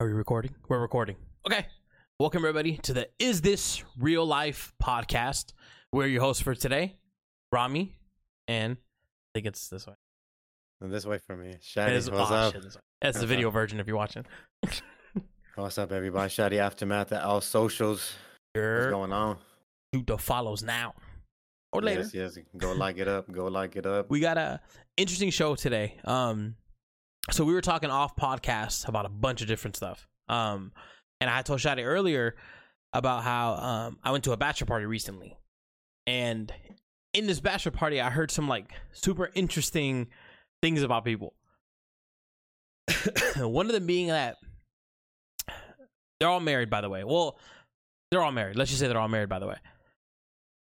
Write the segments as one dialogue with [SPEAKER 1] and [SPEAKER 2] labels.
[SPEAKER 1] Are we recording? We're recording. Okay. Welcome everybody to the Is This Real Life podcast. We're your hosts for today, Rami, and I think it's this way.
[SPEAKER 2] This way for me.
[SPEAKER 1] It
[SPEAKER 2] Shady,
[SPEAKER 1] is-
[SPEAKER 2] what's
[SPEAKER 1] oh,
[SPEAKER 2] up?
[SPEAKER 1] shit, this way. That's the
[SPEAKER 2] What's
[SPEAKER 1] video version if you're watching.
[SPEAKER 2] What's up, everybody? Shady Aftermath at all socials. What's
[SPEAKER 1] You're
[SPEAKER 2] going on?
[SPEAKER 1] shoot the follows now or later.
[SPEAKER 2] Yes, yes. Go like it up. Go like it up.
[SPEAKER 1] We got a interesting show today. Um, so we were talking off podcast about a bunch of different stuff. Um, and I told Shadi earlier about how um I went to a bachelor party recently, and in this bachelor party, I heard some like super interesting things about people. One of them being that they're all married, by the way. Well, they're all married. Let's just say they're all married, by the way.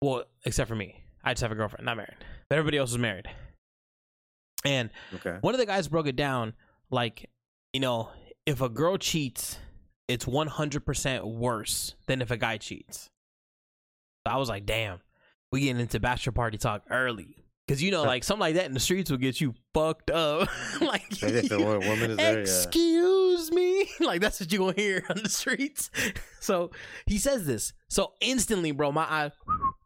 [SPEAKER 1] Well, except for me. I just have a girlfriend, not married. But everybody else is married. And
[SPEAKER 2] Okay.
[SPEAKER 1] one of the guys broke it down like, you know, if a girl cheats, it's 100% worse than if a guy cheats. So I was like, damn, we getting into bachelor party talk early. Cause you know, like something like that in the streets will get you fucked up. like,
[SPEAKER 2] If wo- woman is there, yeah.
[SPEAKER 1] excuse me, like that's what you gonna hear on the streets. So he says this. So instantly, bro, my eye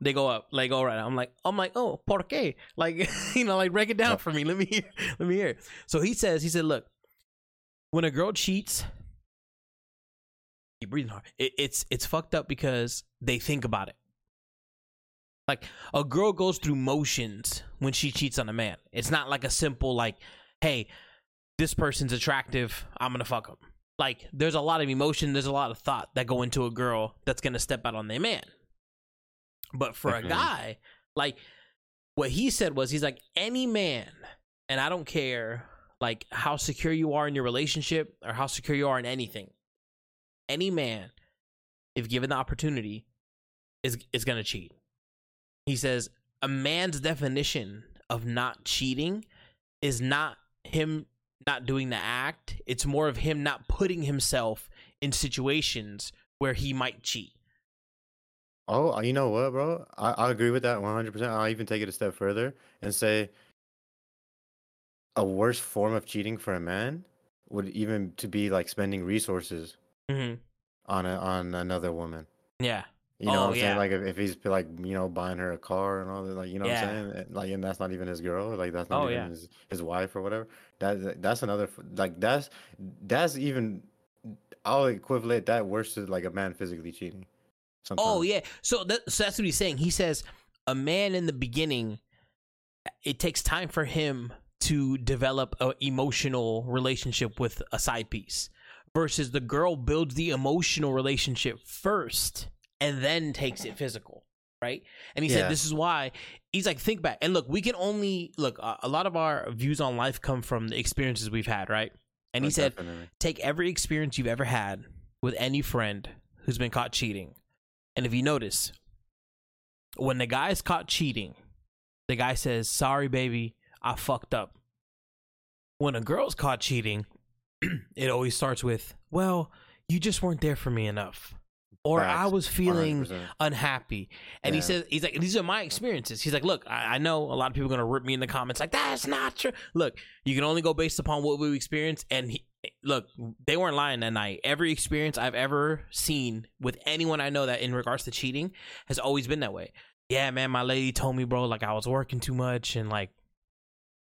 [SPEAKER 1] they go up, like all right. I'm like, I'm like, oh, por qué? Like, you know, like break it down for me. Let me hear. Let me hear. So he says, he said, look, when a girl cheats, keep breathing hard. It, it's it's fucked up because they think about it. Like a girl goes through motions when she cheats on a man. It's not like a simple like, hey, this person's attractive. I'm gonna fuck him. Like there's a lot of emotion. There's a lot of thought that go into a girl that's gonna step out on their man. But for a guy, like what he said was, he's like any man, and I don't care like how secure you are in your relationship or how secure you are in anything. Any man, if given the opportunity, is is gonna cheat. He says a man's definition of not cheating is not him not doing the act. It's more of him not putting himself in situations where he might cheat.
[SPEAKER 2] Oh, you know what, bro? I, I agree with that 100%. I'll even take it a step further and say a worse form of cheating for a man would even to be like spending resources
[SPEAKER 1] Mm-hmm.
[SPEAKER 2] on a, on another woman.
[SPEAKER 1] Yeah.
[SPEAKER 2] You know
[SPEAKER 1] Oh,
[SPEAKER 2] what I'm
[SPEAKER 1] yeah.
[SPEAKER 2] saying? Like if, if he's like, you know, buying her a car and all that, like you know
[SPEAKER 1] Yeah.
[SPEAKER 2] what I'm saying? And, Like and that's not even his girl, like that's not
[SPEAKER 1] Oh,
[SPEAKER 2] even
[SPEAKER 1] yeah.
[SPEAKER 2] his, his wife or whatever. That that's another like that's that's even I'll equivalent that worse to like a man physically cheating. Oh, sometimes.
[SPEAKER 1] Oh yeah. So, that, so that's what he's saying. He says a man in the beginning, it takes time for him to develop a emotional relationship with a side piece, versus the girl builds the emotional relationship first and then takes it physical. Right. And he
[SPEAKER 2] Yeah.
[SPEAKER 1] said this is why he's like think back and look. We can only look. Uh, a lot of our views on life come from the experiences we've had. Right. And he
[SPEAKER 2] Oh,
[SPEAKER 1] said
[SPEAKER 2] definitely.
[SPEAKER 1] take every experience you've ever had with any friend who's been caught cheating. And if you notice, when the guy's caught cheating, the guy says, Sorry, baby, I fucked up. When a girl's caught cheating, it always starts with, Well, you just weren't there for me enough. Or I was feeling
[SPEAKER 2] 100%.
[SPEAKER 1] unhappy. And he
[SPEAKER 2] Yeah.
[SPEAKER 1] says, he's like, these are my experiences. He's like, look, I, I know a lot of people are going to rip me in the comments like, that's not true. Look, you can only go based upon what we experienced. And he, look, they weren't lying that night. Every experience I've ever seen with anyone I know that in regards to cheating has always been that way. Yeah, man, my lady told me, bro, like I was working too much and like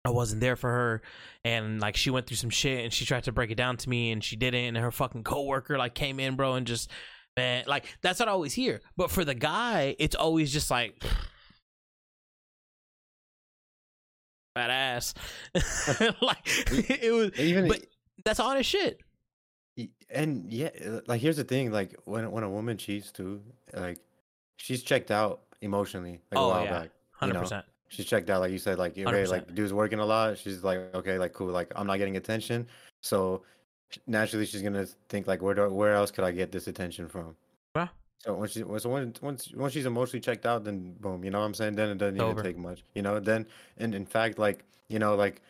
[SPEAKER 1] I wasn't there for her. And like she went through some shit and she tried to break it down to me and she didn't. And her fucking coworker like came in, bro, and just man, like that's what I always hear. But for the guy, it's always just like fat ass. like it was
[SPEAKER 2] even
[SPEAKER 1] but that's honest shit.
[SPEAKER 2] And yeah uh, like here's the thing like when when a woman cheats too like she's checked out emotionally like
[SPEAKER 1] Oh,
[SPEAKER 2] a while
[SPEAKER 1] yeah.
[SPEAKER 2] back you
[SPEAKER 1] Hundred
[SPEAKER 2] know?
[SPEAKER 1] percent.
[SPEAKER 2] she's checked out like you said like okay
[SPEAKER 1] 100%.
[SPEAKER 2] like dude's working a lot she's like okay like cool like i'm not getting attention so naturally she's gonna think like where do, where else could i get this attention from
[SPEAKER 1] Yeah.
[SPEAKER 2] so when she so when once once she's emotionally checked out then boom you know what i'm saying then it doesn't even take much you know then and in fact like you know like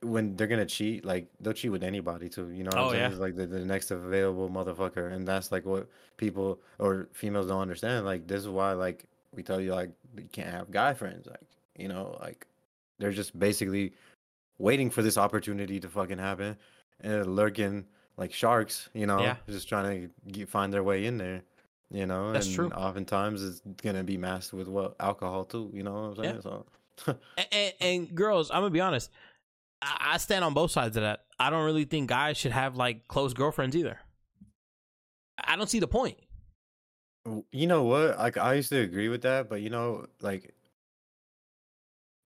[SPEAKER 2] when they're gonna cheat, like they'll cheat with anybody too. You know what
[SPEAKER 1] Oh,
[SPEAKER 2] I'm saying?
[SPEAKER 1] yeah.
[SPEAKER 2] It's like the, the next available motherfucker, and that's like what people or females don't understand. Like this is why like we tell you like you can't have guy friends. Like you know like they're just basically waiting for this opportunity to fucking happen and lurking like sharks, you know,
[SPEAKER 1] Yeah.
[SPEAKER 2] just trying to get, find their way in there. You know,
[SPEAKER 1] That's
[SPEAKER 2] and
[SPEAKER 1] true.
[SPEAKER 2] oftentimes it's gonna be masked with what alcohol too. You know what I'm saying?
[SPEAKER 1] Yeah.
[SPEAKER 2] So
[SPEAKER 1] And, and, and girls, I'm gonna be honest. I, I stand on both sides of that. I don't really think guys should have like close girlfriends either. I don't see the point.
[SPEAKER 2] You know what? Like I used to agree with that, but you know, like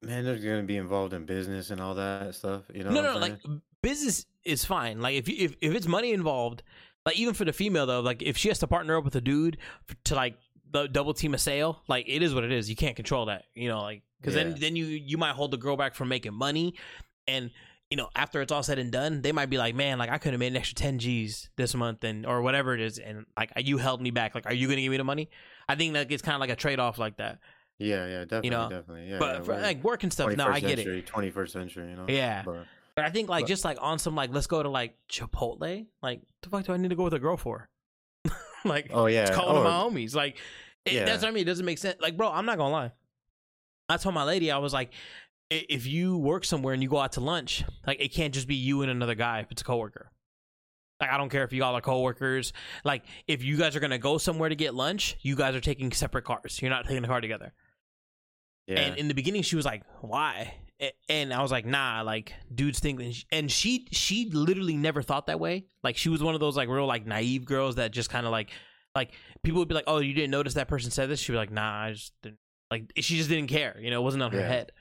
[SPEAKER 2] man, they're gonna be involved in business and all that stuff. You know?
[SPEAKER 1] no, no, like business is fine. Like if if if it's money involved, like even for the female though, like if she has to partner up with a dude to like the double team a sale, like it is what it is. You can't control that, you know, like because then
[SPEAKER 2] Yeah.
[SPEAKER 1] then you you might hold the girl back from making money, and you know after it's all said and done, they might be like, man, like I could have made an extra ten G's this month and or whatever it is, and like you held me back. Like, are you gonna give me the money? I think that it's kind of like a trade off like that.
[SPEAKER 2] yeah, yeah, definitely,
[SPEAKER 1] know,
[SPEAKER 2] definitely, yeah.
[SPEAKER 1] but
[SPEAKER 2] yeah,
[SPEAKER 1] for like work and stuff, no, I get it.
[SPEAKER 2] 21st century, you know.
[SPEAKER 1] Yeah.
[SPEAKER 2] But,
[SPEAKER 1] But I think like
[SPEAKER 2] But-
[SPEAKER 1] just like on some like let's go to like Chipotle. Like the fuck do I need to go with a girl for? like
[SPEAKER 2] oh yeah,
[SPEAKER 1] it's calling
[SPEAKER 2] oh,
[SPEAKER 1] my homies. Like it,
[SPEAKER 2] Yeah.
[SPEAKER 1] that's what I mean. It doesn't make sense. Like bro, I'm not gonna lie. I told my lady I was like, if you work somewhere and you go out to lunch, like it can't just be you and another guy if it's a coworker. Like I don't care if you all are coworkers. Like if you guys are gonna go somewhere to get lunch, you guys are taking separate cars. You're not taking a car together.
[SPEAKER 2] yeah,
[SPEAKER 1] And in the beginning, she was like, "Why?" And I was like, "Nah, like dudes think." and sh- And she she literally never thought that way. Like she was one of those like real like naive girls that just kind of like like people would be like, "Oh, you didn't notice that person said this?" She'd be like, "Nah, I just didn't." Like she just didn't care. You know, it wasn't on her head.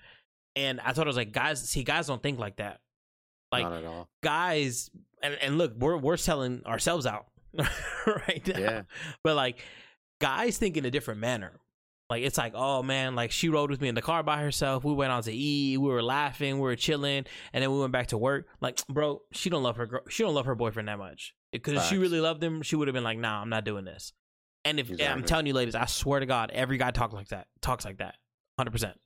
[SPEAKER 1] And I thought I was like, guys, see, guys don't think like that. Like
[SPEAKER 2] not at all.
[SPEAKER 1] guys, and and look, we're we're selling ourselves out right now.
[SPEAKER 2] Yeah.
[SPEAKER 1] But like guys think in a different manner. Like it's like, oh man, like she rode with me in the car by herself. We went out to eat. We were laughing. We were chilling, and then we went back to work. Like, bro, she don't love her. Girl, she don't love her boyfriend that much. Because if she really loved him, she would have been like, nah, I'm not doing this. And if and I'm telling you, ladies, I swear to God, every guy talks like that. Talks like that, hundred percent.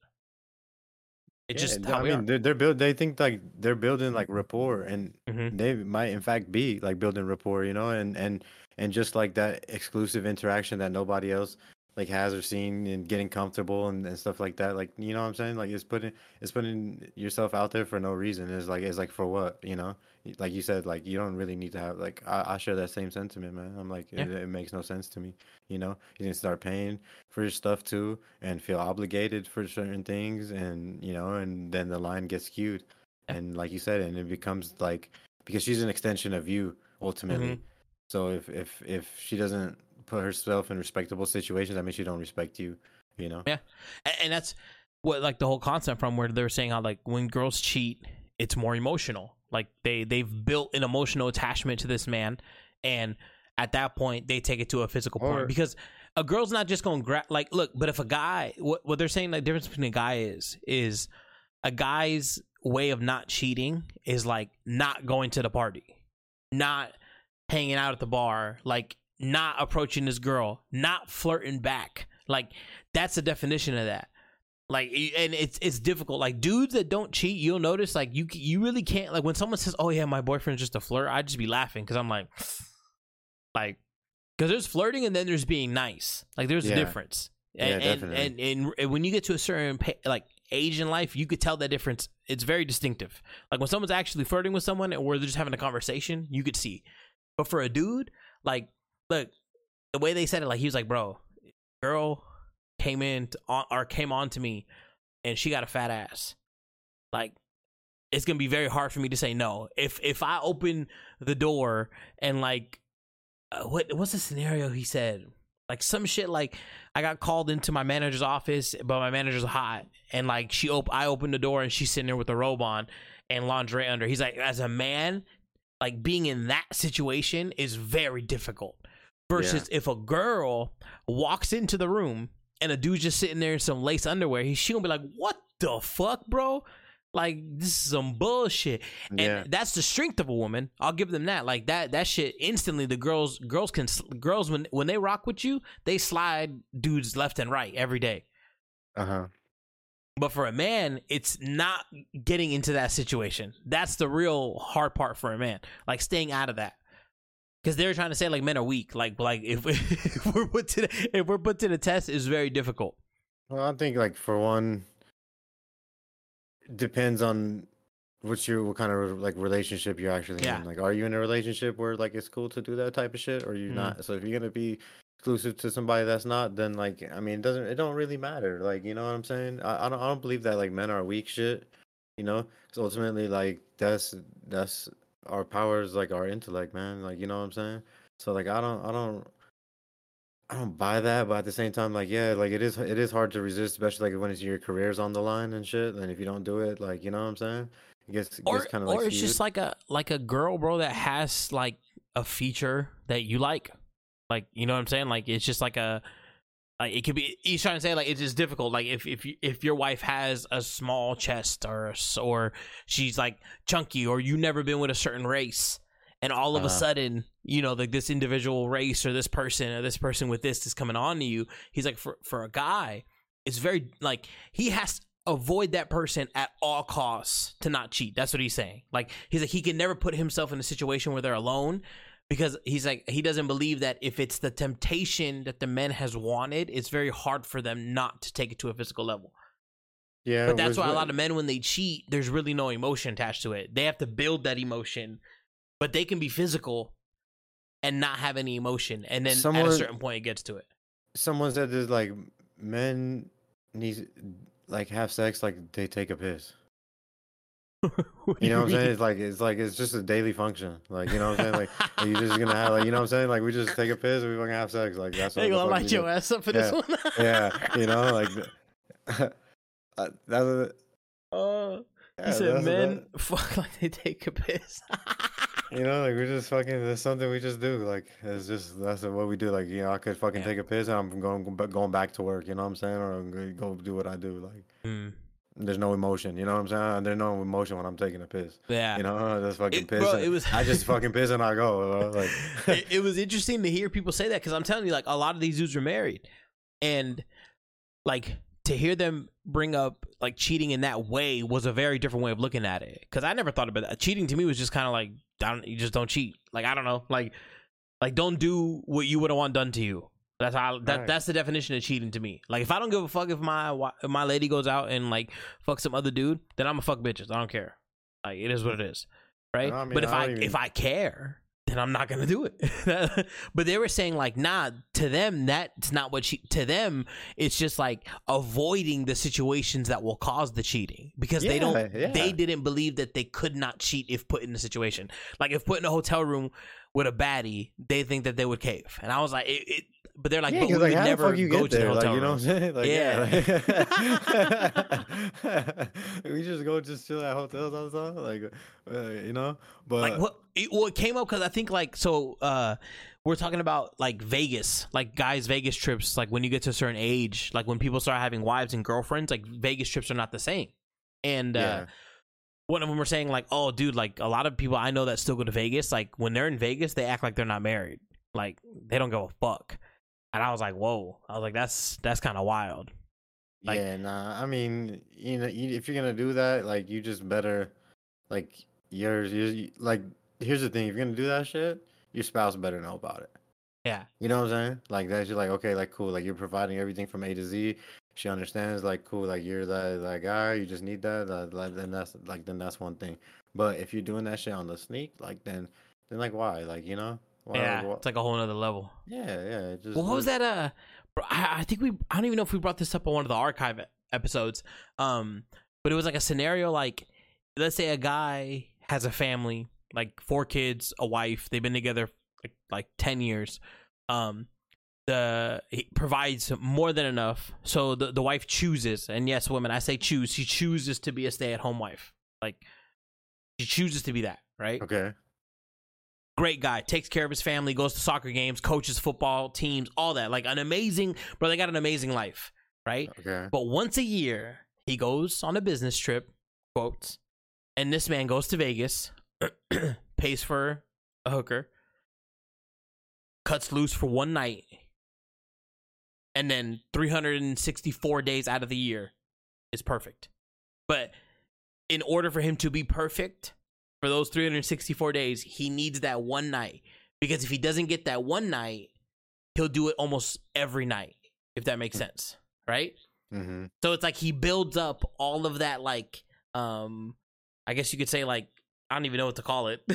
[SPEAKER 1] It's
[SPEAKER 2] Yeah,
[SPEAKER 1] just
[SPEAKER 2] I mean, they're, they're build. They think like they're building like rapport, and
[SPEAKER 1] Mhm.
[SPEAKER 2] they might in fact be like building rapport, you know, and and and just like that exclusive interaction that nobody else like has or seen, and getting comfortable and, and stuff like that. Like you know what I'm saying? Like it's putting it's putting yourself out there for no reason. It's like it's like for what, you know? Like you said, like you don't really need to have like I, I share that same sentiment, man. I'm like
[SPEAKER 1] Yeah.
[SPEAKER 2] it, it makes no sense to me. You know, you can start paying for your stuff too, and feel obligated for certain things, and you know, and then the line gets skewed,
[SPEAKER 1] Yeah.
[SPEAKER 2] and like you said, and it becomes like because she's an extension of you ultimately.
[SPEAKER 1] Mm-hmm.
[SPEAKER 2] So if if if she doesn't put herself in respectable situations, that means she don't respect you. You know.
[SPEAKER 1] Yeah. A- and that's what like the whole concept from where they're saying how like when girls cheat it's more emotional like they they've built an emotional attachment to this man and at that point they take it to a physical
[SPEAKER 2] Or-
[SPEAKER 1] point because a girl's not just gonna grab like look but if a guy what, what they're saying the difference between a guy is is a guy's way of not cheating is like not going to the party not hanging out at the bar like not approaching this girl not flirting back. Like that's the definition of that. Like and it's it's difficult. Like dudes that don't cheat you'll notice like you you really can't like when someone says oh yeah my boyfriend's just a flirt i just be laughing because i'm like like because there's flirting and then there's being nice. Like there's a difference. And,
[SPEAKER 2] Yeah,
[SPEAKER 1] and,
[SPEAKER 2] definitely.
[SPEAKER 1] and and and when you get to a certain pa- like age in life you could tell that difference. It's very distinctive. Like when someone's actually flirting with someone or they're just having a conversation you could see. But for a dude like look the way they said it like he was like bro girl came in to, on, or came on to me and she got a fat ass. Like it's gonna be very hard for me to say no. If if i open the door and like uh, what what's the scenario he said? Like some shit like i got called into my manager's office but my manager's hot and like she op- i opened the door and she's sitting there with a robe on and lingerie under. He's like as a man like being in that situation is very difficult versus if a girl walks into the room and a dude's just sitting there in some lace underwear he she gonna be like what the fuck bro like this is some bullshit and
[SPEAKER 2] Yeah.
[SPEAKER 1] that's the strength of a woman i'll give them that like that that shit instantly the girls girls can girls when when they rock with you they slide dudes left and right every day
[SPEAKER 2] Uh huh.
[SPEAKER 1] but for a man, it's not getting into that situation. That's the real hard part for a man, like staying out of that. Because they're trying to say like men are weak. Like like if, if we're put to the, if we're put to the test, it's very difficult.
[SPEAKER 2] Well, I think like for one, depends on what's your what kind of like relationship you're actually
[SPEAKER 1] Yeah.
[SPEAKER 2] in? Like, are you in a relationship where like it's cool to do that type of shit, or you
[SPEAKER 1] Mhm.
[SPEAKER 2] not? So if you're gonna be exclusive to somebody that's not, then like, I mean, it doesn't it don't really matter. Like, you know what I'm saying? I, I don't I don't believe that like men are weak shit. You know, because ultimately like that's that's our power is like our intellect, man. Like, you know what I'm saying? So like, I don't I don't. I don't buy that, but at the same time, like, yeah, like it is, it is hard to resist, especially like when it's your career's on the line and shit. And if you don't do it, like, you know what I'm saying? It gets, it
[SPEAKER 1] or
[SPEAKER 2] gets kind of like,
[SPEAKER 1] or it's
[SPEAKER 2] skewed.
[SPEAKER 1] just like a like a girl, bro, that has like a feature that you like. Like you know what I'm saying? Like it's just like a like it could be. He's trying to say like it's just difficult. Like if if you, if your wife has a small chest or or she's like chunky or you've never been with a certain race. And all of a
[SPEAKER 2] Uh-huh.
[SPEAKER 1] sudden, you know, like this individual race or this person or this person with this is coming on to you. He's like, for for a guy, it's very like he has to avoid that person at all costs to not cheat. That's what he's saying. Like he's like he can never put himself in a situation where they're alone because he's like he doesn't believe that if it's the temptation that the men has wanted, it's very hard for them not to take it to a physical level.
[SPEAKER 2] yeah,
[SPEAKER 1] But that's why a lot of men when they cheat, there's really no emotion attached to it. They have to build that emotion, but they can be physical and not have any emotion. And then someone, at a certain point it gets to it.
[SPEAKER 2] someone said there's like men need like have sex like they take a piss. You know what I'm saying? It's like it's like it's just a daily function. Like you know what I'm saying? Like like, you're just gonna have like you know what I'm saying? Like we just take a piss and we fucking have sex. Like that's what
[SPEAKER 1] They
[SPEAKER 2] the
[SPEAKER 1] gonna light
[SPEAKER 2] do.
[SPEAKER 1] your ass up for this one.
[SPEAKER 2] Yeah, you know, like uh, that's
[SPEAKER 1] Uh,
[SPEAKER 2] yeah,
[SPEAKER 1] he said, "Men fuck like they take a piss."
[SPEAKER 2] You know, like we just fucking. That's something we just do. Like it's just that's what we do. Like you know, I could fucking
[SPEAKER 1] Yeah.
[SPEAKER 2] take a piss and I'm going going back to work. You know what I'm saying? Or I'm go do what I do. Like
[SPEAKER 1] Mm,
[SPEAKER 2] there's no emotion. You know what I'm saying? Uh, there's no emotion when I'm taking a piss.
[SPEAKER 1] yeah,
[SPEAKER 2] You know, uh, just fucking
[SPEAKER 1] It-
[SPEAKER 2] piss.
[SPEAKER 1] bro, it was-
[SPEAKER 2] I just fucking piss and I go. Like
[SPEAKER 1] it, it was interesting to hear people say that because I'm telling you, like a lot of these dudes are married, and like to hear them bring up like cheating in that way was a very different way of looking at it. Because I never thought about that. Cheating to me was just kind of like, I don't, you just don't cheat. Like I don't know, like like don't do what you would have want done to you. That's how that
[SPEAKER 2] Right.
[SPEAKER 1] that's the definition of cheating to me. Like if I don't give a fuck if my if my lady goes out and like fuck some other dude, then I'm a fuck bitches. I don't care. Like it is what it is, right?
[SPEAKER 2] I mean,
[SPEAKER 1] but if
[SPEAKER 2] I
[SPEAKER 1] I,
[SPEAKER 2] even-
[SPEAKER 1] if I care, then I'm not gonna do it. but they were saying like, nah, to them that's not what she. To them, it's just like avoiding the situations that will cause the cheating because they don't.
[SPEAKER 2] Yeah,
[SPEAKER 1] They didn't believe that they could not cheat if put in a situation. Like if put in a hotel room with a baddie, they think that they would cave. And I was like, it. it but they're like,
[SPEAKER 2] yeah,
[SPEAKER 1] but we would
[SPEAKER 2] like, how
[SPEAKER 1] never
[SPEAKER 2] the fuck you
[SPEAKER 1] go to the
[SPEAKER 2] there? Like, you know what I'm saying? Like,
[SPEAKER 1] Yeah.
[SPEAKER 2] like- we just go just chill at hotels all the time, like, uh, you know. But
[SPEAKER 1] like what it, well, it came up because i think like so uh we're talking about like vegas like guys vegas trips like when you get to a certain age like when people start having wives and girlfriends like vegas trips are not the same and uh
[SPEAKER 2] yeah,
[SPEAKER 1] one of them were saying like oh dude like a lot of people i know that still go to vegas like when they're in vegas they act like they're not married like they don't give a fuck and i was like whoa i was like that's that's kind of wild like-
[SPEAKER 2] yeah, nah. I mean, you know, you, if you're gonna do that, like, you just better, like, yours, you like. Here's the thing: if you're gonna do that shit, your spouse better know about it.
[SPEAKER 1] yeah
[SPEAKER 2] You know what I'm saying? Like that's just like okay, like cool, like you're providing everything from A to Z. She understands, like cool, like you're that that guy. You just need that. Like, then that's like then that's one thing. But if you're doing that shit on the sneak, like then then like why? Like you know? Why,
[SPEAKER 1] yeah
[SPEAKER 2] why-
[SPEAKER 1] it's like a whole other level
[SPEAKER 2] yeah, yeah. it Just,
[SPEAKER 1] Well, what was that? Uh, I, I think we. I don't even know if we brought this up on one of the archive episodes. Um, but it was like a scenario like, let's say a guy has a family, like four kids, a wife. They've been together like like ten years. Um, the he provides more than enough, so the the wife chooses. And yes, women, I say choose. She chooses to be a stay at home wife. Like she chooses to be that, right?
[SPEAKER 2] Okay.
[SPEAKER 1] great guy takes care of his family goes to soccer games coaches football teams all that like an amazing bro they got an amazing life right
[SPEAKER 2] Okay.
[SPEAKER 1] but once a year he goes on a business trip quotes and this man goes to vegas pays for a hooker cuts loose for one night and then 364 days out of the year is perfect but in order for him to be perfect for those 364 days, he needs that one night. Because if he doesn't get that one night, he'll do it almost every night, if that makes sense. Right?
[SPEAKER 2] Mm-hmm.
[SPEAKER 1] So it's like he builds up all of that like um I guess you could say like I don't even know what to call it.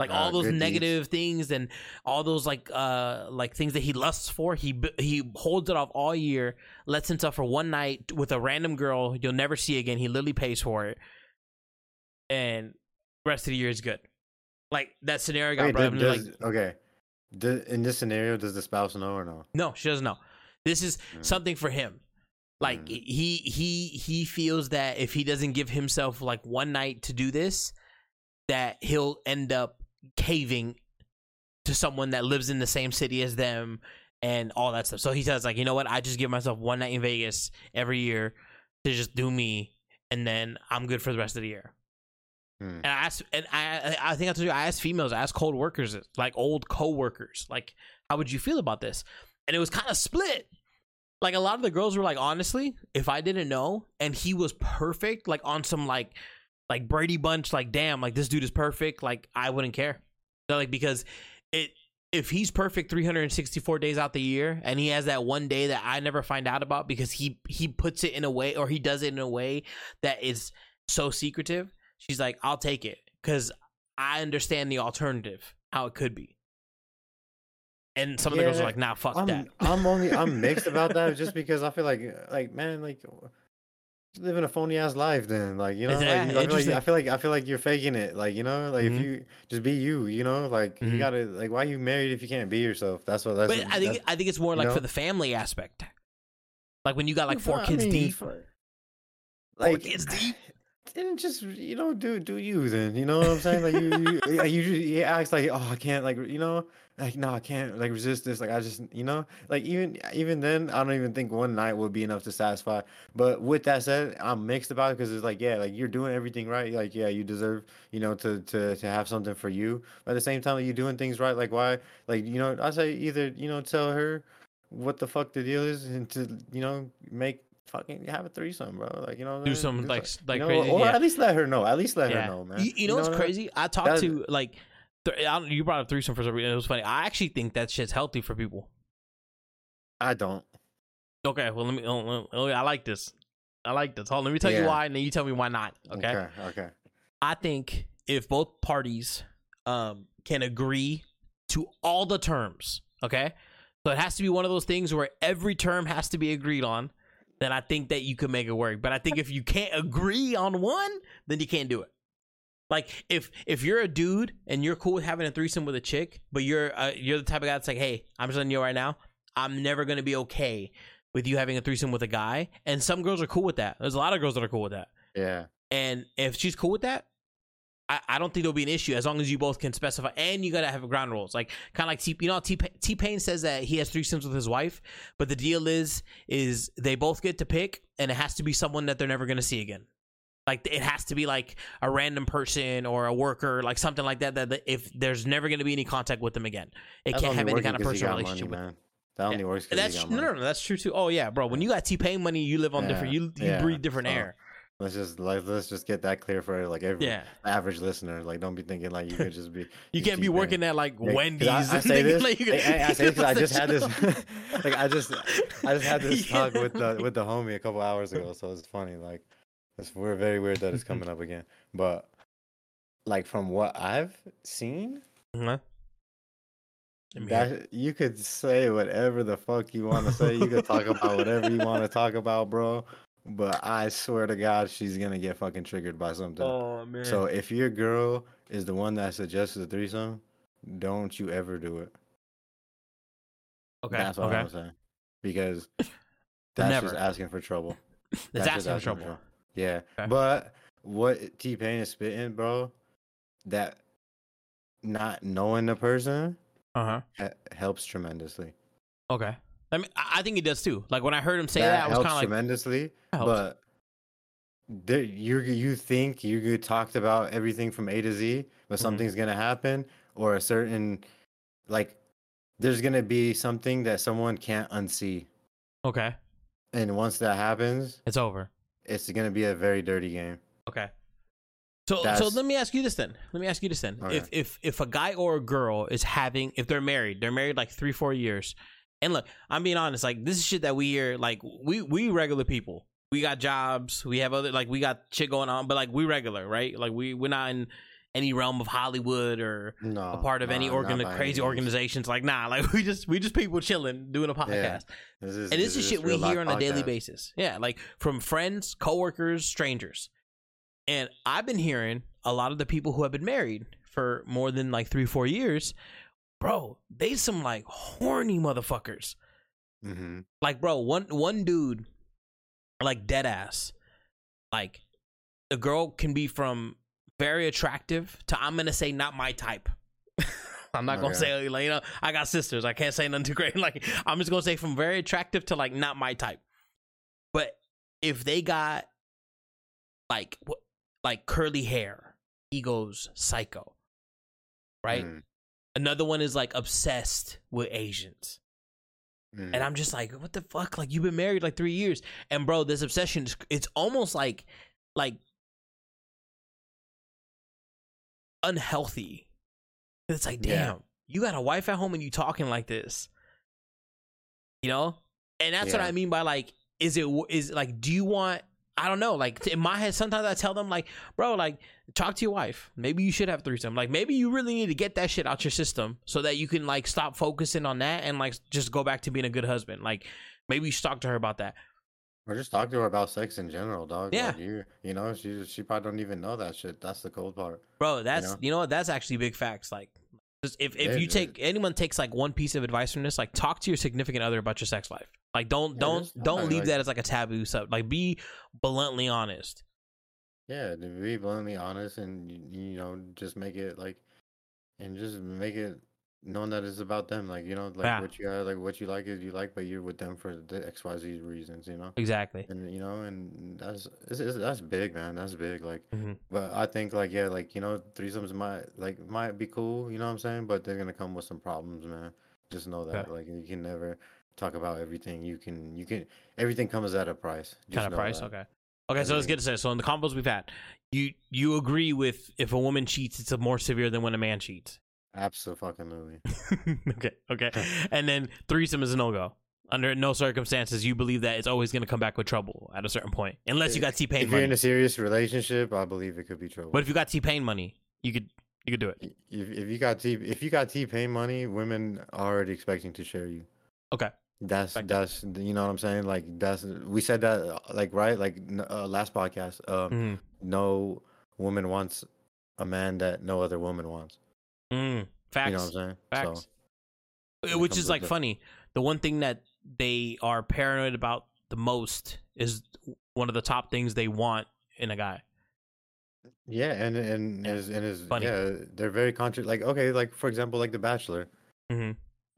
[SPEAKER 1] like all
[SPEAKER 2] Uh,
[SPEAKER 1] those
[SPEAKER 2] good deeds.
[SPEAKER 1] negative things and all those like uh like things that he lusts for he he holds it off all year lets himself for one night with a random girl you'll never see again he literally pays for it and rest of the year is good like that scenario got
[SPEAKER 2] Wait,
[SPEAKER 1] brought up
[SPEAKER 2] does-
[SPEAKER 1] and like
[SPEAKER 2] okay. Do- in this scenario, does the spouse know or no?
[SPEAKER 1] no she doesn't know this is
[SPEAKER 2] Mm.
[SPEAKER 1] something for him like
[SPEAKER 2] Mm.
[SPEAKER 1] he he he feels that if he doesn't give himself like one night to do this that he'll end up caving to someone that lives in the same city as them and all that stuff so he says like you know what i just give myself one night in vegas every year to just do me and then i'm good for the rest of the year
[SPEAKER 2] Hmm.
[SPEAKER 1] and I asked, and I, I think I told you, I asked females, I asked cold workers, like old co-workers, like, how would you feel about this? And it was kind of split. Like a lot of the girls were like, honestly, if I didn't know and he was perfect, like on some like, like Brady Bunch, like damn, like this dude is perfect, like I wouldn't care. They're like because it, if he's perfect 364 days out the year and he has that one day that I never find out about because he he puts it in a way or he does it in a way that is so secretive she's like i'll take it because i understand the alternative how it could be and some of the girls are like nah fuck
[SPEAKER 2] I'm,
[SPEAKER 1] that
[SPEAKER 2] I'm only I'm mixed about that just because I feel like like man like living a phony ass life then like you know like, I, feel like. I feel like I feel like you're faking it like you know like
[SPEAKER 1] Mhm.
[SPEAKER 2] if you just be you you know like
[SPEAKER 1] Mhm.
[SPEAKER 2] you gotta like why you married if you can't be yourself that's what that's
[SPEAKER 1] but i think i think it's more like
[SPEAKER 2] know?
[SPEAKER 1] for the family aspect like when you got like four
[SPEAKER 2] I
[SPEAKER 1] kids
[SPEAKER 2] mean,
[SPEAKER 1] deep Four
[SPEAKER 2] like
[SPEAKER 1] kids deep
[SPEAKER 2] and just you know do do you then you know what I'm saying like you you, you you acts like oh I can't like you know like no I can't like resist this like I just you know like even even then I don't even think one night would be enough to satisfy but with that said I'm mixed about it because it's like yeah like you're doing everything right like yeah you deserve you know to to to have something for you but at the same time like, you're doing things right like why like you know I say either you know tell her what the fuck the deal is and to you know make fucking have a threesome bro like you know
[SPEAKER 1] do
[SPEAKER 2] saying?
[SPEAKER 1] some
[SPEAKER 2] Just,
[SPEAKER 1] like like
[SPEAKER 2] you know,
[SPEAKER 1] crazy
[SPEAKER 2] or
[SPEAKER 1] yeah.
[SPEAKER 2] at least let her know. At least let
[SPEAKER 1] yeah.
[SPEAKER 2] her know, man.
[SPEAKER 1] you, you know what's
[SPEAKER 2] what I mean?
[SPEAKER 1] crazy i talked
[SPEAKER 2] That-
[SPEAKER 1] to like th- I don't, you brought up threesome for some reason it was funny i actually think that shit's healthy for people
[SPEAKER 2] I don't.
[SPEAKER 1] okay well let me oh, oh, oh, i like this i like this hold on let me tell you why and then you tell me why not okay
[SPEAKER 2] Okay. Okay.
[SPEAKER 1] I think if both parties um, can agree to all the terms, okay, so it has to be one of those things where every term has to be agreed on. Then I think that you can make it work. But I think if you can't agree on one, then you can't do it. Like if if you're a dude and you're cool with having a threesome with a chick, but you're uh, you're the type of guy that's like, hey, I'm just letting you know right now, I'm never gonna be okay with you having a threesome with a guy. And some girls are cool with that. There's a lot of girls that are cool with that.
[SPEAKER 2] Yeah.
[SPEAKER 1] And if she's cool with that, I, I don't think there'll be an issue as long as you both can specify. And you gotta have ground rules, like kind of like T. You know, T. T Pain says that he has threesomes with his wife, but the deal is, is they both get to pick, and it has to be someone that they're never gonna see again. Like it has to be like a random person or a worker, like something like that. That, that if there's never gonna be any contact with them again, it
[SPEAKER 2] That's
[SPEAKER 1] can't have any kind of personal relationship
[SPEAKER 2] money,
[SPEAKER 1] with.
[SPEAKER 2] man. That only works
[SPEAKER 1] That's no, no, no, that's true too. Oh yeah, bro. When you got T Pain money, you live on different. You you
[SPEAKER 2] yeah,
[SPEAKER 1] breathe different
[SPEAKER 2] so-
[SPEAKER 1] air.
[SPEAKER 2] Let's just like let's just get that clear for like every
[SPEAKER 1] Yeah,
[SPEAKER 2] average listener. Like, don't be thinking like you could just be.
[SPEAKER 1] you can't be working at like
[SPEAKER 2] Yeah,
[SPEAKER 1] Wendy's.
[SPEAKER 2] I, I say this.
[SPEAKER 1] like
[SPEAKER 2] I, I say I just had this. like I just, I just had this
[SPEAKER 1] Yeah.
[SPEAKER 2] talk with the with the homie a couple hours ago, so it's funny. Like, it's we're very weird that it's mm-hmm. coming up again. But like from what I've seen?
[SPEAKER 1] Mm-hmm. Let
[SPEAKER 2] that you could say whatever the fuck you want to say. You could talk about whatever you want to talk about, bro. But I swear to God, she's gonna get fucking triggered by something.
[SPEAKER 1] Oh man.
[SPEAKER 2] So if your girl is the one that suggests the threesome, don't you ever do it.
[SPEAKER 1] okay.
[SPEAKER 2] That's what
[SPEAKER 1] okay.
[SPEAKER 2] I'm saying. Because that's
[SPEAKER 1] Never.
[SPEAKER 2] just asking for trouble.
[SPEAKER 1] It's
[SPEAKER 2] That's just
[SPEAKER 1] asking for trouble.
[SPEAKER 2] Yeah.
[SPEAKER 1] Okay.
[SPEAKER 2] But what T Pain is spitting, bro, that not knowing the person
[SPEAKER 1] Uh huh.
[SPEAKER 2] ha- helps tremendously.
[SPEAKER 1] Okay. I mean, I think he does too. Like when I heard him say that,
[SPEAKER 2] that
[SPEAKER 1] I was
[SPEAKER 2] helps
[SPEAKER 1] kind of like,
[SPEAKER 2] tremendously. But there, you you think you talked about everything from A to Z, but
[SPEAKER 1] Mhm.
[SPEAKER 2] something's gonna happen, or a certain like there's gonna be something that someone can't unsee,
[SPEAKER 1] okay,
[SPEAKER 2] and once that happens,
[SPEAKER 1] it's over.
[SPEAKER 2] It's gonna be a very dirty game.
[SPEAKER 1] Okay. So so let me ask you this then. Let me ask you this then.
[SPEAKER 2] Okay.
[SPEAKER 1] If if if a guy or a girl is having if they're married, they're married like three four years, and look, I'm being honest. Like this is shit that we hear. Like we we regular people. we got jobs, we have other like we got shit going on, but like we regular, right? Like we we're not in any realm of Hollywood or
[SPEAKER 2] No,
[SPEAKER 1] a part of any organ crazy organizations. Like nah, like we just we just people chilling doing a podcast.
[SPEAKER 2] This is,
[SPEAKER 1] And this is shit we hear on a daily basis. Yeah, like from friends, coworkers, strangers. And I've been hearing a lot of the people who have been married for more than like three, four years, bro, they some like horny motherfuckers.
[SPEAKER 2] Mhm.
[SPEAKER 1] Like, bro, one one dude, like dead ass, like the girl can be from very attractive to I'm gonna say not my type. I'm not gonna
[SPEAKER 2] Okay.
[SPEAKER 1] say like you know I got sisters. I can't say nothing too great. Like I'm just gonna say from very attractive to like not my type. But if they got like like curly hair, he goes psycho. Right.
[SPEAKER 2] Mhm.
[SPEAKER 1] Another one is like obsessed with Asians.
[SPEAKER 2] Mhm.
[SPEAKER 1] And I'm just like, what the fuck? Like you've been married like three years, and bro, this obsession is it's almost like like unhealthy. It's like, damn,
[SPEAKER 2] Yeah.
[SPEAKER 1] you got a wife at home and you talking like this, you know? And that's what I mean by like, is it is like, do you want? I don't know. Like in my head, sometimes I tell them like, bro, like talk to your wife. Maybe you should have threesome. Like maybe you really need to get that shit out your system so that you can like stop focusing on that and like just go back to being a good husband. Like maybe you should talk to her about that.
[SPEAKER 2] Or just talk to her about sex in general, dog.
[SPEAKER 1] Yeah.
[SPEAKER 2] Like, you, you know, she she probably don't even know that shit. That's the cold part.
[SPEAKER 1] Bro, that's
[SPEAKER 2] know?
[SPEAKER 1] you know what? That's actually big facts. Like just if if you
[SPEAKER 2] it
[SPEAKER 1] take anyone takes like one piece of advice from this, like talk to your significant other about your sex life. Like don't
[SPEAKER 2] Yeah,
[SPEAKER 1] don't
[SPEAKER 2] just
[SPEAKER 1] don't leave
[SPEAKER 2] like-
[SPEAKER 1] that as like a taboo sub. Like be bluntly honest.
[SPEAKER 2] Yeah, be bluntly honest and you, you know, just make it like, and just make it known that it's about them. Like you know, like
[SPEAKER 1] Yeah.
[SPEAKER 2] what you got, like what you like is you like, but you're with them for the X Y Z reasons. You know.
[SPEAKER 1] Exactly.
[SPEAKER 2] And you know, and that's it's, it's, that's big, man. That's big. Like,
[SPEAKER 1] Mhm.
[SPEAKER 2] but I think like yeah, like you know, threesomes might like might be cool. You know what I'm saying? But they're gonna come with some problems, man. Just know that.
[SPEAKER 1] Okay.
[SPEAKER 2] Like you can never talk about everything. You can you can everything comes at a price. Just
[SPEAKER 1] Kind of price.
[SPEAKER 2] that.
[SPEAKER 1] Okay. Okay, so let's get to this. So in the combos we've had, you you agree with if a woman cheats, it's more severe than when a man cheats.
[SPEAKER 2] Absolutely.
[SPEAKER 1] okay, okay. And then threesome is a no go. Under no circumstances, you believe that it's always going to come back with trouble at a certain point, unless you got T Pain
[SPEAKER 2] If you're in a serious relationship, I believe it could be trouble.
[SPEAKER 1] But if you got T Pain money, you could you could do it.
[SPEAKER 2] if, if you got T if you got T Pain money, women are already expecting to share you.
[SPEAKER 1] Okay.
[SPEAKER 2] That's that's you know what I'm saying. Like that's we said that like right like uh, last podcast. Um,
[SPEAKER 1] Mm.
[SPEAKER 2] no woman wants a man that no other woman wants.
[SPEAKER 1] Mm. Facts.
[SPEAKER 2] You know what I'm saying?
[SPEAKER 1] Facts.
[SPEAKER 2] So
[SPEAKER 1] Which is like funny. The one thing that they are paranoid about the most is one of the top things they want in a guy.
[SPEAKER 2] yeah, and and
[SPEAKER 1] Yeah.
[SPEAKER 2] is and is
[SPEAKER 1] Funny.
[SPEAKER 2] yeah, they're very conscious. Like okay, like for example, like The Bachelor.
[SPEAKER 1] Mm-hmm.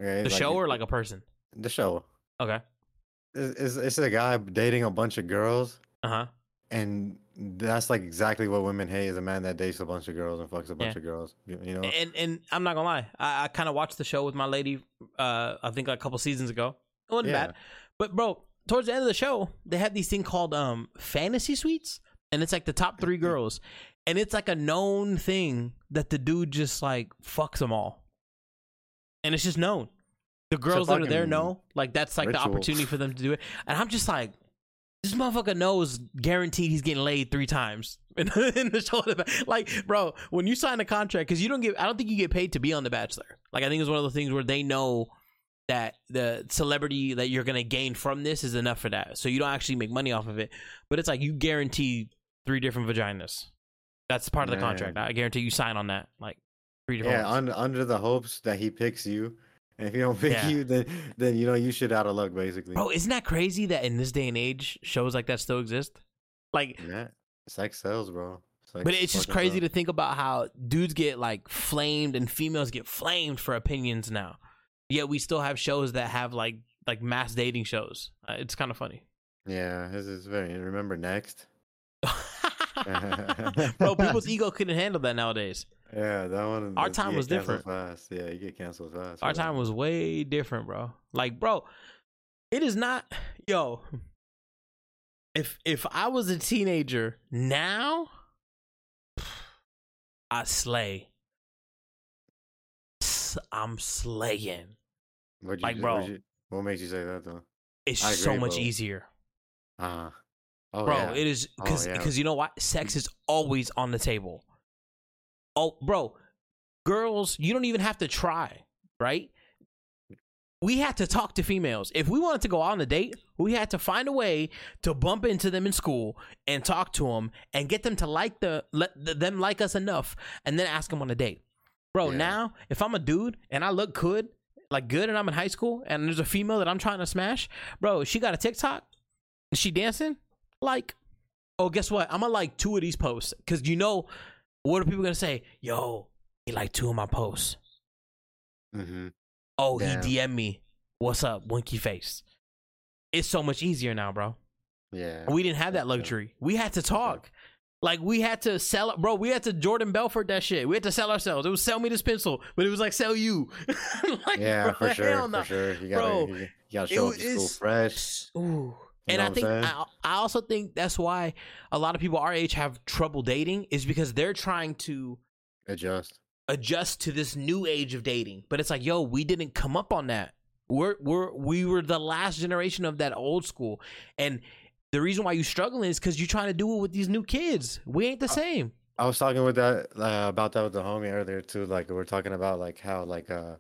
[SPEAKER 2] Okay,
[SPEAKER 1] The
[SPEAKER 2] like,
[SPEAKER 1] show or like a person.
[SPEAKER 2] the show.
[SPEAKER 1] Okay.
[SPEAKER 2] It's, it's, it's a guy dating a bunch of girls.
[SPEAKER 1] Uh huh.
[SPEAKER 2] And that's like exactly what women hate is a man that dates a bunch of girls and fucks a bunch
[SPEAKER 1] Yeah.
[SPEAKER 2] of girls. You, know?
[SPEAKER 1] And and I'm not gonna lie, I, I kind of watched the show with my lady. Uh, I think like a couple seasons ago. It wasn't
[SPEAKER 2] Yeah.
[SPEAKER 1] bad, but bro, towards the end of the show, they had these thing called um fantasy suites, and it's like the top three girls, and it's like a known thing that the dude just like fucks them all, and it's just known. The girls that are there know, like that's like the opportunity for them to do it, and I'm just like. This motherfucker knows guaranteed he's getting laid three times in, in the show. Like, bro, when you sign a contract, because you don't get, I don't think you get paid to be on The Bachelor. Like, I think it's one of the things where they know that the celebrity that you're gonna gain from this is enough for that, so you don't actually make money off of it. But it's like you guarantee three different vaginas. That's part of the
[SPEAKER 2] Man.
[SPEAKER 1] contract. I guarantee you sign on that. Like three different.
[SPEAKER 2] yeah, under under the hopes that he picks you. And if he don't pick
[SPEAKER 1] Yeah.
[SPEAKER 2] you, then then you know you shit out of luck basically.
[SPEAKER 1] bro, isn't that crazy that in this day and age shows like that still exist? Like,
[SPEAKER 2] Yeah. Sex sells, bro. Sex
[SPEAKER 1] But it's just crazy to think about how dudes get like flamed and females get flamed for opinions now. Yet we still have shows that have like like mass dating shows. Uh, it's kind of funny.
[SPEAKER 2] Yeah, this is very remember next.
[SPEAKER 1] Bro, people's ego couldn't handle that nowadays.
[SPEAKER 2] Yeah, that one.
[SPEAKER 1] Our time was different.
[SPEAKER 2] Fast. Yeah, you get canceled fast.
[SPEAKER 1] Our
[SPEAKER 2] that.
[SPEAKER 1] time was way different, bro. Like, bro, it is not yo. If if I was a teenager now, I slay. I'm slaying.
[SPEAKER 2] What'd
[SPEAKER 1] like,
[SPEAKER 2] do-
[SPEAKER 1] bro.
[SPEAKER 2] you- what makes you say that though?
[SPEAKER 1] It's
[SPEAKER 2] I
[SPEAKER 1] so much
[SPEAKER 2] bro.
[SPEAKER 1] easier.
[SPEAKER 2] Ah, Oh,
[SPEAKER 1] bro.
[SPEAKER 2] yeah.
[SPEAKER 1] It is
[SPEAKER 2] Oh,
[SPEAKER 1] because
[SPEAKER 2] yeah.
[SPEAKER 1] because you know what? Sex is always on the table. Oh, bro, girls, you don't even have to try, right? We had to talk to females. If we wanted to go out on a date, we had to find a way to bump into them in school and talk to them and get them to like the let them like us enough, and then ask them on a date. Bro,
[SPEAKER 2] Yeah.
[SPEAKER 1] now if I'm a dude and I look good, like good, and I'm in high school, and there's a female that I'm trying to smash, bro, she got a TikTok, is she dancing, like, oh, guess what? I'm gonna like two of these posts because you know what are people gonna say? Yo, he liked two of my posts.
[SPEAKER 2] Mm-hmm.
[SPEAKER 1] Oh,
[SPEAKER 2] Damn.
[SPEAKER 1] he DM'd me. What's up, winky face? It's so much easier now, bro.
[SPEAKER 2] Yeah.
[SPEAKER 1] We didn't have that luxury. We had to talk. Like we had to sell, bro. We had to Jordan Belfort that shit. We had to sell ourselves. It was sell me this pencil, but it was like sell you. like,
[SPEAKER 2] Yeah,
[SPEAKER 1] bro,
[SPEAKER 2] for
[SPEAKER 1] hell
[SPEAKER 2] sure.
[SPEAKER 1] no.
[SPEAKER 2] For sure. You
[SPEAKER 1] Bro,
[SPEAKER 2] gotta, you, you gotta
[SPEAKER 1] it
[SPEAKER 2] show
[SPEAKER 1] wa-
[SPEAKER 2] up to school fresh.
[SPEAKER 1] Ooh.
[SPEAKER 2] You
[SPEAKER 1] And I think? I, I also think that's why a lot of people our age have trouble dating is because they're trying to
[SPEAKER 2] Adjust.
[SPEAKER 1] adjust to this new age of dating. But it's like, yo, we didn't come up on that. We're we're we were the last generation of that old school. And the reason why you struggling is because you're trying to do it with these new kids. We ain't the same.
[SPEAKER 2] I was talking with that uh, about that with the homie earlier too. Like we we're talking about like how like uh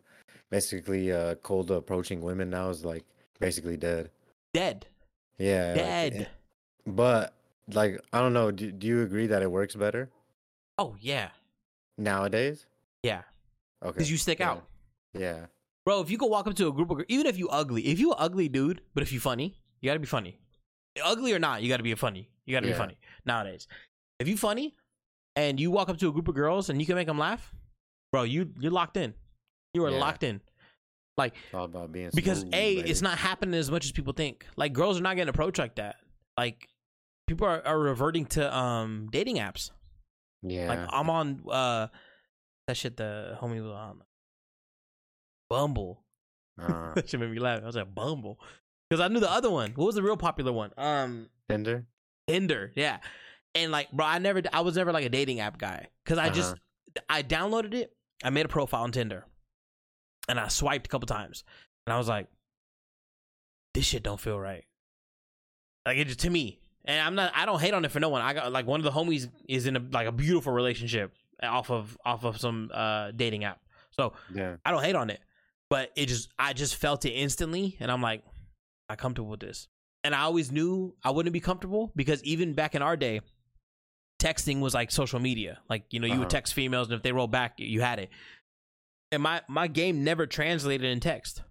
[SPEAKER 2] basically uh cold approaching women now is like basically dead.
[SPEAKER 1] Dead.
[SPEAKER 2] Yeah.
[SPEAKER 1] Dead.
[SPEAKER 2] eh, but like I don't know. Do, do you agree that it works better
[SPEAKER 1] Oh yeah.
[SPEAKER 2] nowadays?
[SPEAKER 1] Yeah.
[SPEAKER 2] Okay.
[SPEAKER 1] Because you stick
[SPEAKER 2] yeah.
[SPEAKER 1] out.
[SPEAKER 2] Yeah.
[SPEAKER 1] Bro, if you go walk up to a group of even if you ugly, if you ugly dude, but if you funny, you gotta be funny. Ugly or not, you gotta be funny. You gotta be funny nowadays. If you funny and you walk up to a group of girls and you can make them laugh, bro, you you're locked in. You are
[SPEAKER 2] Yeah.
[SPEAKER 1] locked in. Like
[SPEAKER 2] It's all about being
[SPEAKER 1] because
[SPEAKER 2] smooth,
[SPEAKER 1] a
[SPEAKER 2] baby.
[SPEAKER 1] it's not happening as much as people think. Like girls are not getting approached like that. Like people are, are reverting to um dating apps.
[SPEAKER 2] Yeah.
[SPEAKER 1] Like I'm on uh that shit the homie was on Bumble.
[SPEAKER 2] uh,
[SPEAKER 1] that shit made me laugh. I was like Bumble because I knew the other one. What was the real popular one? Um,
[SPEAKER 2] Tinder.
[SPEAKER 1] Tinder. Yeah, and like, bro, I never, I was never like a dating app guy because I just, I downloaded it. I made a profile on Tinder, and I swiped a couple times, and I was like, this shit don't feel right. Like it just to me, and I'm not, I don't hate on it for no one. I got like one of the homies is in a like a beautiful relationship off of off of some uh dating app. So
[SPEAKER 2] Yeah.
[SPEAKER 1] I don't hate on it, but it just I just felt it instantly, and I'm like, I'm comfortable with this. And I always knew I wouldn't be comfortable because even back in our day, texting was like social media. Like you know, you
[SPEAKER 2] Uh-huh.
[SPEAKER 1] would text females, and if they roll back, you had it. And my my game never translated in text.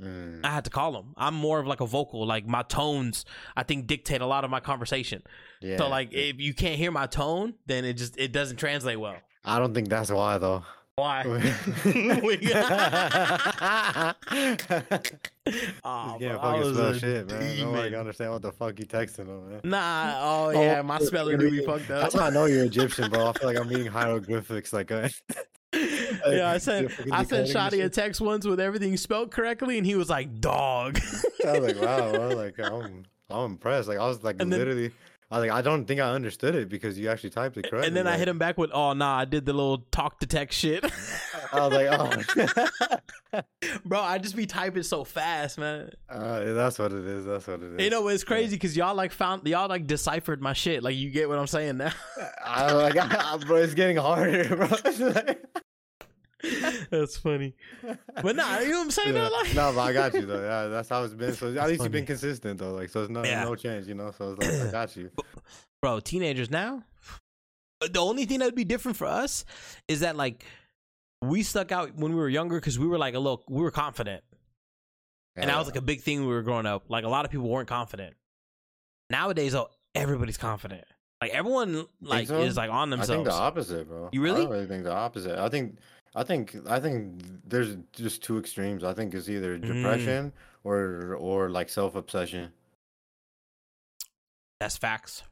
[SPEAKER 2] Mm.
[SPEAKER 1] I had to call them. I'm more of like a vocal. Like my tones, I think dictate a lot of my conversation.
[SPEAKER 2] Yeah.
[SPEAKER 1] So like, if you can't hear my tone, then it just it doesn't translate well.
[SPEAKER 2] I don't think that's why though.
[SPEAKER 1] Why?
[SPEAKER 2] Oh, yeah, fucking spell shit, man. Nobody understand what the fuck you texting them, man.
[SPEAKER 1] Nah, oh yeah, my spelling do be fucked up.
[SPEAKER 2] That's how I know you're Egyptian, bro. I feel like I'm reading hieroglyphics. Like, uh,
[SPEAKER 1] yeah, I sent I sent Shadi a text once with everything spelled correctly, and he was like, "Dog."
[SPEAKER 2] I was like, wow, bro. Like, I'm, I'm impressed. Like, I was like,
[SPEAKER 1] And
[SPEAKER 2] literally, I was like, I don't think I understood it because you actually typed it correctly.
[SPEAKER 1] and then I hit him back with, "Oh nah, I did the little talk to text shit."
[SPEAKER 2] I was like, oh,
[SPEAKER 1] Bro, I just be typing so fast, man.
[SPEAKER 2] uh, that's what it is. That's what it is.
[SPEAKER 1] You know, it's crazy because y'all like found y'all like deciphered my shit. Like you get what I'm saying now.
[SPEAKER 2] I was like, bro, it's getting harder, bro.
[SPEAKER 1] That's funny. But nah, you know what I'm saying?
[SPEAKER 2] Yeah.
[SPEAKER 1] though? Like,
[SPEAKER 2] no, but I got you though. Yeah, that's how it's been. So at least
[SPEAKER 1] funny.
[SPEAKER 2] you've been consistent though. Like, so it's no
[SPEAKER 1] Yeah.
[SPEAKER 2] no change, you know. So it's like I got you.
[SPEAKER 1] bro, teenagers now. The only thing that would be different for us is that like we stuck out when we were younger because we were like a little, we were confident, and that was like a big thing when we were growing up. Like a lot of people weren't confident. Nowadays, oh, everybody's confident. Like everyone like
[SPEAKER 2] so?
[SPEAKER 1] is like on themselves.
[SPEAKER 2] I think the opposite, bro.
[SPEAKER 1] You
[SPEAKER 2] I
[SPEAKER 1] really?
[SPEAKER 2] don't really think the opposite. I think, I think, I think there's just two extremes. I think it's either
[SPEAKER 1] Mm.
[SPEAKER 2] depression or or like self obsession.
[SPEAKER 1] That's facts.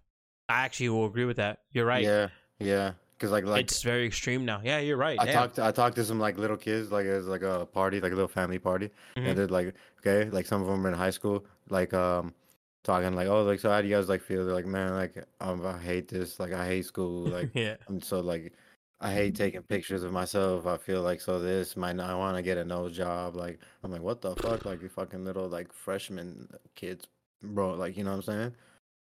[SPEAKER 1] I actually will agree with that. You're right.
[SPEAKER 2] Yeah, yeah. Because like like
[SPEAKER 1] it's very extreme now. Yeah, you're right.
[SPEAKER 2] I
[SPEAKER 1] Damn.
[SPEAKER 2] talked I talked to some like little kids like it was like a party like a little family party
[SPEAKER 1] Mhm.
[SPEAKER 2] and they're like okay like some of them are in high school like um talking like oh like so how do you guys like feel they're like man like um, I hate this like I hate school like
[SPEAKER 1] yeah.
[SPEAKER 2] I'm so like I hate taking pictures of myself I feel like so this might not I want to get a nose job like I'm like what the fuck like you fucking little like freshman uh, kids bro like you know what I'm saying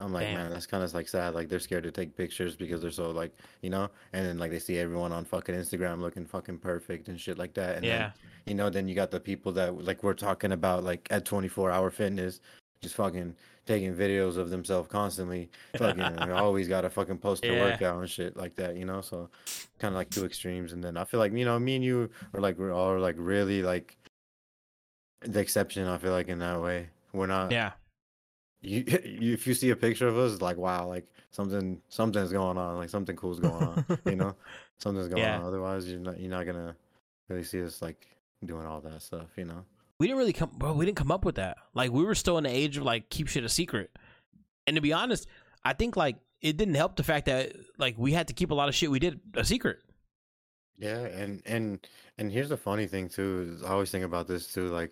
[SPEAKER 2] I'm like,
[SPEAKER 1] Damn.
[SPEAKER 2] man, that's kind of like sad. Like they're scared to take pictures because they're so like, you know, and then like they see everyone on fucking Instagram looking fucking perfect and shit like that. And
[SPEAKER 1] yeah.
[SPEAKER 2] then, you know, then you got the people that like we're talking about like at 24 hour fitness, just fucking taking videos of themselves constantly. Fucking always got to fucking post their
[SPEAKER 1] Yeah.
[SPEAKER 2] workout and shit like that, you know. So kind of like two extremes. And then I feel like you know, me and you are like we're all like really like the exception. I feel like in that way, we're not
[SPEAKER 1] yeah.
[SPEAKER 2] you, you if you see a picture of us, like wow, like something something's going on, like something cool's going on, you know, something's going
[SPEAKER 1] Yeah.
[SPEAKER 2] on. Otherwise, you're not you're not gonna really see us like doing all that stuff, you know.
[SPEAKER 1] We didn't really come bro we didn't come up with that like we were still in the age of like keep shit a secret and to be honest i think like it didn't help the fact that like we had to keep a lot of shit we did a secret
[SPEAKER 2] Yeah, and and and here's the funny thing too. Is I always think about this too. Like,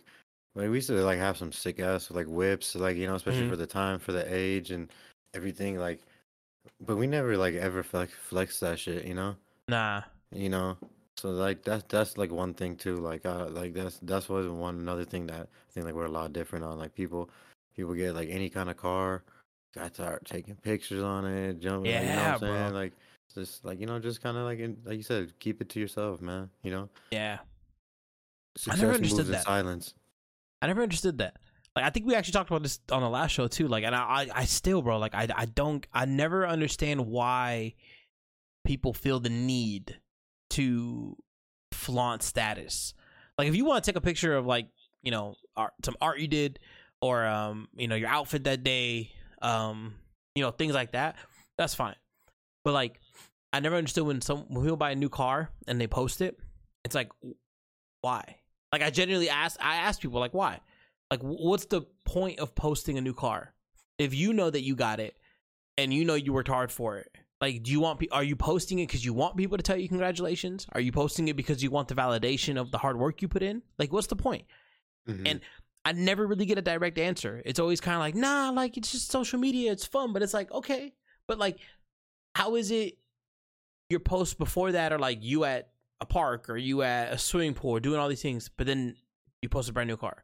[SPEAKER 2] like we used to like have some sick ass like whips, like you know, especially
[SPEAKER 1] Mhm.
[SPEAKER 2] for the time, for the age, and everything. Like, but we never like ever flex flex that shit, you know.
[SPEAKER 1] nah
[SPEAKER 2] you know so like that's that's like one thing too like uh like that's that's was one another thing that i think like we're a lot different on like people people get like any kind of car got start taking pictures on it jumping like, you know
[SPEAKER 1] Yeah,
[SPEAKER 2] what i'm saying
[SPEAKER 1] bro.
[SPEAKER 2] like just like you know just kind of like in, like you said keep it to yourself man you know?
[SPEAKER 1] Yeah.
[SPEAKER 2] Success
[SPEAKER 1] never
[SPEAKER 2] moves
[SPEAKER 1] understood
[SPEAKER 2] in
[SPEAKER 1] that.
[SPEAKER 2] silence.
[SPEAKER 1] I never understood that. Like i think we actually talked about this on the last show too like and i i, I still bro like i i don't i never understand why people feel the need to flaunt status. Like if you want to take a picture of like, you know, art, some art you did or um, you know, your outfit that day, um, you know, things like that, that's fine. But like I never understood when some when people buy a new car and they post it, it's like why? Like I genuinely ask I ask people like why? Like what's the point of posting a new car? If you know that you got it and you know you worked hard for it, like, do you want? pe- Are you posting it because you want people to tell you congratulations? Are you posting it because you want the validation of the hard work you put in? Like, what's the point?
[SPEAKER 2] Mhm.
[SPEAKER 1] And I never really get a direct answer. It's always kind of like, nah, like it's just social media. It's fun, but it's like, okay, but like, how is it? Your posts before that are like you at a park or you at a swimming pool doing all these things, but then you post a brand new car.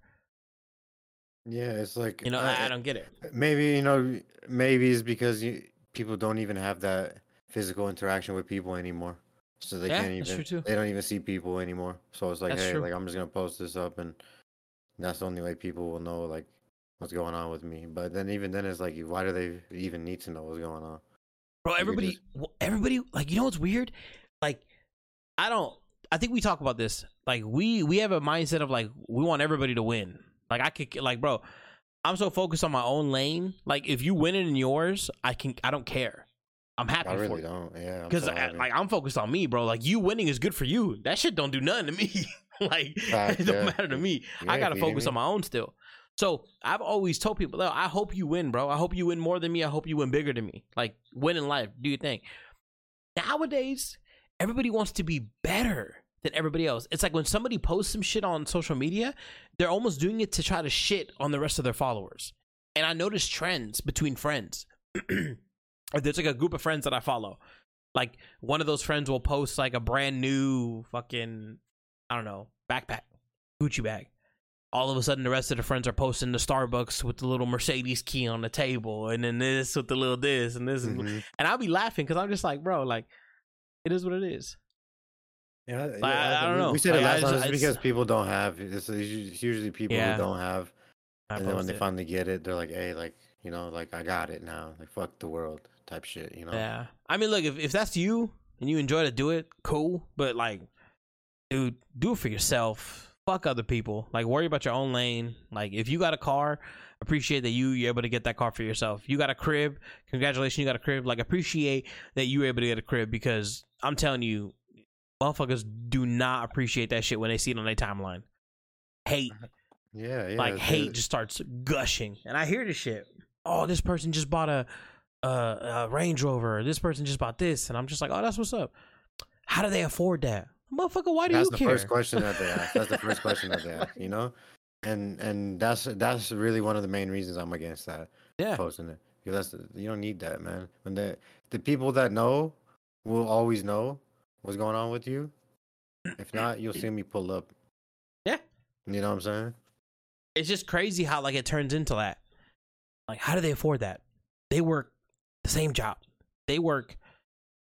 [SPEAKER 2] yeah it's like
[SPEAKER 1] You know,
[SPEAKER 2] I,
[SPEAKER 1] I don't get it.
[SPEAKER 2] maybe you know maybe it's because you, people don't even have that physical interaction with people anymore. So they
[SPEAKER 1] Yeah,
[SPEAKER 2] can't even they don't even see people anymore. So it's like
[SPEAKER 1] That's
[SPEAKER 2] hey
[SPEAKER 1] true.
[SPEAKER 2] like i'm just gonna post this up and that's the only way people will know like what's going on with me. But then even then it's like why do they even need to know what's going on?
[SPEAKER 1] Bro everybody
[SPEAKER 2] just-
[SPEAKER 1] everybody like you know what's weird? Like i don't i think we talk about this. Like we we have a mindset of like we want everybody to win. Like i could like bro i'm so focused on my own lane like if you win it in yours i can i don't care i'm happy
[SPEAKER 2] i
[SPEAKER 1] for
[SPEAKER 2] really
[SPEAKER 1] you
[SPEAKER 2] don't yeah I'm
[SPEAKER 1] because
[SPEAKER 2] so
[SPEAKER 1] like i'm focused on me bro like you winning is good for you that shit don't do nothing to me like
[SPEAKER 2] Fact,
[SPEAKER 1] it don't
[SPEAKER 2] yeah.
[SPEAKER 1] matter to me
[SPEAKER 2] You
[SPEAKER 1] i gotta focus
[SPEAKER 2] me.
[SPEAKER 1] on my own still so I've always told people, "Look, I hope you win, bro. I hope you win more than me. I hope you win bigger than me. Like win in life. Do you think? Nowadays, everybody wants to be better than everybody else. It's like when somebody posts some shit on social media, they're almost doing it to try to shit on the rest of their followers. And I notice trends between friends. There's like a group of friends that I follow. Like one of those friends will post like a brand new fucking I don't know, backpack, Gucci bag. All of a sudden, the rest of the friends are posting the Starbucks with the little Mercedes key on the table, and then this with the little this and this, and,
[SPEAKER 2] Mhm.
[SPEAKER 1] and I'll be laughing because I'm just like, bro, like it is what it is.
[SPEAKER 2] Yeah,
[SPEAKER 1] I- I don't know.
[SPEAKER 2] we said it last time
[SPEAKER 1] just-
[SPEAKER 2] it's
[SPEAKER 1] it's-
[SPEAKER 2] because people don't have it's it's usually people
[SPEAKER 1] Yeah.
[SPEAKER 2] who don't have and then when they
[SPEAKER 1] it.
[SPEAKER 2] finally get it they're like hey like you know like i got it now like fuck the world type shit you know
[SPEAKER 1] Yeah. I mean, look, if, if that's you and you enjoy to do it, cool. But like, dude, do it for yourself. Fuck other people. Like, worry about your own lane. Like, if you got a car, appreciate that you you're able to get that car for yourself. You got a crib, congratulations, you got a crib. Like, appreciate that you were able to get a crib because I'm telling you, motherfuckers do not appreciate that shit when they see it on their timeline. Hate.
[SPEAKER 2] Yeah yeah
[SPEAKER 1] like
[SPEAKER 2] it's-
[SPEAKER 1] hate
[SPEAKER 2] it-
[SPEAKER 1] just starts gushing. And i hear this shit. Oh this person just bought a, a, a range rover. This person just bought this. And i'm just like oh that's what's up. How do they afford that? Motherfucker why do
[SPEAKER 2] that's
[SPEAKER 1] you
[SPEAKER 2] the first question that they ask. That's the first question that they ask you know? And and that's that's really one of the main reasons i'm against that
[SPEAKER 1] yeah.
[SPEAKER 2] posting it. Because that's you don't need that man. When the the people that know will always know what's going on with you if not you'll see me pull up
[SPEAKER 1] Yeah.
[SPEAKER 2] you know what i'm saying
[SPEAKER 1] it's just crazy how like it turns into that like how do they afford that they work the same job. They work.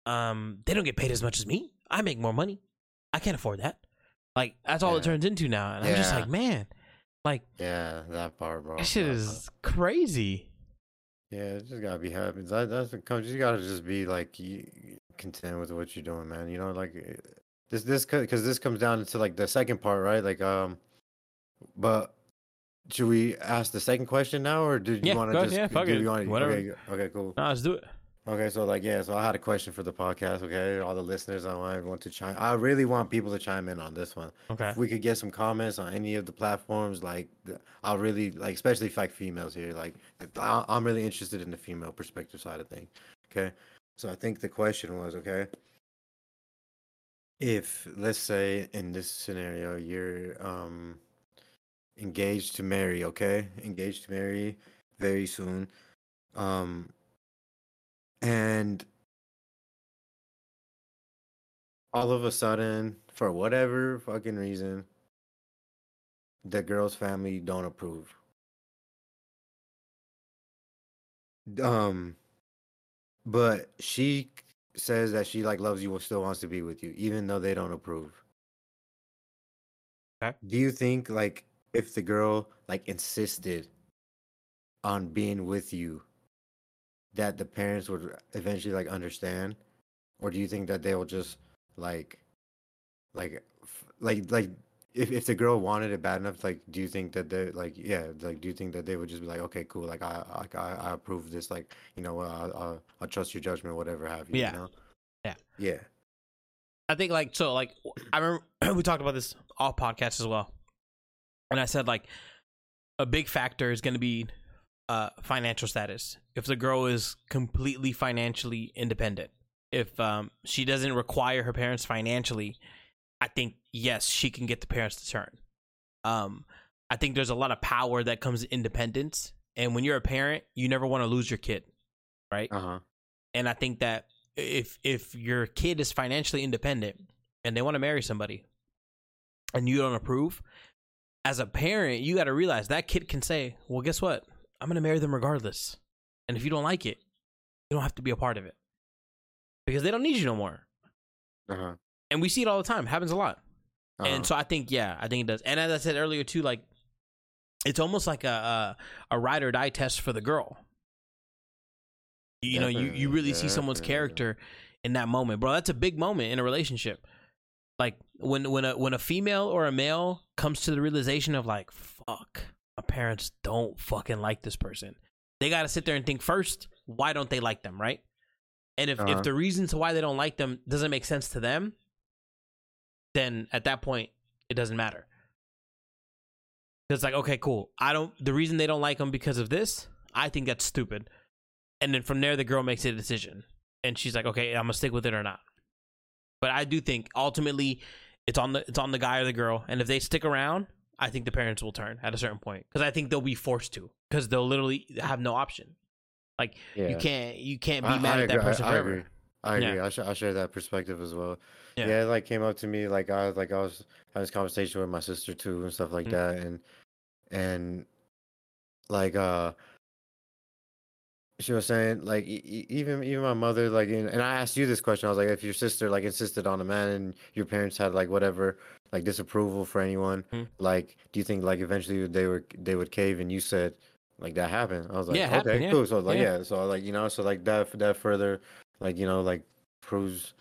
[SPEAKER 1] Um, they don't get paid as much as me. I make more money. I can't afford that. Like that's all it turns into now. And I'm just like, man, like
[SPEAKER 2] Yeah, that part, bro.
[SPEAKER 1] that shit
[SPEAKER 2] that
[SPEAKER 1] is crazy.
[SPEAKER 2] Yeah, it just gotta be happy. That that's what comes. You gotta just be like you, content with what you're doing, man. You know, like eh, this this because this comes down to like the second part, right? Like um, but should we ask the second question now, or did you
[SPEAKER 1] Yeah,
[SPEAKER 2] want to just
[SPEAKER 1] yeah, fuck
[SPEAKER 2] do
[SPEAKER 1] it,
[SPEAKER 2] you wanna-
[SPEAKER 1] whatever.
[SPEAKER 2] Okay, okay, cool.
[SPEAKER 1] No, let's do it.
[SPEAKER 2] Okay, so like yeah, so I had a question for the podcast. Okay, all the listeners, I want everyone to chime. I really want people to chime in on this one.
[SPEAKER 1] Okay.
[SPEAKER 2] If we could get some comments on any of the platforms, like I'll really like, especially if like females here. Like I'm really interested in the female perspective side of things. Okay, so I think the question was okay. If let's say in this scenario you're um engaged to marry, okay, engaged to marry very soon, um, and all of a sudden, for whatever fucking reason, the girl's family don't approve. Um, but she says that she like loves you and still wants to be with you, even though they don't approve.
[SPEAKER 1] Okay.
[SPEAKER 2] Do you think like if the girl like insisted on being with you, that the parents would eventually like understand, or do you think that they'll just like, like, f- like, like if if the girl wanted it bad enough, like, do you think that they like, yeah, like, do you think that they would just be like, okay, cool, like, I, like, I, I approve this, like, you know, uh, I'll, I'll trust your judgment, whatever have you,
[SPEAKER 1] Yeah.
[SPEAKER 2] you know?
[SPEAKER 1] Yeah.
[SPEAKER 2] yeah,
[SPEAKER 1] I think like so like I remember we talked about this off podcast as well, and I said like a big factor is going to be uh financial status. If the girl is completely financially independent, if um she doesn't require her parents financially, I think yes she can get the parents to turn. Um, I think there's a lot of power that comes in independence, and when you're a parent, you never want to lose your kid, right?
[SPEAKER 2] uh huh,
[SPEAKER 1] and I think that if if your kid is financially independent and they want to marry somebody and you don't approve, as a parent, you got to realize that kid can say, "Well, guess what? I'm going to marry them regardless." And if you don't like it, you don't have to be a part of it. Because they don't need you no more.
[SPEAKER 2] uh huh,
[SPEAKER 1] And we see it all the time. Happens a lot.
[SPEAKER 2] uh-huh.
[SPEAKER 1] And so I think yeah, I think it does. And as I said earlier too, like it's almost like a a, a ride or die test for the girl. You know, you you really see someone's character in that moment, bro. That's a big moment in a relationship. Like when when a when a female or a male comes to the realization of like, fuck, my parents don't fucking like this person. They got to sit there and think first, why don't they like them, right? And if
[SPEAKER 2] Uh-huh.
[SPEAKER 1] if the reasons why they don't like them doesn't make sense to them, then at that point it doesn't matter. It's like, okay, cool. I don't. The reason they don't like them because of this, I think that's stupid. And then from there, the girl makes a decision, and she's like, okay, I'm gonna stick with it or not. But I do think ultimately, it's on the it's on the guy or the girl, and if they stick around, I think the parents will turn at a certain point because I think they'll be forced to because they'll literally have no option. Like
[SPEAKER 2] yeah.
[SPEAKER 1] you can't you can't be
[SPEAKER 2] I-
[SPEAKER 1] mad
[SPEAKER 2] I
[SPEAKER 1] at that
[SPEAKER 2] agree, I-
[SPEAKER 1] person
[SPEAKER 2] I, agree. I
[SPEAKER 1] Yeah.
[SPEAKER 2] I, sh- I share that perspective as well.
[SPEAKER 1] Yeah.
[SPEAKER 2] Yeah. it like came up to me like I was like I was having this conversation with my sister too and stuff like
[SPEAKER 1] Mm.
[SPEAKER 2] that and and like uh she was saying like e- even even my mother like and and I asked you this question I was like if your sister like insisted on a man and your parents had like whatever like disapproval for anyone
[SPEAKER 1] Mm.
[SPEAKER 2] like do you think like eventually they were they would cave and you said like that happened I was like
[SPEAKER 1] Yeah,
[SPEAKER 2] okay
[SPEAKER 1] happened, yeah.
[SPEAKER 2] cool so like
[SPEAKER 1] Yeah.
[SPEAKER 2] yeah so like you know so like that that further like you know like proves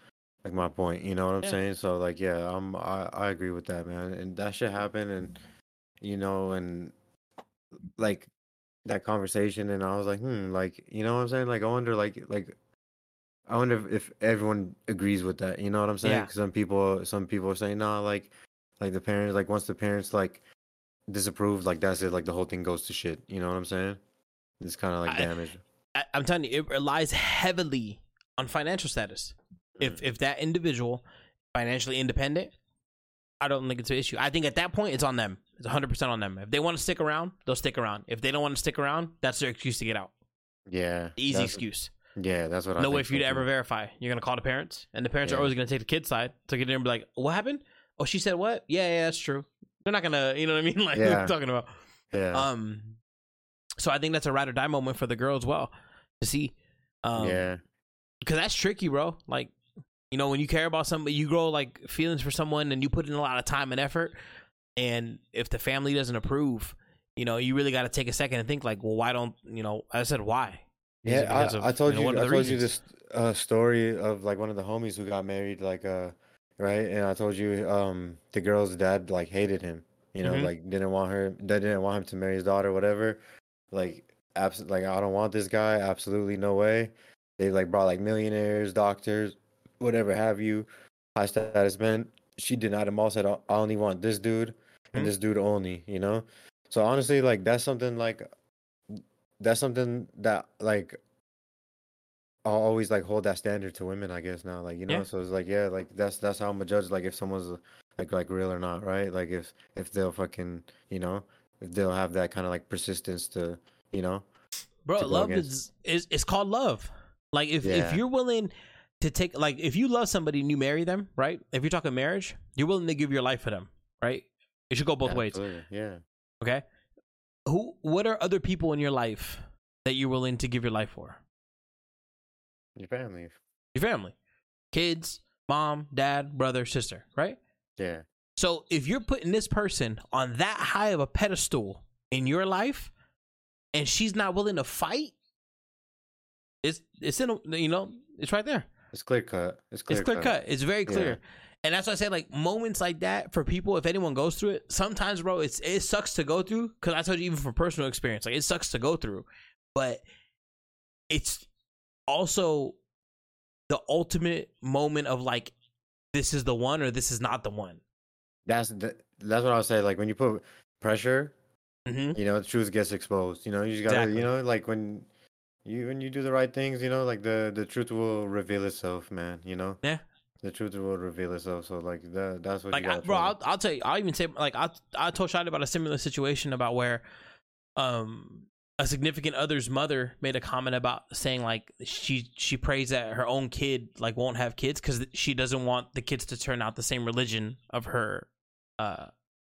[SPEAKER 2] like my point you know what i'm
[SPEAKER 1] Yeah.
[SPEAKER 2] saying? So like yeah i'm I, I agree with that man and that should happen and you know and like that conversation and i was like hmm like you know what i'm saying? Like i wonder like like i wonder if, everyone agrees with that you know what i'm saying?
[SPEAKER 1] Yeah.
[SPEAKER 2] some people some people are saying no like like the parents like once the parents like disapprove like that's it like the whole thing goes to shit you know what i'm saying? It's kind of like
[SPEAKER 1] I-
[SPEAKER 2] damage
[SPEAKER 1] I, I'm telling you, it relies heavily on financial status. If if that individual financially independent, I don't think it's an issue. I think at that point it's on them. It's 100 percent on them. If they want to stick around, they'll stick around. If they don't want to stick around, that's their excuse to get out.
[SPEAKER 2] yeah
[SPEAKER 1] Easy excuse.
[SPEAKER 2] yeah that's what I
[SPEAKER 1] No way for you to ever verify. You're gonna call the parents, and the parents are always gonna take the kid's side. So get in and be like, "What happened? Oh, she said what? Yeah, yeah, that's true." They're not gonna, you know what I mean? Like what
[SPEAKER 2] Yeah.
[SPEAKER 1] talking about.
[SPEAKER 2] yeah
[SPEAKER 1] Um, so I think that's a ride or die moment for the girl as well. to see. Um,
[SPEAKER 2] yeah,
[SPEAKER 1] because that's tricky, bro. Like, you know, when you care about somebody, you grow like feelings for someone, and you put in a lot of time and effort. And if the family doesn't approve, you know, you really got to take a second and think, like, well, why don't you know? I said why. Is
[SPEAKER 2] yeah. I,
[SPEAKER 1] of,
[SPEAKER 2] I told
[SPEAKER 1] know,
[SPEAKER 2] you, I told you this uh, story of like one of the homies who got married, like uh, right, and I told you um the girl's dad like hated him, you know,
[SPEAKER 1] Mhm.
[SPEAKER 2] like didn't want her, they didn't want him to marry his daughter, whatever, like abs like I don't want this guy, absolutely no way. They like brought like millionaires, doctors, whatever have you, high status men. She denied them all. Said I only want this dude and
[SPEAKER 1] Mhm.
[SPEAKER 2] this dude only. You know. So honestly, like that's something like that's something that like I'll always like hold that standard to women. I guess now, like you know.
[SPEAKER 1] Yeah.
[SPEAKER 2] So it's like yeah, like that's that's how I'm gonna judge like if someone's like like real or not, right? Like if if they'll fucking you know if they'll have that kind of like persistence to you know
[SPEAKER 1] bro love
[SPEAKER 2] against.
[SPEAKER 1] is, is it's called love like if if you're willing to take like if you love somebody and you marry them right? If you're talking marriage you're willing to give your life for them right? It should go both ways.
[SPEAKER 2] Yeah.
[SPEAKER 1] okay? Who what are other people in your life that you're willing to give your life for?
[SPEAKER 2] Your family.
[SPEAKER 1] your family. Kids mom dad brother sister right?
[SPEAKER 2] Yeah.
[SPEAKER 1] so if you're putting this person on that high of a pedestal in your life and she's not willing to fight it's it's in a- you know it's right there
[SPEAKER 2] It's clear cut. It's clear,
[SPEAKER 1] it's clear cut. It's very clear.
[SPEAKER 2] Yeah.
[SPEAKER 1] And that's why I say like moments like that for people, if anyone goes through it, sometimes bro, it's it sucks to go through. Cause I told you even from personal experience, like it sucks to go through. But it's also the ultimate moment of like this is the one or this is not the one.
[SPEAKER 2] That's the, that's what I was saying. Like when you put pressure,
[SPEAKER 1] Mm-hmm.
[SPEAKER 2] you know, the truth gets exposed. You know, you just gotta,
[SPEAKER 1] Exactly.
[SPEAKER 2] you know, like when you when you do the right things, you know, like the the truth will reveal itself, man. You know.
[SPEAKER 1] Yeah.
[SPEAKER 2] The truth will reveal itself. So like that that's what
[SPEAKER 1] Like I,
[SPEAKER 2] got.
[SPEAKER 1] bro, I'll, I'll tell you. I'll even say like I I told Shadi about a similar situation about where um a significant other's mother made a comment about saying like she she prays that her own kid like won't have kids because she doesn't want the kids to turn out the same religion of her uh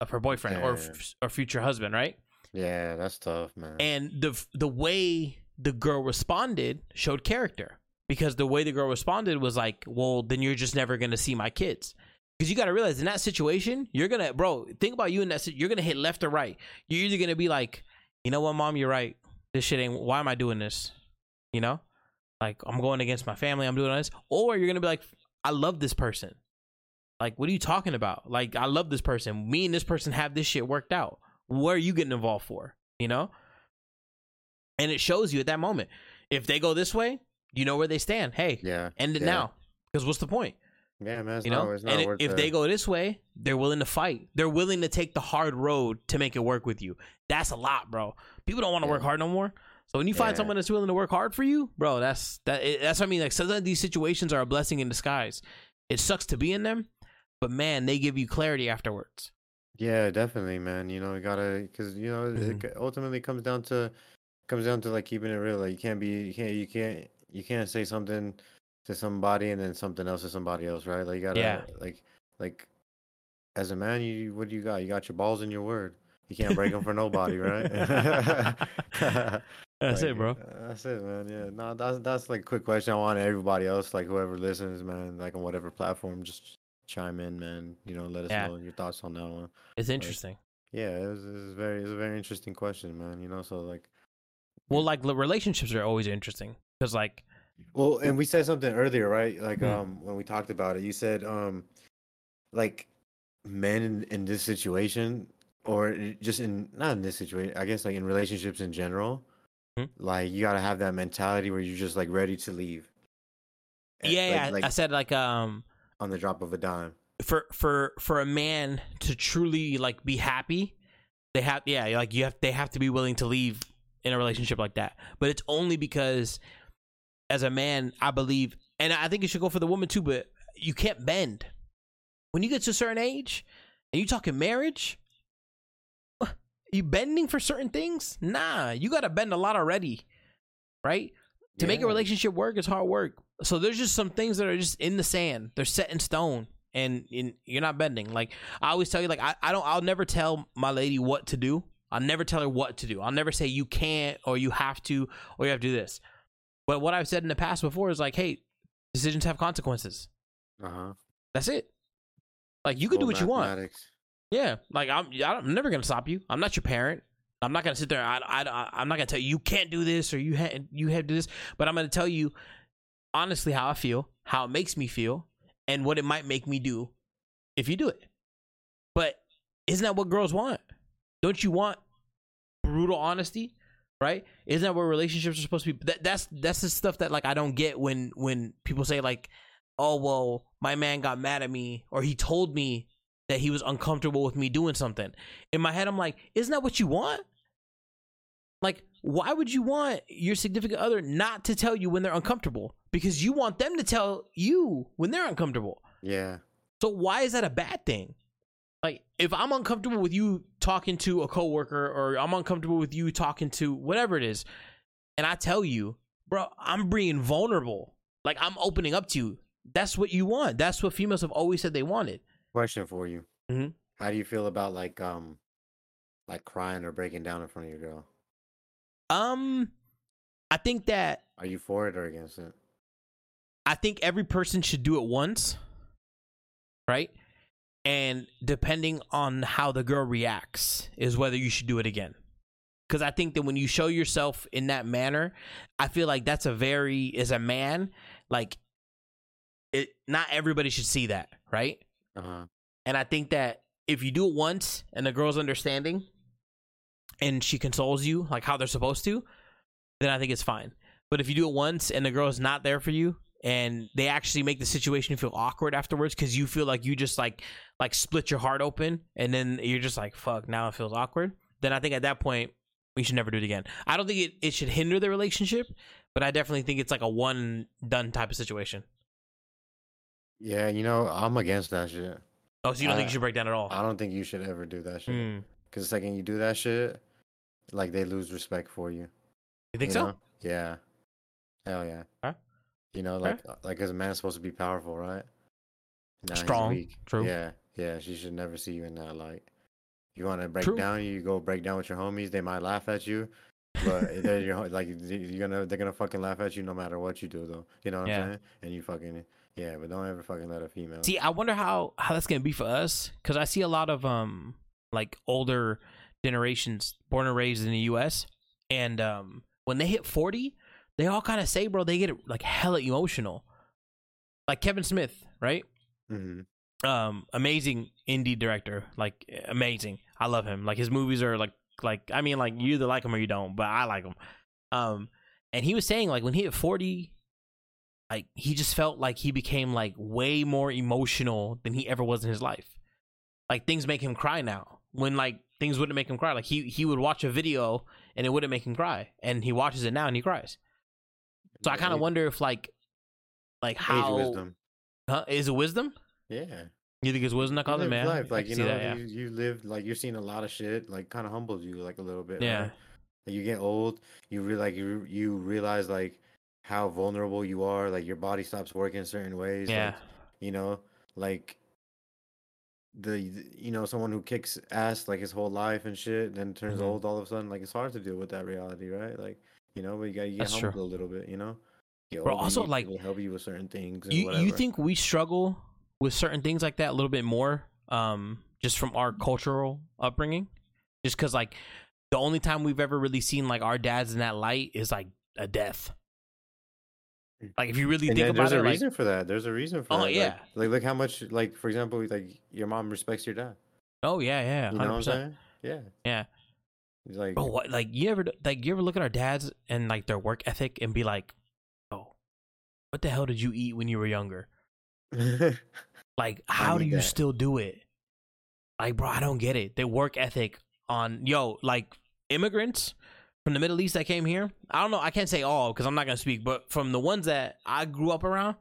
[SPEAKER 1] of her boyfriend or f- or future husband right
[SPEAKER 2] Yeah, that's tough, man.
[SPEAKER 1] and the the way the girl responded showed character because the way the girl responded was like well then you're just never gonna see my kids. Because you got to realize in that situation you're gonna bro think about you in that you're gonna hit left or right. You're either gonna be like you know what mom you're right. This shit ain't why am i doing this? You know? Like i'm going against my family i'm doing this. Or you're gonna be like i love this person. Like what are you talking about? Like i love this person. Me and this person have this shit worked out. What are you getting involved for? You know and it shows you at that moment if they go this way you know where they stand hey
[SPEAKER 2] yeah.
[SPEAKER 1] end it
[SPEAKER 2] yeah.
[SPEAKER 1] now because what's the point
[SPEAKER 2] Yeah, man. It's
[SPEAKER 1] you
[SPEAKER 2] not,
[SPEAKER 1] know
[SPEAKER 2] it's not
[SPEAKER 1] and
[SPEAKER 2] worth
[SPEAKER 1] if
[SPEAKER 2] the-
[SPEAKER 1] they go this way they're willing to fight they're willing to take the hard road to make it work with you that's a lot bro people don't want to
[SPEAKER 2] Yeah.
[SPEAKER 1] work hard no more so when you find
[SPEAKER 2] Yeah.
[SPEAKER 1] someone that's willing to work hard for you bro that's that that's what i mean like sometimes these situations are a blessing in disguise it sucks to be in them but man they give you clarity afterwards
[SPEAKER 2] Yeah, definitely, man. You know, you gotta, cause you know,
[SPEAKER 1] Mhm.
[SPEAKER 2] it ultimately comes down to, comes down to like keeping it real. Like you can't be, you can't, you can't, you can't say something to somebody and then something else to somebody else, right? Like you gotta,
[SPEAKER 1] Yeah.
[SPEAKER 2] like, like, as a man, you, what do you got? You got your balls in your word. You can't break them for nobody, right?
[SPEAKER 1] that's
[SPEAKER 2] Like,
[SPEAKER 1] it bro
[SPEAKER 2] That's it, man. Yeah, no, that's that's like a quick question. I want everybody else, like whoever listens, man, like on whatever platform, just chime in, man. You know, let us
[SPEAKER 1] Yeah.
[SPEAKER 2] know your thoughts on that one.
[SPEAKER 1] it's interesting
[SPEAKER 2] Yeah, it's it very, it's a very interesting question, man. You know, so like,
[SPEAKER 1] well like the relationships are always interesting because like
[SPEAKER 2] well, and we said something earlier, right? Like,
[SPEAKER 1] Hmm.
[SPEAKER 2] um, when we talked about it, you said, um, like, men in, in this situation, or just in not in this situation, I guess, like in relationships in general,
[SPEAKER 1] Hmm.
[SPEAKER 2] like you gotta have that mentality where you're just like ready to leave. Eh,
[SPEAKER 1] yeah,
[SPEAKER 2] like,
[SPEAKER 1] yeah
[SPEAKER 2] like
[SPEAKER 1] i said like um
[SPEAKER 2] on the drop of a dime.
[SPEAKER 1] for for for a man to truly like be happy they have yeah like you have they have to be willing to leave in a relationship like that but it's only because as a man i believe and i think it should go for the woman too but you can't bend when you get to a certain age and you talking marriage you bending for certain things nah you gotta bend a lot already right to make a relationship work is hard work. So there's just some things that are just in the sand. They're set in stone and, and you're not bending. Like I always tell you, like I, I don't I'll never tell my lady what to do. I'll never tell her what to do. I'll never say you can't or you have to or you have to do this. But what I've said in the past before is like, hey, decisions have consequences.
[SPEAKER 2] Uh huh.
[SPEAKER 1] That's it. Like you can do what you want. Yeah, like I'm. I'm never gonna stop you. I'm not your parent. I'm not gonna sit there. I, I, I'm not gonna tell you you can't do this or you ha- you have to do this. But I'm gonna tell you honestly how I feel, how it makes me feel, and what it might make me do if you do it. But isn't that what girls want? Don't you want brutal honesty? Right? Isn't that what relationships are supposed to be? That, that's that's the stuff that like I don't get when when people say like, oh well, my man got mad at me or he told me that he was uncomfortable with me doing something. In my head, I'm like, isn't that what you want? Like, why would you want your significant other not to tell you when they're uncomfortable? Because you want them to tell you when they're uncomfortable.
[SPEAKER 2] Yeah.
[SPEAKER 1] So why is that a bad thing? Like, if I'm uncomfortable with you talking to a coworker, or I'm uncomfortable with you talking to whatever it is, and I tell you, bro, I'm being vulnerable. Like, I'm opening up to you. That's what you want. That's what females have always said they wanted.
[SPEAKER 2] Question for you.
[SPEAKER 1] Mhm.
[SPEAKER 2] How do you feel about like um, like crying or breaking down in front of your girl?
[SPEAKER 1] Um, I think that
[SPEAKER 2] Are you for it or against it?
[SPEAKER 1] I think every person should do it once, right? And depending on how the girl reacts, is whether you should do it again. Because I think that when you show yourself in that manner, I feel like that's a very, as a man, like, it. Not everybody should see that, right?
[SPEAKER 2] Uh huh.
[SPEAKER 1] And I think that if you do it once and the girl's understanding and she consoles you like how they're supposed to, then I think it's fine. But if you do it once and the girl's not there for you and they actually make the situation feel awkward afterwards because you feel like you just like like split your heart open and then you're just like fuck now it feels awkward then i think at that point we should never do it again i don't think it, it should hinder the relationship but i definitely think it's like a one done type of situation
[SPEAKER 2] Yeah, you know, I'm against that shit.
[SPEAKER 1] oh so you don't think you should break down at all
[SPEAKER 2] I don't think you should ever do that shit.
[SPEAKER 1] Hmm.
[SPEAKER 2] Because the second you do that shit, like they lose respect for you.
[SPEAKER 1] you think
[SPEAKER 2] you
[SPEAKER 1] so
[SPEAKER 2] know? Yeah. Hell yeah.
[SPEAKER 1] Okay.
[SPEAKER 2] You know, like uh, like as a man supposed to be powerful, right? Now
[SPEAKER 1] Strong, true.
[SPEAKER 2] Yeah, yeah. She should never see you in that light. You want to break
[SPEAKER 1] True.
[SPEAKER 2] down, you go break down with your homies. They might laugh at you, but they're your like you're gonna they're gonna fucking laugh at you no matter what you do, though. You know what
[SPEAKER 1] Yeah.
[SPEAKER 2] I'm saying? And you fucking yeah, but don't ever fucking let a female.
[SPEAKER 1] See, I wonder how how that's gonna be for us because I see a lot of um like older generations born and raised in the U.S. and um when they hit forty, they all kind of say, bro, they get like hella emotional. Like Kevin Smith, right?
[SPEAKER 2] hmm
[SPEAKER 1] Um, amazing indie director, like amazing. I love him. Like his movies are like like I mean like you either like him or you don't, but I like him. Um, and he was saying like when he hit forty, like he just felt like he became like way more emotional than he ever was in his life. Like things make him cry now. When like things wouldn't make him cry, like he he would watch a video and it wouldn't make him cry, and he watches it now and he cries. So I kind of wonder if like like how
[SPEAKER 2] wisdom.
[SPEAKER 1] huh, is it wisdom?
[SPEAKER 2] Yeah.
[SPEAKER 1] You think it's wisdom that
[SPEAKER 2] You
[SPEAKER 1] caused it, man?
[SPEAKER 2] life, like you know,
[SPEAKER 1] that, yeah.
[SPEAKER 2] you, you live like you're seeing a lot of shit, like kind of humbles you like a little bit.
[SPEAKER 1] Yeah.
[SPEAKER 2] right? Like, you get old, you re- like you you realize like how vulnerable you are. Like your body stops working certain ways.
[SPEAKER 1] Yeah.
[SPEAKER 2] Like, you know, like the you know someone who kicks ass like his whole life and shit, then turns
[SPEAKER 1] Mhm.
[SPEAKER 2] old all of a sudden. Like it's hard to deal with that reality, right? Like you know, but you gotta get
[SPEAKER 1] That's true.
[SPEAKER 2] a little bit. You know. Get
[SPEAKER 1] Bro,
[SPEAKER 2] older, you
[SPEAKER 1] also, like,
[SPEAKER 2] help you with certain things.
[SPEAKER 1] You
[SPEAKER 2] whatever.
[SPEAKER 1] you think we struggle with certain things like that a little bit more um just from our cultural upbringing just because like the only time we've ever really seen like our dads in that light is like a death like if you really
[SPEAKER 2] And
[SPEAKER 1] think about
[SPEAKER 2] there's
[SPEAKER 1] it
[SPEAKER 2] a
[SPEAKER 1] like
[SPEAKER 2] reason for that. There's a reason for
[SPEAKER 1] Oh,
[SPEAKER 2] that. like-
[SPEAKER 1] yeah.
[SPEAKER 2] Like, look how much, like, for example, like your mom respects your dad.
[SPEAKER 1] oh yeah yeah
[SPEAKER 2] You know what I'm saying? Yeah.
[SPEAKER 1] Yeah.
[SPEAKER 2] Like,
[SPEAKER 1] Bro, what like you ever like you ever look at our dads and like their work ethic and be like oh what the hell did you eat when you were younger Like, how do you
[SPEAKER 2] that.
[SPEAKER 1] still do it? Like, bro, I don't get it. The work ethic on yo, like immigrants from the Middle East that came here. I don't know. I can't say all because I'm not gonna speak, but from the ones that I grew up around,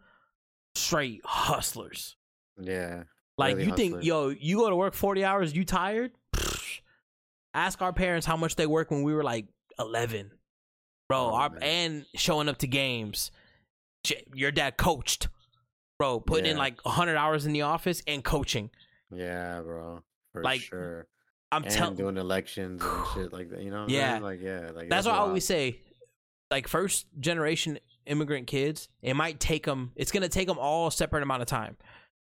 [SPEAKER 1] straight hustlers.
[SPEAKER 2] yeah.
[SPEAKER 1] Like,
[SPEAKER 2] Really
[SPEAKER 1] you think yo, you go to work 40 hours, you tired? Ask our parents how much they work when we were like 11, bro.
[SPEAKER 2] Oh,
[SPEAKER 1] our and showing up to games. Your dad coached, bro. Putting in
[SPEAKER 2] Yeah.
[SPEAKER 1] like 100 hours in the office and coaching.
[SPEAKER 2] Yeah, bro. For
[SPEAKER 1] Like,
[SPEAKER 2] sure.
[SPEAKER 1] I'm
[SPEAKER 2] And
[SPEAKER 1] telling.
[SPEAKER 2] doing elections and shit like that. You know?
[SPEAKER 1] Yeah.
[SPEAKER 2] saying? Like, yeah. Like
[SPEAKER 1] That's what I always say. Like first generation immigrant kids, it might take them. It's gonna take them all a separate amount of time.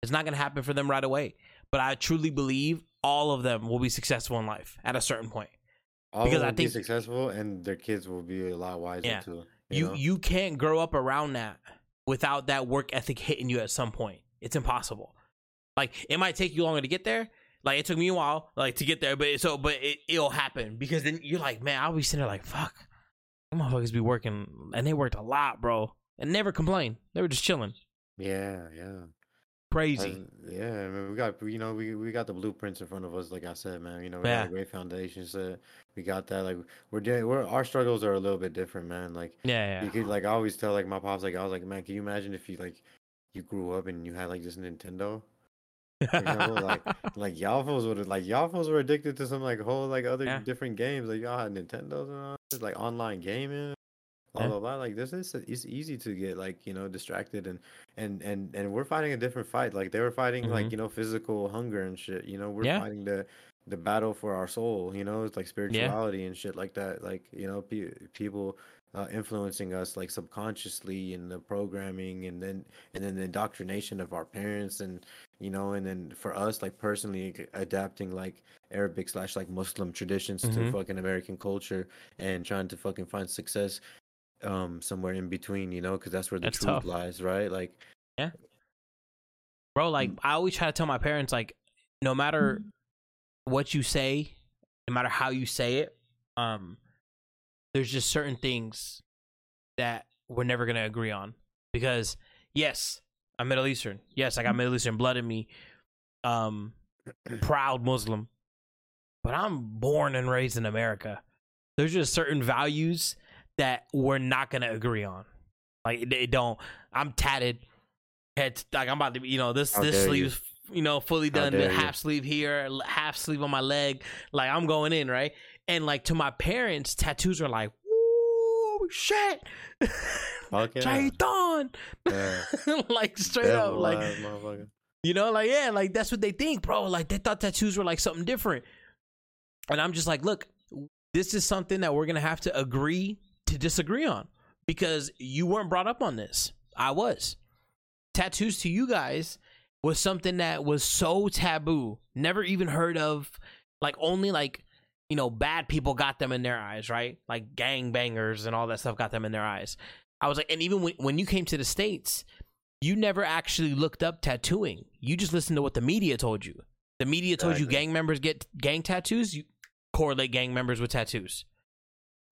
[SPEAKER 1] It's not gonna happen for them right away. But I truly believe all of them will be successful in life at a certain point.
[SPEAKER 2] All
[SPEAKER 1] Because I
[SPEAKER 2] be
[SPEAKER 1] think-
[SPEAKER 2] successful, and their kids will be a lot wiser
[SPEAKER 1] Yeah.
[SPEAKER 2] too.
[SPEAKER 1] You
[SPEAKER 2] know?
[SPEAKER 1] you can't grow up around that without that work ethic hitting you at some point. It's impossible. Like it might take you longer to get there. Like it took me a while, like to get there, but it, so but it, it'll happen because then you're like, man, I'll be sitting there like, fuck, motherfuckers be working, and they worked a lot, bro, and never complain. They were just chilling,
[SPEAKER 2] yeah, yeah.
[SPEAKER 1] Crazy.
[SPEAKER 2] Yeah, I mean, we got you know we we got the blueprints in front of us. Like I said, man, you know we
[SPEAKER 1] Yeah.
[SPEAKER 2] got a great foundation set. We got that. Like we're doing. We're our struggles are a little bit different, man. Like
[SPEAKER 1] yeah, yeah.
[SPEAKER 2] you could like I always tell like my pops like I was like, man, can you imagine if you like you grew up and you had like this Nintendo? Like like y'all fools would like y'all fools were addicted to some like whole like other
[SPEAKER 1] Yeah.
[SPEAKER 2] different games. Like y'all had Nintendos and all this, like online gaming. Blah
[SPEAKER 1] Yeah.
[SPEAKER 2] blah blah. Like this is it's easy to get like you know distracted and and and and we're fighting a different fight. Like they were fighting like
[SPEAKER 1] Mhm.
[SPEAKER 2] you know physical hunger and shit. You know we're
[SPEAKER 1] Yeah.
[SPEAKER 2] fighting the the battle for our soul. You know it's like spirituality and shit like that. Like you know pe- people uh, influencing us like subconsciously in the programming and then and then the indoctrination of our parents and you know and then for us like personally adapting like arabic slash like muslim traditions to
[SPEAKER 1] Mhm.
[SPEAKER 2] fucking american culture and trying to fucking find success um somewhere in between you know because that's where the
[SPEAKER 1] That's
[SPEAKER 2] truth
[SPEAKER 1] tough.
[SPEAKER 2] lies right like yeah,
[SPEAKER 1] bro. Like I always try to tell my parents, like no matter what you say, no matter how you say it, um, there's just certain things that we're never gonna agree on because yes, I'm Middle Eastern. Yes, I got Middle Eastern blood in me. Um, proud Muslim, but I'm born and raised in America. There's just certain values that we're not gonna agree on. Like they don't. I'm tatted. Head like I'm about to. be You know this
[SPEAKER 2] How
[SPEAKER 1] this
[SPEAKER 2] dare you.
[SPEAKER 1] you know fully done. Half sleeve here, half sleeve on my leg. Like I'm going in right. And like to my parents, tattoos are like, "Woo, shit,
[SPEAKER 2] fuck yeah,
[SPEAKER 1] Shaitan!"
[SPEAKER 2] yeah.
[SPEAKER 1] like straight up, like you know, like yeah, like that's what they think, bro. Like they thought tattoos were like something different. And I'm just like, look, this is something that we're gonna have to agree to disagree on because you weren't brought up on this. I was. Tattoos to you guys was something that was so taboo, never even heard of. Like only like you know bad people got them in their eyes, right? Like gang bangers and all that stuff got them in their eyes. I was like, and even when when you came to the states, you never actually looked up tattooing. You just listened to what the media told you. The media told you gang members get gang tattoos. You correlate gang members with tattoos,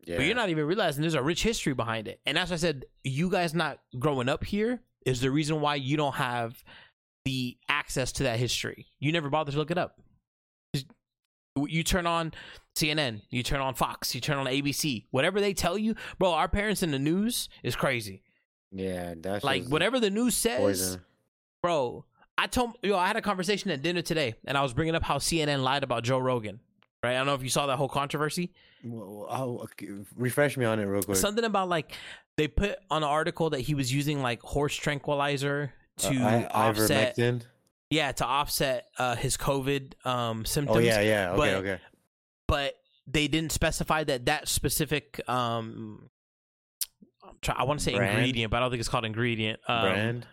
[SPEAKER 2] yeah
[SPEAKER 1] but you're not even realizing there's a rich history behind it. And that's why I said you guys not growing up here is the reason why you don't have the access to that history. You never bother to look it up. You turn on CNN, you turn on Fox, you turn on ABC, whatever they tell you, bro. Our parents in the news is crazy.
[SPEAKER 2] yeah that's
[SPEAKER 1] Like whatever the news says,
[SPEAKER 2] poison
[SPEAKER 1] bro. I told yo, I had a conversation at dinner today, and I was bringing up how CNN lied about Joe Rogan. Right? I don't know if you saw that whole controversy.
[SPEAKER 2] Well, I'll- refresh me on it real quick
[SPEAKER 1] Something about like they put on an article that he was using like horse tranquilizer to
[SPEAKER 2] Uh, I-
[SPEAKER 1] offset,
[SPEAKER 2] ivermectin?
[SPEAKER 1] yeah, to offset uh, his COVID um, symptoms.
[SPEAKER 2] oh yeah yeah okay
[SPEAKER 1] but-
[SPEAKER 2] okay
[SPEAKER 1] but they didn't specify that that specific um, I want to say
[SPEAKER 2] Brand?
[SPEAKER 1] ingredient, but I don't think it's called ingredient. Um,
[SPEAKER 2] brand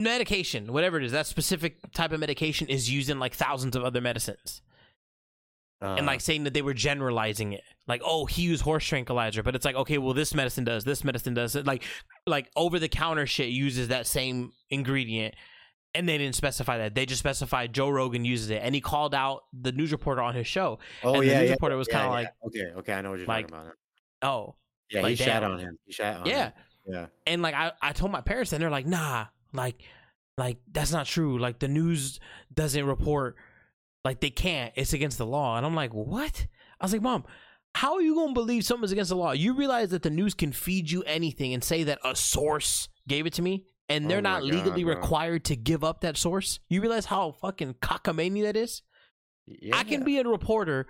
[SPEAKER 1] medication, whatever it is, that specific type of medication is used in like thousands of other medicines. And
[SPEAKER 2] Uh,
[SPEAKER 1] like saying that they were generalizing it. Like oh he used horse tranquilizer but it's like okay well this medicine does this medicine does. It like like over the counter shit uses that same ingredient and they didn't specify that. They just specified joe rogan uses it and he called out the news reporter on his show.
[SPEAKER 2] Oh
[SPEAKER 1] and the
[SPEAKER 2] yeah
[SPEAKER 1] news
[SPEAKER 2] yeah,
[SPEAKER 1] reporter was
[SPEAKER 2] yeah,
[SPEAKER 1] kinda
[SPEAKER 2] yeah.
[SPEAKER 1] like-
[SPEAKER 2] okay okay I know what you're
[SPEAKER 1] like,
[SPEAKER 2] talking about
[SPEAKER 1] oh
[SPEAKER 2] yeah
[SPEAKER 1] like,
[SPEAKER 2] he shat on him. He shat on
[SPEAKER 1] yeah.
[SPEAKER 2] him. yeah.
[SPEAKER 1] And like I, I told my parents and they're like nah like like that's not true. Like the news doesn't report like they can't. It's against the law. And i'm like what? I was like mom how are you gonna believe something's against the law? You realize that the news can feed you anything and say that a source gave it to me and they're
[SPEAKER 2] Oh
[SPEAKER 1] not legally
[SPEAKER 2] God, bro.
[SPEAKER 1] required to give up that source? You realize how fucking cockamamie that is?
[SPEAKER 2] Yeah.
[SPEAKER 1] I can be a reporter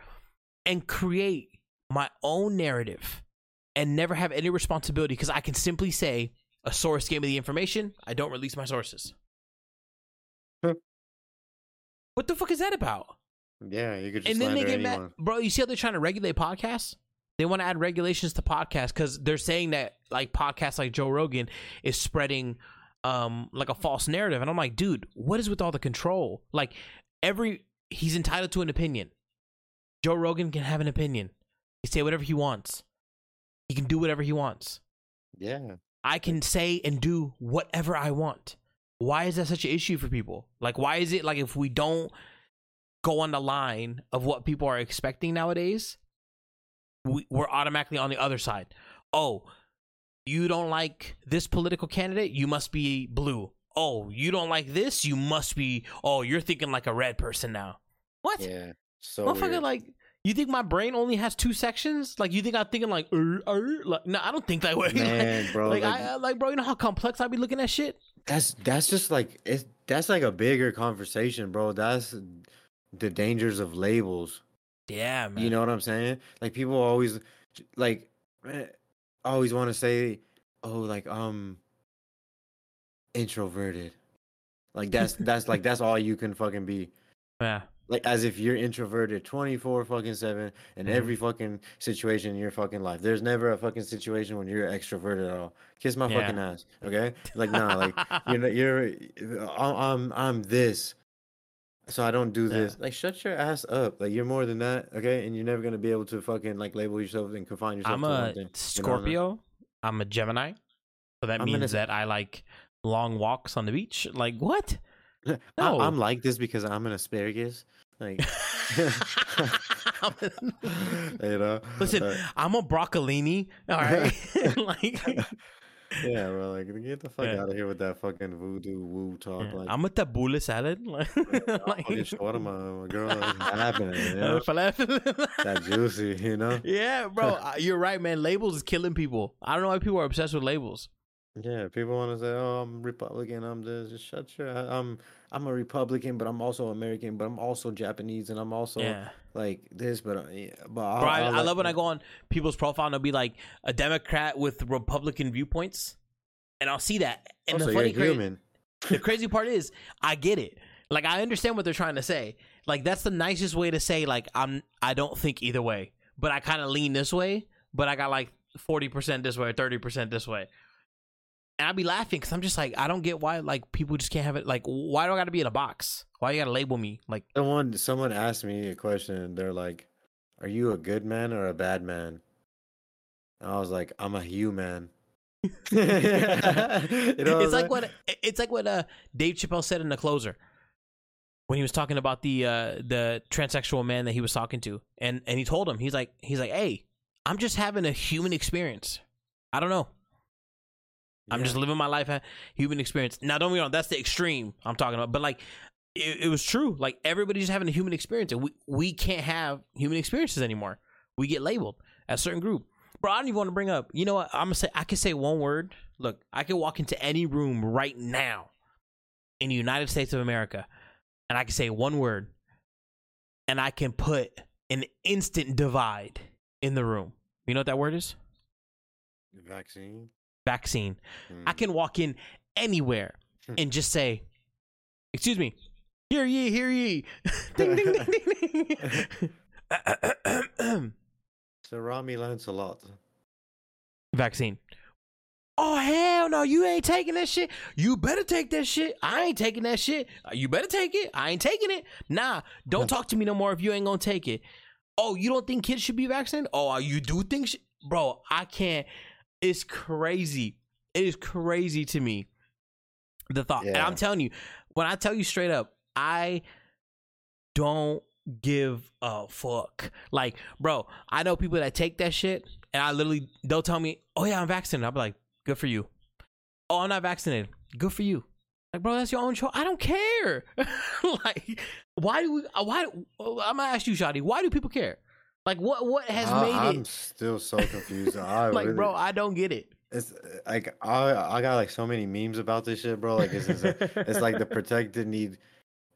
[SPEAKER 1] and create my own narrative and never have any responsibility because I can simply say a source gave me the information. I don't release my sources. What the fuck is that about?
[SPEAKER 2] yeah you could just
[SPEAKER 1] and then they get
[SPEAKER 2] anyone.
[SPEAKER 1] mad, bro. You see how they're trying to regulate podcasts? They want to add regulations to podcasts because they're saying that like podcasts like Joe Rogan is spreading um like a false narrative, and I'm like, dude, what is with all the control? Like every he's entitled to an opinion. Joe Rogan can have an opinion. He say whatever he wants. He can do whatever he wants.
[SPEAKER 2] Yeah.
[SPEAKER 1] I can say and do whatever I want. Why is that such an issue for people? Like, why is it like if we don't go on the line of what people are expecting nowadays, we, we're automatically on the other side? Oh, you don't like this political candidate? You must be blue. Oh, you don't like this? You must be. Oh, you're thinking like a red person now. What?
[SPEAKER 2] Yeah. So
[SPEAKER 1] Motherfucker,
[SPEAKER 2] weird.
[SPEAKER 1] like, you think my brain only has two sections? Like, you think I'm thinking like, er, er? like, no, I don't think that way.
[SPEAKER 2] Man, bro,
[SPEAKER 1] like,
[SPEAKER 2] like-
[SPEAKER 1] I, like, bro, you know how complex I be looking at shit.
[SPEAKER 2] that's that's just like it's that's like a bigger conversation, bro. That's the dangers of labels.
[SPEAKER 1] Yeah, man.
[SPEAKER 2] You know what I'm saying? Like people always like always want to say, "Oh, like um introverted." Like that's that's like that's all you can fucking be.
[SPEAKER 1] yeah,
[SPEAKER 2] Like as if you're introverted 24 fucking 7 in
[SPEAKER 1] Mhm.
[SPEAKER 2] every fucking situation in your fucking life. There's never a fucking situation when you're extroverted at all. Kiss my
[SPEAKER 1] Yeah.
[SPEAKER 2] fucking ass, okay? Like nah, like you're not- you're I'm I'm, I'm this. So I don't do
[SPEAKER 1] Yeah.
[SPEAKER 2] this. Like shut your ass up. Like you're more than that, okay? And you're never going to be able to fucking like label yourself and confine yourself
[SPEAKER 1] I'm a
[SPEAKER 2] thing. You know?
[SPEAKER 1] Scorpio. I'm a Gemini. So that
[SPEAKER 2] I'm
[SPEAKER 1] means that I like long walks on the beach. Like what?
[SPEAKER 2] I,
[SPEAKER 1] No.
[SPEAKER 2] I'm like this because I'm an asparagus. Like you know.
[SPEAKER 1] Listen,
[SPEAKER 2] Uh,
[SPEAKER 1] I'm a broccolini. All right, like
[SPEAKER 2] Yeah, bro. Like, get the fuck
[SPEAKER 1] Yeah.
[SPEAKER 2] out of here with that fucking voodoo woo talk.
[SPEAKER 1] yeah,
[SPEAKER 2] Like,
[SPEAKER 1] I'm a tabbouleh salad. Like,
[SPEAKER 2] I'm
[SPEAKER 1] like
[SPEAKER 2] shawarma, girl. Happening. You know? that juicy, you know?
[SPEAKER 1] yeah, bro, you're right, man. Labels is killing people. I don't know why people are obsessed with labels.
[SPEAKER 2] Yeah, people want to say, "Oh, I'm Republican. I'm this." Just shut your. I'm I'm a Republican, but I'm also American, but I'm also Japanese, and I'm also
[SPEAKER 1] yeah,
[SPEAKER 2] like this. But uh, yeah, but
[SPEAKER 1] bro, I,
[SPEAKER 2] I,
[SPEAKER 1] I
[SPEAKER 2] like-
[SPEAKER 1] love when I go on people's profile and they'll be like a Democrat with Republican viewpoints, and I'll see that. And
[SPEAKER 2] Also,
[SPEAKER 1] the
[SPEAKER 2] you're
[SPEAKER 1] funny, cra-
[SPEAKER 2] human.
[SPEAKER 1] the crazy part is, I get it. Like I understand what they're trying to say. Like that's the nicest way to say like I'm. I don't think either way, but I kind of lean this way. But I got like forty percent this way, thirty percent this way. And I'd be laughing because I'm just like, I don't get why like people just can't have it. Like, why do I got to be in a box? Why you got to label me? Like,
[SPEAKER 2] Someone someone asked me a question, they're like, "Are you a good man or a bad man?" And I was like, "I'm a human." you know
[SPEAKER 1] it's
[SPEAKER 2] I'm
[SPEAKER 1] like what it's like what uh Dave Chappelle said in the closer when he was talking about the uh the transsexual man that he was talking to and and he told him he's like he's like hey I'm just having a human experience I don't know I'm
[SPEAKER 2] Yeah.
[SPEAKER 1] just living my life human experience. Now don't get me wrong that's the extreme I'm talking about but like it, it was true. Like everybody's just having a human experience and we we can't have human experiences anymore. We get labeled as a certain group. Bro I don't even want to bring up you know what I'm gonna say I can say one word. Look I can walk into any room right now in the United States of America and I can say one word and I can put an instant divide in the room. You know what that word is?
[SPEAKER 2] Vaccine.
[SPEAKER 1] Vaccine I
[SPEAKER 2] Mm.
[SPEAKER 1] can walk in anywhere
[SPEAKER 2] Hmm.
[SPEAKER 1] and just say, "Excuse me, hear ye, hear ye." ding, ding, ding, ding, ding.
[SPEAKER 2] So Rami Lancelot.
[SPEAKER 1] Vaccine. Oh hell no! You ain't taking that shit. You better take that shit. I ain't taking that shit. Uh, You better take it. I ain't taking it. Nah, don't talk to me no more if you ain't gonna take it. Oh, you don't think kids should be vaccinated? Oh, you do think, sh- bro? I can't. It's crazy. It is crazy to me. The thought, and I'm telling you, when I tell you straight up, I don't give a fuck. Like, bro, I know people that take that shit, and I literally they'll tell me, "Oh yeah, I'm vaccinated." I'll be like, "Good for you." Oh, I'm not vaccinated. Good for you. Like, bro, that's your own choice. I don't care. like, why do we? Why? do- I'm gonna ask you, Shadi. Why do people care? Like, what? What has
[SPEAKER 2] I,
[SPEAKER 1] made
[SPEAKER 2] I'm
[SPEAKER 1] it?
[SPEAKER 2] still so confused. I
[SPEAKER 1] Like,
[SPEAKER 2] really,
[SPEAKER 1] bro, I don't get it.
[SPEAKER 2] it's like I I got like so many memes about this shit, bro. Like it's it's, it's like the protected need.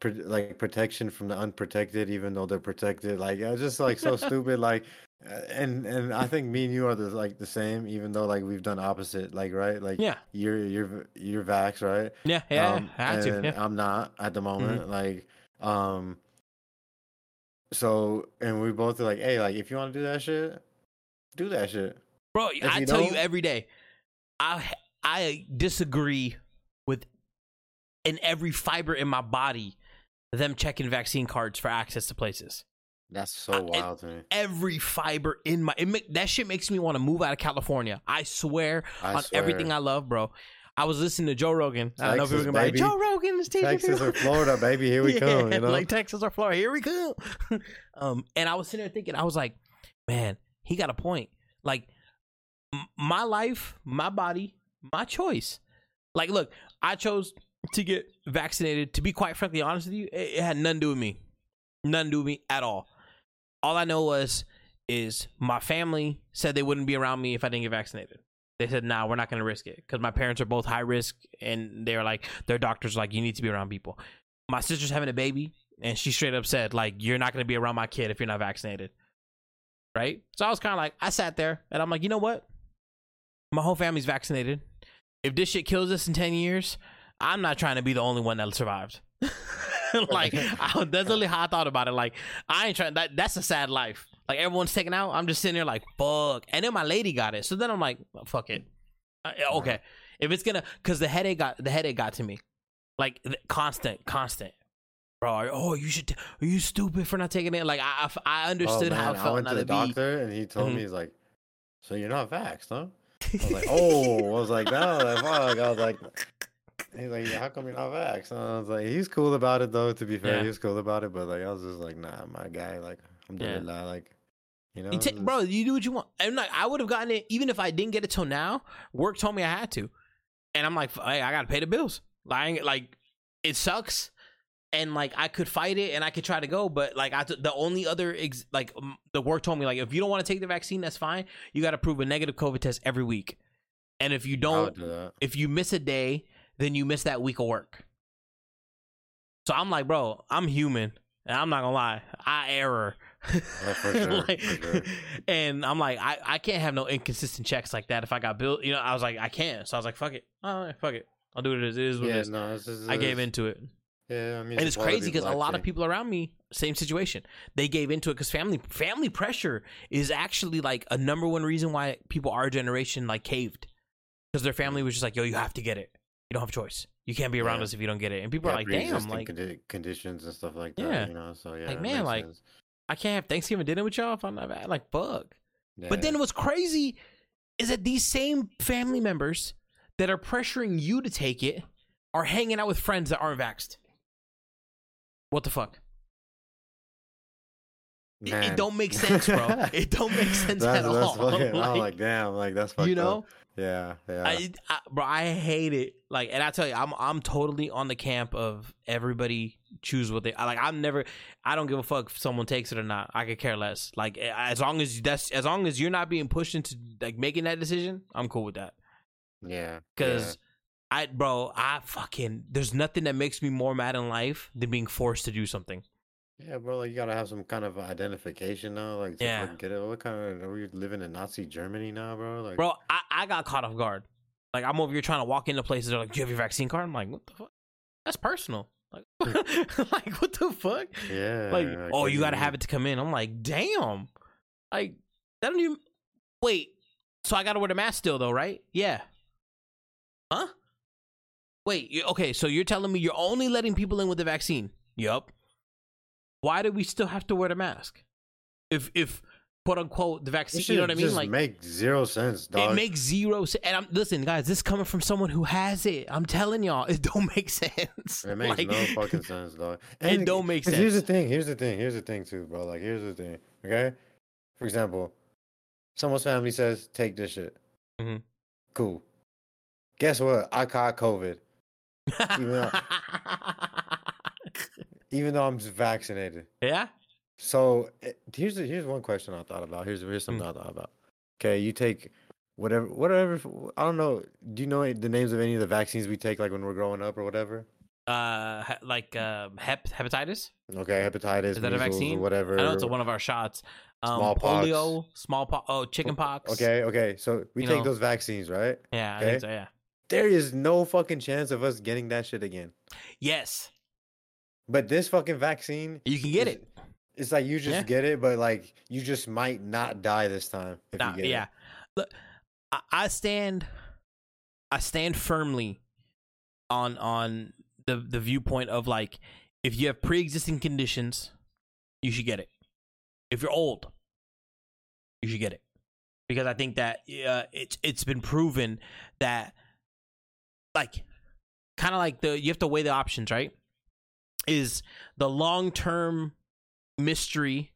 [SPEAKER 2] Like protection from the unprotected, even though they're protected. Like it's just like so stupid. Like, uh, and and I think me and you are the like the same, even though like we've done opposite. Like right, like
[SPEAKER 1] yeah,
[SPEAKER 2] you're you're you're vax, right?
[SPEAKER 1] yeah, yeah.
[SPEAKER 2] um,
[SPEAKER 1] I had to. Yeah. Mm-hmm.
[SPEAKER 2] I'm not at the moment. Like, um, so and we both are like, hey, like if you want to do that shit, do that shit.
[SPEAKER 1] Bro,
[SPEAKER 2] if
[SPEAKER 1] I
[SPEAKER 2] you
[SPEAKER 1] tell you every day. I I disagree with in every fiber in my body them checking vaccine cards for access to places.
[SPEAKER 2] That's so
[SPEAKER 1] I-
[SPEAKER 2] wild to me.
[SPEAKER 1] Every fiber in my it make, that shit makes me want to move out of California. I swear
[SPEAKER 2] I
[SPEAKER 1] on
[SPEAKER 2] swear.
[SPEAKER 1] everything I love, bro. I was listening to Joe Rogan. I don't know if you be like. Joe Rogan is taking
[SPEAKER 2] Texas
[SPEAKER 1] people-
[SPEAKER 2] or Florida, baby, here we
[SPEAKER 1] Yeah,
[SPEAKER 2] come. You know?
[SPEAKER 1] like Texas or Florida. Here we come. um, and I was sitting there thinking, I was like, man, he got a point. Like, m- my life, my body, my choice. Like, look, I chose to get vaccinated. To be quite frankly honest with you, it, it had nothing to do with me. Nothing to do with me at all. All I know was is my family said they wouldn't be around me if I didn't get vaccinated. They said, "Nah, we're not going to risk it because my parents are both high risk, and they're like, their doctors like, you need to be around people." My sister's having a baby, and she straight up said, "Like, you're not going to be around my kid if you're not vaccinated." Right? So I was kind of like, I sat there, and I'm like, you know what? My whole family's vaccinated. If this shit kills us in ten years, I'm not trying to be the only one that survived. like I, that's only how I thought about it. Like I ain't trying. That that's a sad life. Like everyone's taken out. I'm just sitting there like fuck. And then my lady got it. So then I'm like well, fuck it. Uh, okay, if it's gonna, cause the headache got the headache got to me, like th- constant, constant. Bro, oh, you should. T- are you stupid for not taking it? Like I, I, I understood
[SPEAKER 2] oh,
[SPEAKER 1] how
[SPEAKER 2] I
[SPEAKER 1] felt
[SPEAKER 2] went
[SPEAKER 1] not
[SPEAKER 2] to the doctor and he told
[SPEAKER 1] Mhm.
[SPEAKER 2] me he's like, "So you're not vaxxed, huh?" I was like, "Oh," I was like, "No," like, fuck. I was like, "He's like, how come you're not vaxxed?" And I was like, "He's cool about it, though. To be fair,
[SPEAKER 1] Yeah.
[SPEAKER 2] he was cool about it." But like, I was just like, "Nah, my guy, like, I'm
[SPEAKER 1] Yeah.
[SPEAKER 2] like, you know,
[SPEAKER 1] bro, you do what you want. And like, I would have gotten it even if I didn't get it till now. Work told me I had to, and I'm like, hey, I gotta pay the bills. Like, like it sucks, and like I could fight it and I could try to go, but like I t- the only other ex- like um, the work told me like if you don't want to take the vaccine, that's fine. You got to prove a negative COVID test every week, and if you don't,
[SPEAKER 2] do
[SPEAKER 1] if you miss a day, then you miss that week of work. So I'm like, bro, I'm human. And I'm not gonna lie, I error.
[SPEAKER 2] Oh, sure,
[SPEAKER 1] Like,
[SPEAKER 2] sure.
[SPEAKER 1] And I'm like, I, I can't have no inconsistent checks like that if I got billed. You know, I was like, I can't. So I was like, fuck it. Oh, fuck it. I'll do it as it is. What
[SPEAKER 2] Yeah,
[SPEAKER 1] is.
[SPEAKER 2] no, it's just,
[SPEAKER 1] I gave into it.
[SPEAKER 2] Yeah, I mean,
[SPEAKER 1] And it's
[SPEAKER 2] a lot of
[SPEAKER 1] crazy because a lot of people around me, same situation. They gave into it because family family pressure is actually like a number one reason why people our generation like caved because their family mm. was just like, yo, you have to get it. You don't have a choice. You can't be around
[SPEAKER 2] Yeah.
[SPEAKER 1] us if you don't get it. And people
[SPEAKER 2] yeah,
[SPEAKER 1] are like, damn, like
[SPEAKER 2] condi- conditions and stuff like that.
[SPEAKER 1] Yeah.
[SPEAKER 2] you know, so yeah,
[SPEAKER 1] Like, man, like,
[SPEAKER 2] sense.
[SPEAKER 1] I can't have Thanksgiving dinner with y'all if I'm not bad. Like, fuck. But then what's crazy is that these same family members that are pressuring you to take it are hanging out with friends that aren't vaxxed. What the fuck? It, it don't make sense, bro. It don't make sense
[SPEAKER 2] that's,
[SPEAKER 1] at
[SPEAKER 2] that's
[SPEAKER 1] all.
[SPEAKER 2] Fucking, I'm
[SPEAKER 1] Like,
[SPEAKER 2] like, damn, like that's fucked
[SPEAKER 1] you
[SPEAKER 2] up. Yeah, yeah.
[SPEAKER 1] I, I, bro, I hate it. Like, and I tell you, I'm I'm totally on the camp of everybody choose what they I like. I'm never, I don't give a fuck if someone takes it or not. I could care less. Like, as long as that's as long as you're not being pushed into like making that decision, I'm cool with that.
[SPEAKER 2] yeah.
[SPEAKER 1] Cause I, bro, I fucking there's nothing that makes me more mad in life than being forced to do something.
[SPEAKER 2] Yeah. bro, like you gotta have some kind of identification now, like to
[SPEAKER 1] Yeah.
[SPEAKER 2] fucking get it. What kind of are we living in Nazi Germany now, bro? Like,
[SPEAKER 1] Bro, I, I got caught off guard. Like I'm over here trying to walk into places. They're like, "Do you have your vaccine card?" I'm like, "What the fuck? That's personal." Like, like what the fuck?
[SPEAKER 2] yeah,
[SPEAKER 1] Like, oh, you got to have it to come in. I'm like, damn. Like that don't even. Wait, so I got to wear the mask still, though, right? Yeah. Huh? Wait. You, okay, so you're telling me you're only letting people in with the vaccine? Yup. Why do we still have to wear the mask? If if quote unquote the vaccine, you know what I mean?
[SPEAKER 2] just
[SPEAKER 1] Like
[SPEAKER 2] make zero sense, dog.
[SPEAKER 1] it makes zero sense. And I'm listen, guys. This coming from someone who has it. I'm telling y'all, it don't make sense.
[SPEAKER 2] It makes
[SPEAKER 1] Like,
[SPEAKER 2] no fucking sense, dog.
[SPEAKER 1] It don't make
[SPEAKER 2] 'cause Here's the thing. Here's the thing. Here's the thing, too, bro. Like, here's the thing. Okay. For example, someone's family says, "Take this shit."
[SPEAKER 1] Mm-hmm.
[SPEAKER 2] Cool. Guess what? I caught COVID, even though I'm just vaccinated.
[SPEAKER 1] yeah.
[SPEAKER 2] So eh, here's here's one question I thought about. Here's here's something
[SPEAKER 1] Mm.
[SPEAKER 2] I thought about. Okay, you take whatever whatever. I don't know. Do you know the names of any of the vaccines we take, like when we're growing up or whatever?
[SPEAKER 1] Uh, like uh, hep hepatitis.
[SPEAKER 2] Okay, hepatitis,
[SPEAKER 1] Is that a vaccine?
[SPEAKER 2] whatever.
[SPEAKER 1] I know it's one of our shots. Um,
[SPEAKER 2] Smallpox.
[SPEAKER 1] polio, smallpox. Oh, chickenpox.
[SPEAKER 2] Okay, okay. So we
[SPEAKER 1] You
[SPEAKER 2] take
[SPEAKER 1] know.
[SPEAKER 2] those vaccines, right?
[SPEAKER 1] Yeah,
[SPEAKER 2] Okay.
[SPEAKER 1] so. Yeah.
[SPEAKER 2] There is no fucking chance of us getting that shit again.
[SPEAKER 1] Yes,
[SPEAKER 2] But this fucking vaccine,
[SPEAKER 1] you can get
[SPEAKER 2] is-
[SPEAKER 1] it.
[SPEAKER 2] It's like you just
[SPEAKER 1] Yeah.
[SPEAKER 2] get it, but like you just might not die this time if
[SPEAKER 1] Nah,
[SPEAKER 2] you get
[SPEAKER 1] yeah. Look, I, I stand. I stand firmly on on the the viewpoint of like if you have pre-existing conditions, you should get it. If you're old, you should get it because I think that uh, it's it's been proven that like kind of like the you have to weigh the options, right? Is the long term mystery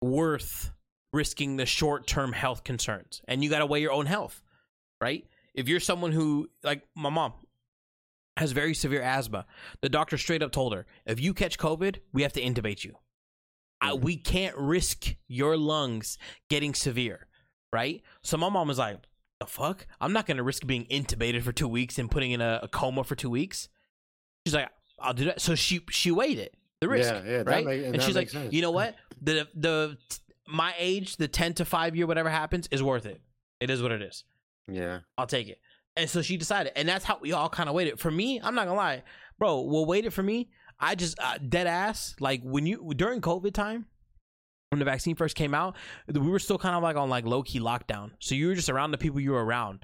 [SPEAKER 1] worth risking the short term health concerns? And you got to weigh your own health, right? If you're someone who like my mom has very severe asthma, the doctor straight up told her, if you catch COVID, we have to intubate you. I, mm-hmm. we can't risk your lungs getting severe, right? So my mom was like, the fuck? I'm not gonna risk being intubated for two weeks and putting in a, a coma for two weeks. She's like, I'll do that. So she she weighed it, the risk,
[SPEAKER 2] Yeah, yeah, that
[SPEAKER 1] right?
[SPEAKER 2] make- and
[SPEAKER 1] she's like,
[SPEAKER 2] sense.
[SPEAKER 1] you know what? The the my age, the ten to five year, whatever happens, is worth it. It is what it is.
[SPEAKER 2] Yeah.
[SPEAKER 1] I'll take it. And so she decided, and that's how we all kind of waited. For me, I'm not gonna lie, bro. What waited for me? I just uh, dead ass. Like when you during COVID time, when the vaccine first came out, we were still kind of like on like low key lockdown. So you were just around the people you were around,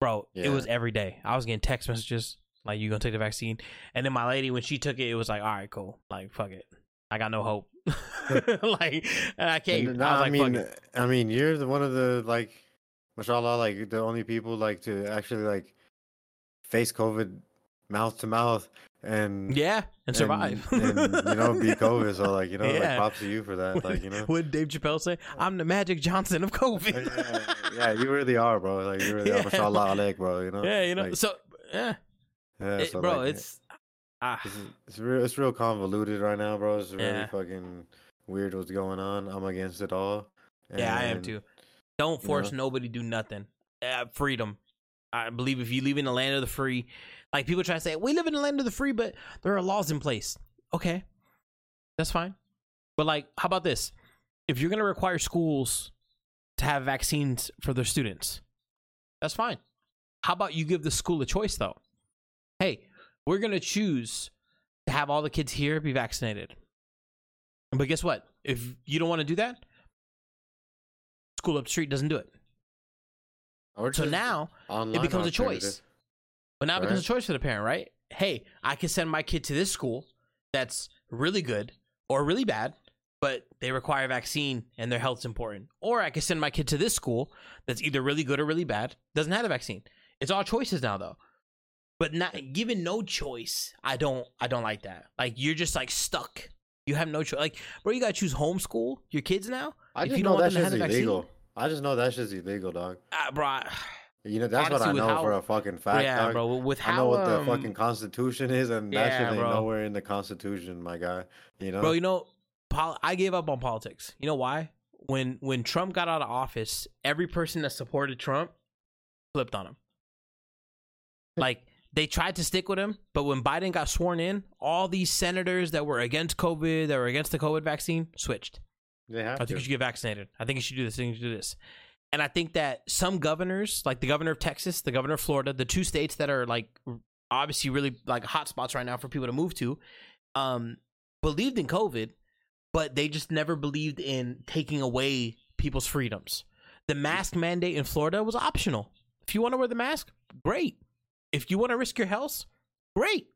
[SPEAKER 1] bro. It was every day. I was getting text messages like, "You gonna take the vaccine?" And then my lady, when she took it, it was like, "All right, cool. Like, fuck it. I got no hope." like, and I can't.
[SPEAKER 2] And,
[SPEAKER 1] I
[SPEAKER 2] I,
[SPEAKER 1] like, fuck
[SPEAKER 2] mean. I mean, you're the, one of the like, mashallah, like the only people like to actually like face COVID mouth to mouth and
[SPEAKER 1] Yeah, and survive.
[SPEAKER 2] and, you know be COVID. So like you know, like
[SPEAKER 1] Yeah.
[SPEAKER 2] props to you for that. Like you know,
[SPEAKER 1] what Dave Chappelle say? I'm the Magic Johnson of COVID.
[SPEAKER 2] Uh, yeah, yeah, you really are, bro. Like you really
[SPEAKER 1] Yeah.
[SPEAKER 2] are, mashallah, alaik, bro. You know,
[SPEAKER 1] yeah, you know.
[SPEAKER 2] Like,
[SPEAKER 1] so, yeah,
[SPEAKER 2] yeah,
[SPEAKER 1] it-
[SPEAKER 2] so,
[SPEAKER 1] bro,
[SPEAKER 2] like,
[SPEAKER 1] it's ah,
[SPEAKER 2] It's, it's real. It's real convoluted right now, bro. It's really
[SPEAKER 1] Yeah.
[SPEAKER 2] fucking weird what's going on. I'm against it all.
[SPEAKER 1] yeah, I am too. Don't
[SPEAKER 2] you
[SPEAKER 1] force
[SPEAKER 2] know?
[SPEAKER 1] nobody to do nothing. Uh, freedom. I believe if you live in the land of the free, like people try to say, we live in the land of the free, but there are laws in place. Okay, that's fine. But like, how about this? If you're gonna require schools to have vaccines for their students, that's fine. How about you give the school a choice though? Hey, we're gonna choose to have all the kids here be vaccinated. But guess what? If you don't want to do that, school up the street doesn't do it. So now it becomes a choice. But now it becomes a choice for the parent, right? Hey, I can send my kid to this school that's really good or really bad, but they require a vaccine and their health's important. Or I can send my kid to this school that's either really good or really bad, doesn't have a vaccine. It's all choices now though. But not given no choice, I don't I don't like that. Like you're just like stuck. You have no choice. Like, bro, you gotta choose homeschool your kids now.
[SPEAKER 2] I
[SPEAKER 1] If
[SPEAKER 2] just
[SPEAKER 1] you
[SPEAKER 2] know
[SPEAKER 1] don't want
[SPEAKER 2] that
[SPEAKER 1] them to have
[SPEAKER 2] shit's
[SPEAKER 1] the vaccine?
[SPEAKER 2] illegal. I just know that shit's illegal, dog.
[SPEAKER 1] Uh, bro, I-
[SPEAKER 2] You know that's what I know
[SPEAKER 1] how-
[SPEAKER 2] for a fucking fact,
[SPEAKER 1] yeah,
[SPEAKER 2] dog.
[SPEAKER 1] bro. With how
[SPEAKER 2] I know what the
[SPEAKER 1] um,
[SPEAKER 2] fucking Constitution is, and that
[SPEAKER 1] yeah,
[SPEAKER 2] shit ain't
[SPEAKER 1] bro.
[SPEAKER 2] nowhere in the Constitution, my guy. You know,
[SPEAKER 1] Bro, you know, pol- I gave up on politics. You know why? When when Trump got out of office, every person that supported Trump flipped on him. Like they tried to stick with him, but when Biden got sworn in, all these senators that were against COVID, that were against the COVID vaccine, switched.
[SPEAKER 2] they have
[SPEAKER 1] I think
[SPEAKER 2] to.
[SPEAKER 1] you should get vaccinated. I think you should do this. I think you should do this. And I think that some governors, like the governor of Texas, the governor of Florida, the two states that are like obviously really like hot spots right now for people to move to, um, believed in COVID, but they just never believed in taking away people's freedoms. The mask mandate in Florida was optional. If you want to wear the mask, great. If you want to risk your health, great.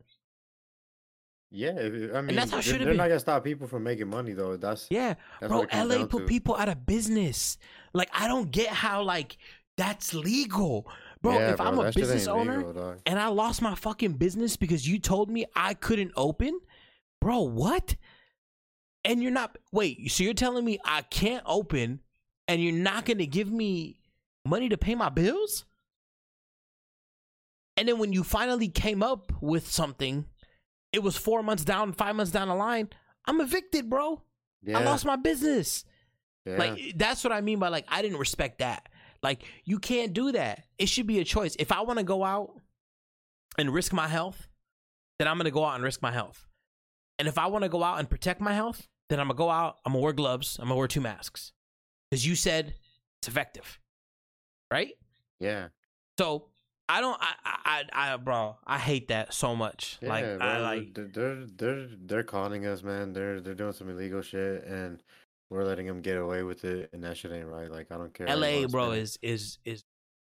[SPEAKER 2] Yeah, I mean,
[SPEAKER 1] that's how
[SPEAKER 2] they're, they're
[SPEAKER 1] be.
[SPEAKER 2] not gonna stop people from making money though. That's
[SPEAKER 1] Yeah,
[SPEAKER 2] That's
[SPEAKER 1] bro.
[SPEAKER 2] what it comes
[SPEAKER 1] LA put
[SPEAKER 2] to.
[SPEAKER 1] people out of business. Like I don't get how like that's legal, bro.
[SPEAKER 2] yeah,
[SPEAKER 1] if
[SPEAKER 2] bro,
[SPEAKER 1] I'm a business owner
[SPEAKER 2] legal,
[SPEAKER 1] and I lost my fucking business because you told me I couldn't open, bro, what? And you're not wait, so you're telling me I can't open and you're not going to give me money to pay my bills? And then when you finally came up with something, it was 4 months down, 5 months down the line, I'm evicted, bro.
[SPEAKER 2] Yeah,
[SPEAKER 1] I lost my business.
[SPEAKER 2] yeah.
[SPEAKER 1] Like that's what I mean by like I didn't respect that. Like you can't do that. It should be a choice. If I want to go out and risk my health, then I'm going to go out and risk my health. And if I want to go out and protect my health, then I'm going to go out, I'm going to wear gloves, I'm going to wear two masks. Cuz you said it's effective. Right?
[SPEAKER 2] yeah,
[SPEAKER 1] So, I don't I I I, bro, I hate that so much.
[SPEAKER 2] yeah,
[SPEAKER 1] like
[SPEAKER 2] bro.
[SPEAKER 1] I like
[SPEAKER 2] they're, they're they're conning us, man. They're they're doing some illegal shit, and we're letting them get away with it, and that shit ain't right. Like I don't care.
[SPEAKER 1] LA, bro,
[SPEAKER 2] it.
[SPEAKER 1] is is is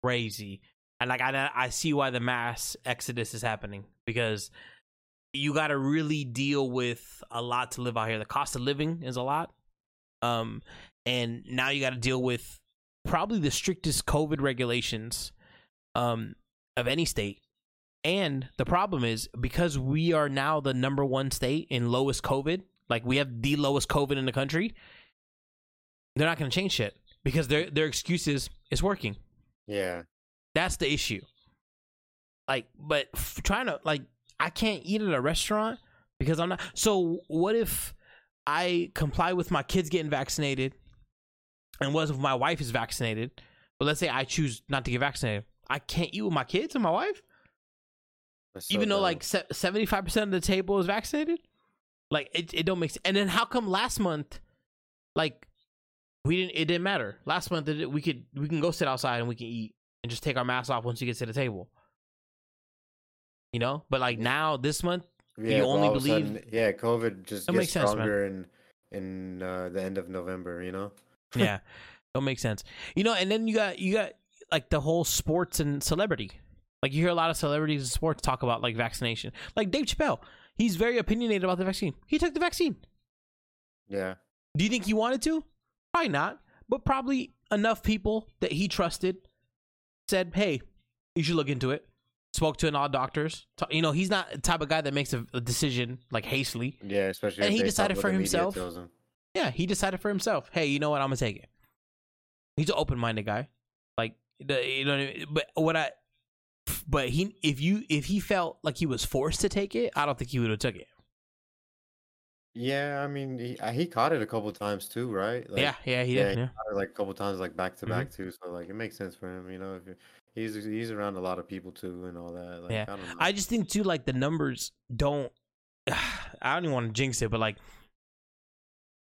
[SPEAKER 1] crazy. and like I I see why the mass exodus is happening because you got to really deal with a lot to live out here. The cost of living is a lot, um, and now you got to deal with probably the strictest COVID regulations, um, of any state. And the problem is because we are now the number one state in lowest COVID, like we have the lowest COVID in the country. They're not going to change shit because their their excuse is it's working.
[SPEAKER 2] Yeah.
[SPEAKER 1] That's the issue. Like, but f- trying to like, I can't eat at a restaurant because I'm not. So what if I comply with my kids getting vaccinated, and what if my wife is vaccinated? But let's say I choose not to get vaccinated. I can't eat with my kids and my wife,
[SPEAKER 2] so
[SPEAKER 1] even though
[SPEAKER 2] dumb.
[SPEAKER 1] like seventy five percent of the table is vaccinated. Like it, it don't make sense. And then how come last month, like we didn't? It didn't matter. Last month it- we could we can go sit outside and we can eat and just take our masks off once we get to the table. You know, but like now this month,
[SPEAKER 2] yeah,
[SPEAKER 1] you only
[SPEAKER 2] all of a
[SPEAKER 1] believe-
[SPEAKER 2] sudden- yeah, COVID just gets
[SPEAKER 1] makes sense, man.
[SPEAKER 2] stronger in in uh, the end of November. You know.
[SPEAKER 1] yeah, don't make sense. You know, and then you got you got like the whole sports and celebrity. Like you hear a lot of celebrities in sports talk about like vaccination. Like Dave Chappelle, he's very opinionated about the vaccine. He took the vaccine.
[SPEAKER 2] Yeah.
[SPEAKER 1] Do you think he wanted to? Probably not. But probably enough people that he trusted said, "Hey, you should look into it." Spoke to an odd doctors. You know, he's not the type of guy that makes a, a decision like hastily.
[SPEAKER 2] Yeah. Especially.
[SPEAKER 1] And
[SPEAKER 2] if
[SPEAKER 1] he decided for himself.
[SPEAKER 2] him.
[SPEAKER 1] Yeah, he decided for himself. Hey, you know what? I'm gonna take it. He's an open minded guy. The you know, what I mean? but what I, but he if you if he felt like he was forced to take it, I don't think he would have took it.
[SPEAKER 2] Yeah, I mean, he uh, he caught it a couple times too, right? Like,
[SPEAKER 1] yeah, yeah, he
[SPEAKER 2] yeah,
[SPEAKER 1] did. Yeah.
[SPEAKER 2] it like a couple times, like back to
[SPEAKER 1] Mhm.
[SPEAKER 2] back too. So like, it makes sense for him, you know. If he's he's around a lot of people too, and all that. Like,
[SPEAKER 1] Yeah.
[SPEAKER 2] I don't know.
[SPEAKER 1] I just think too, like the numbers don't. I don't even want to jinx it, but like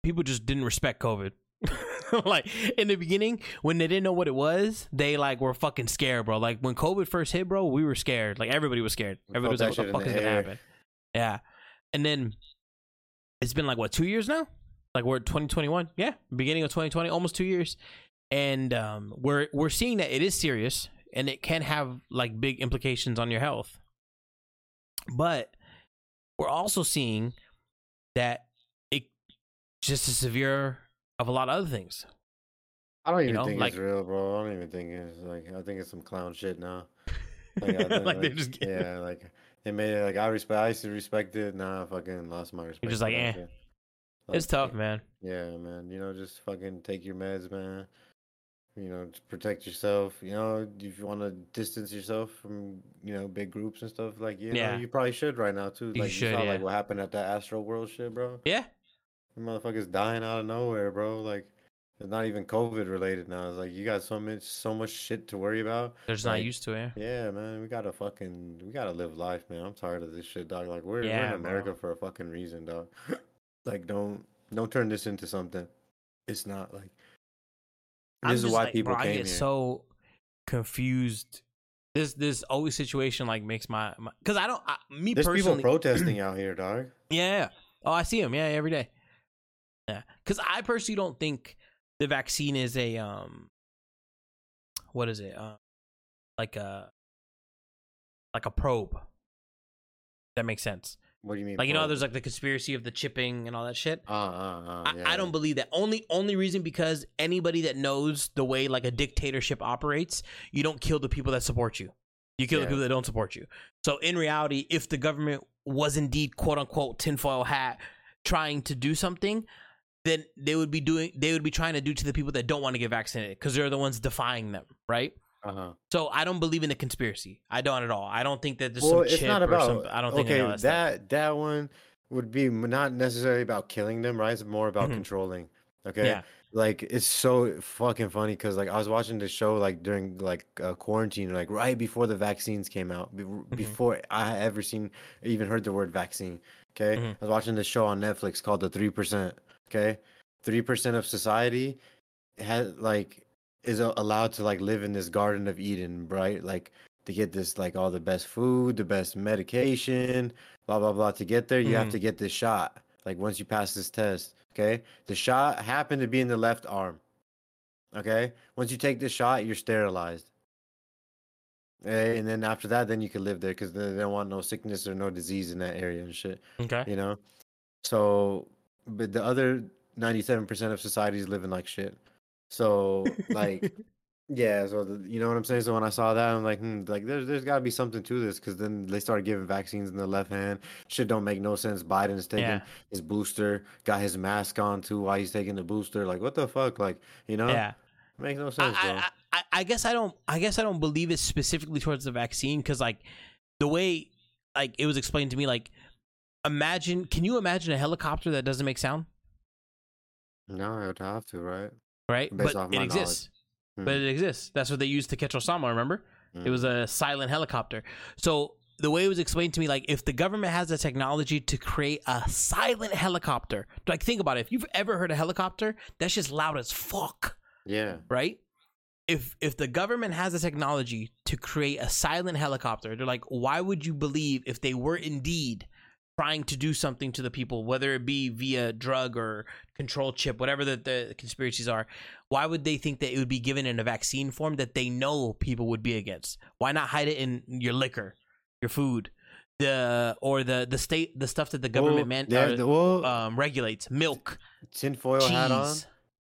[SPEAKER 1] people just didn't respect COVID. like in the beginning, when they didn't know what it was, they like were fucking scared, bro. Like when COVID first hit, bro, we were scared. Like everybody was scared. Everybody was like, "What the fuck
[SPEAKER 2] in
[SPEAKER 1] is
[SPEAKER 2] the
[SPEAKER 1] gonna happen?" Yeah, and then it's been like what two years now? Like we're 2021, yeah, beginning of 2020, almost two years, and um, we're we're seeing that it is serious and it can have like big implications on your health. But we're also seeing that it just as severe of a lot of other things.
[SPEAKER 2] I don't even
[SPEAKER 1] know,
[SPEAKER 2] think
[SPEAKER 1] like-
[SPEAKER 2] it's real, bro. I don't even think it's like I think it's some clown shit now. Like, I
[SPEAKER 1] like they're just
[SPEAKER 2] yeah, like they made it like I respect. I used to respect it. Now I fucking lost my respect.
[SPEAKER 1] just like, eh.
[SPEAKER 2] shit.
[SPEAKER 1] it's
[SPEAKER 2] Like,
[SPEAKER 1] tough, man.
[SPEAKER 2] Yeah, man. You know, just fucking take your meds, man. You know, to protect yourself. You know, if you want to distance yourself from you know big groups and stuff, like you
[SPEAKER 1] Yeah.
[SPEAKER 2] know, you probably should right now too.
[SPEAKER 1] You
[SPEAKER 2] Like
[SPEAKER 1] should,
[SPEAKER 2] saw
[SPEAKER 1] yeah.
[SPEAKER 2] like what happened at that Astroworld shit, bro.
[SPEAKER 1] Yeah,
[SPEAKER 2] The motherfuckers dying out of nowhere, bro. Like it's not even COVID related now. It's like you got so much so much shit to worry about.
[SPEAKER 1] they're just not used to it.
[SPEAKER 2] Yeah, man, we gotta fucking we gotta live life, man. I'm tired of this shit, dog. Like we're, we're in America
[SPEAKER 1] bro.
[SPEAKER 2] for a fucking reason, dog. like don't don't turn this into something. It's not like
[SPEAKER 1] I'm
[SPEAKER 2] this is why
[SPEAKER 1] like,
[SPEAKER 2] people
[SPEAKER 1] bro, I
[SPEAKER 2] came
[SPEAKER 1] get
[SPEAKER 2] here.
[SPEAKER 1] so confused. This this always situation like makes my because I don't I, me
[SPEAKER 2] There's people protesting out here, dog.
[SPEAKER 1] yeah. Oh, I see him. Yeah, every day. Yeah, because I personally don't think the vaccine is a um. What is it? Uh, like a like a probe. That makes sense.
[SPEAKER 2] What do you mean?
[SPEAKER 1] Like you know, there's like the conspiracy of the chipping and all that shit.
[SPEAKER 2] uh, uh, uh,
[SPEAKER 1] I,
[SPEAKER 2] yeah.
[SPEAKER 1] I don't believe that. Only only reason because anybody that knows the way like a dictatorship operates, you don't kill the people that support you. You kill the people that don't support you. So in reality, if the government was indeed quote unquote tinfoil hat trying to do something, then they would be doing they would be trying to do to the people that don't want to get vaccinated because they're the ones defying them, right?
[SPEAKER 2] Uh-huh.
[SPEAKER 1] So I don't believe in the conspiracy. I don't at all. I don't think that there's
[SPEAKER 2] Well,
[SPEAKER 1] some
[SPEAKER 2] it's
[SPEAKER 1] chip
[SPEAKER 2] not
[SPEAKER 1] or
[SPEAKER 2] about.
[SPEAKER 1] some. I don't think
[SPEAKER 2] okay,
[SPEAKER 1] that, stuff.
[SPEAKER 2] that that one would be not necessarily about killing them, right? It's more about
[SPEAKER 1] Mhm.
[SPEAKER 2] controlling. Okay.
[SPEAKER 1] Yeah.
[SPEAKER 2] Like it's so fucking funny because like I was watching the show like during like uh, quarantine, like right before the vaccines came out, be-
[SPEAKER 1] Mm-hmm.
[SPEAKER 2] before I ever seen, even heard the word vaccine. Okay,
[SPEAKER 1] Mhm.
[SPEAKER 2] I was watching this show on Netflix called The Three Percent. Okay, three percent of society has like is allowed to like live in this Garden of Eden, right? Like to get this like all the best food, the best medication, blah blah blah. To get there, you have
[SPEAKER 1] Mhm.
[SPEAKER 2] to get this shot. Like once you pass this test, okay? The shot happened to be in the left arm. Okay? Once you take this shot, you're sterilized. Eh, And then after that, then you can live there because they don't want no sickness or no disease in that area and shit.
[SPEAKER 1] Okay.
[SPEAKER 2] You know. So, but the other ninety-seven percent of society is living like shit. So, like, yeah. So the, you know what I'm saying. So when I saw that, I'm like, hmm, like there's there's got to be something to this because then they started giving vaccines in the left hand. Shit don't make no sense. Biden's taking
[SPEAKER 1] Yeah.
[SPEAKER 2] his booster, got his mask on too while he's taking the booster. Like, what the fuck? Like, you know,
[SPEAKER 1] Yeah.
[SPEAKER 2] makes no
[SPEAKER 1] I,
[SPEAKER 2] sense, bro.
[SPEAKER 1] I, I, I guess I don't. I guess I don't believe it specifically towards the vaccine because, like, the way like it was explained to me, like, imagine. Can you imagine a helicopter that doesn't make sound?
[SPEAKER 2] no, I would have to, right?
[SPEAKER 1] Right,
[SPEAKER 2] Based
[SPEAKER 1] but it exists.
[SPEAKER 2] Hmm.
[SPEAKER 1] But it exists. That's what they used to catch Osama. Remember? It was a silent helicopter. So the way it was explained to me, like if the government has the technology to create a silent helicopter, like think about it. If you've ever heard a helicopter, that's just loud as fuck,
[SPEAKER 2] Yeah.
[SPEAKER 1] right? If if the government has the technology to create a silent helicopter, they're like, why would you believe if they were indeed trying to do something to the people, whether it be via drug or control chip, whatever the, the conspiracies are, why would they think that it would be given in a vaccine form that they know people would be against? Why not hide it in your liquor, your food, the or the the state the stuff that the government
[SPEAKER 2] Well,
[SPEAKER 1] man uh,
[SPEAKER 2] the- well,
[SPEAKER 1] um, regulates, milk,
[SPEAKER 2] tinfoil hat on.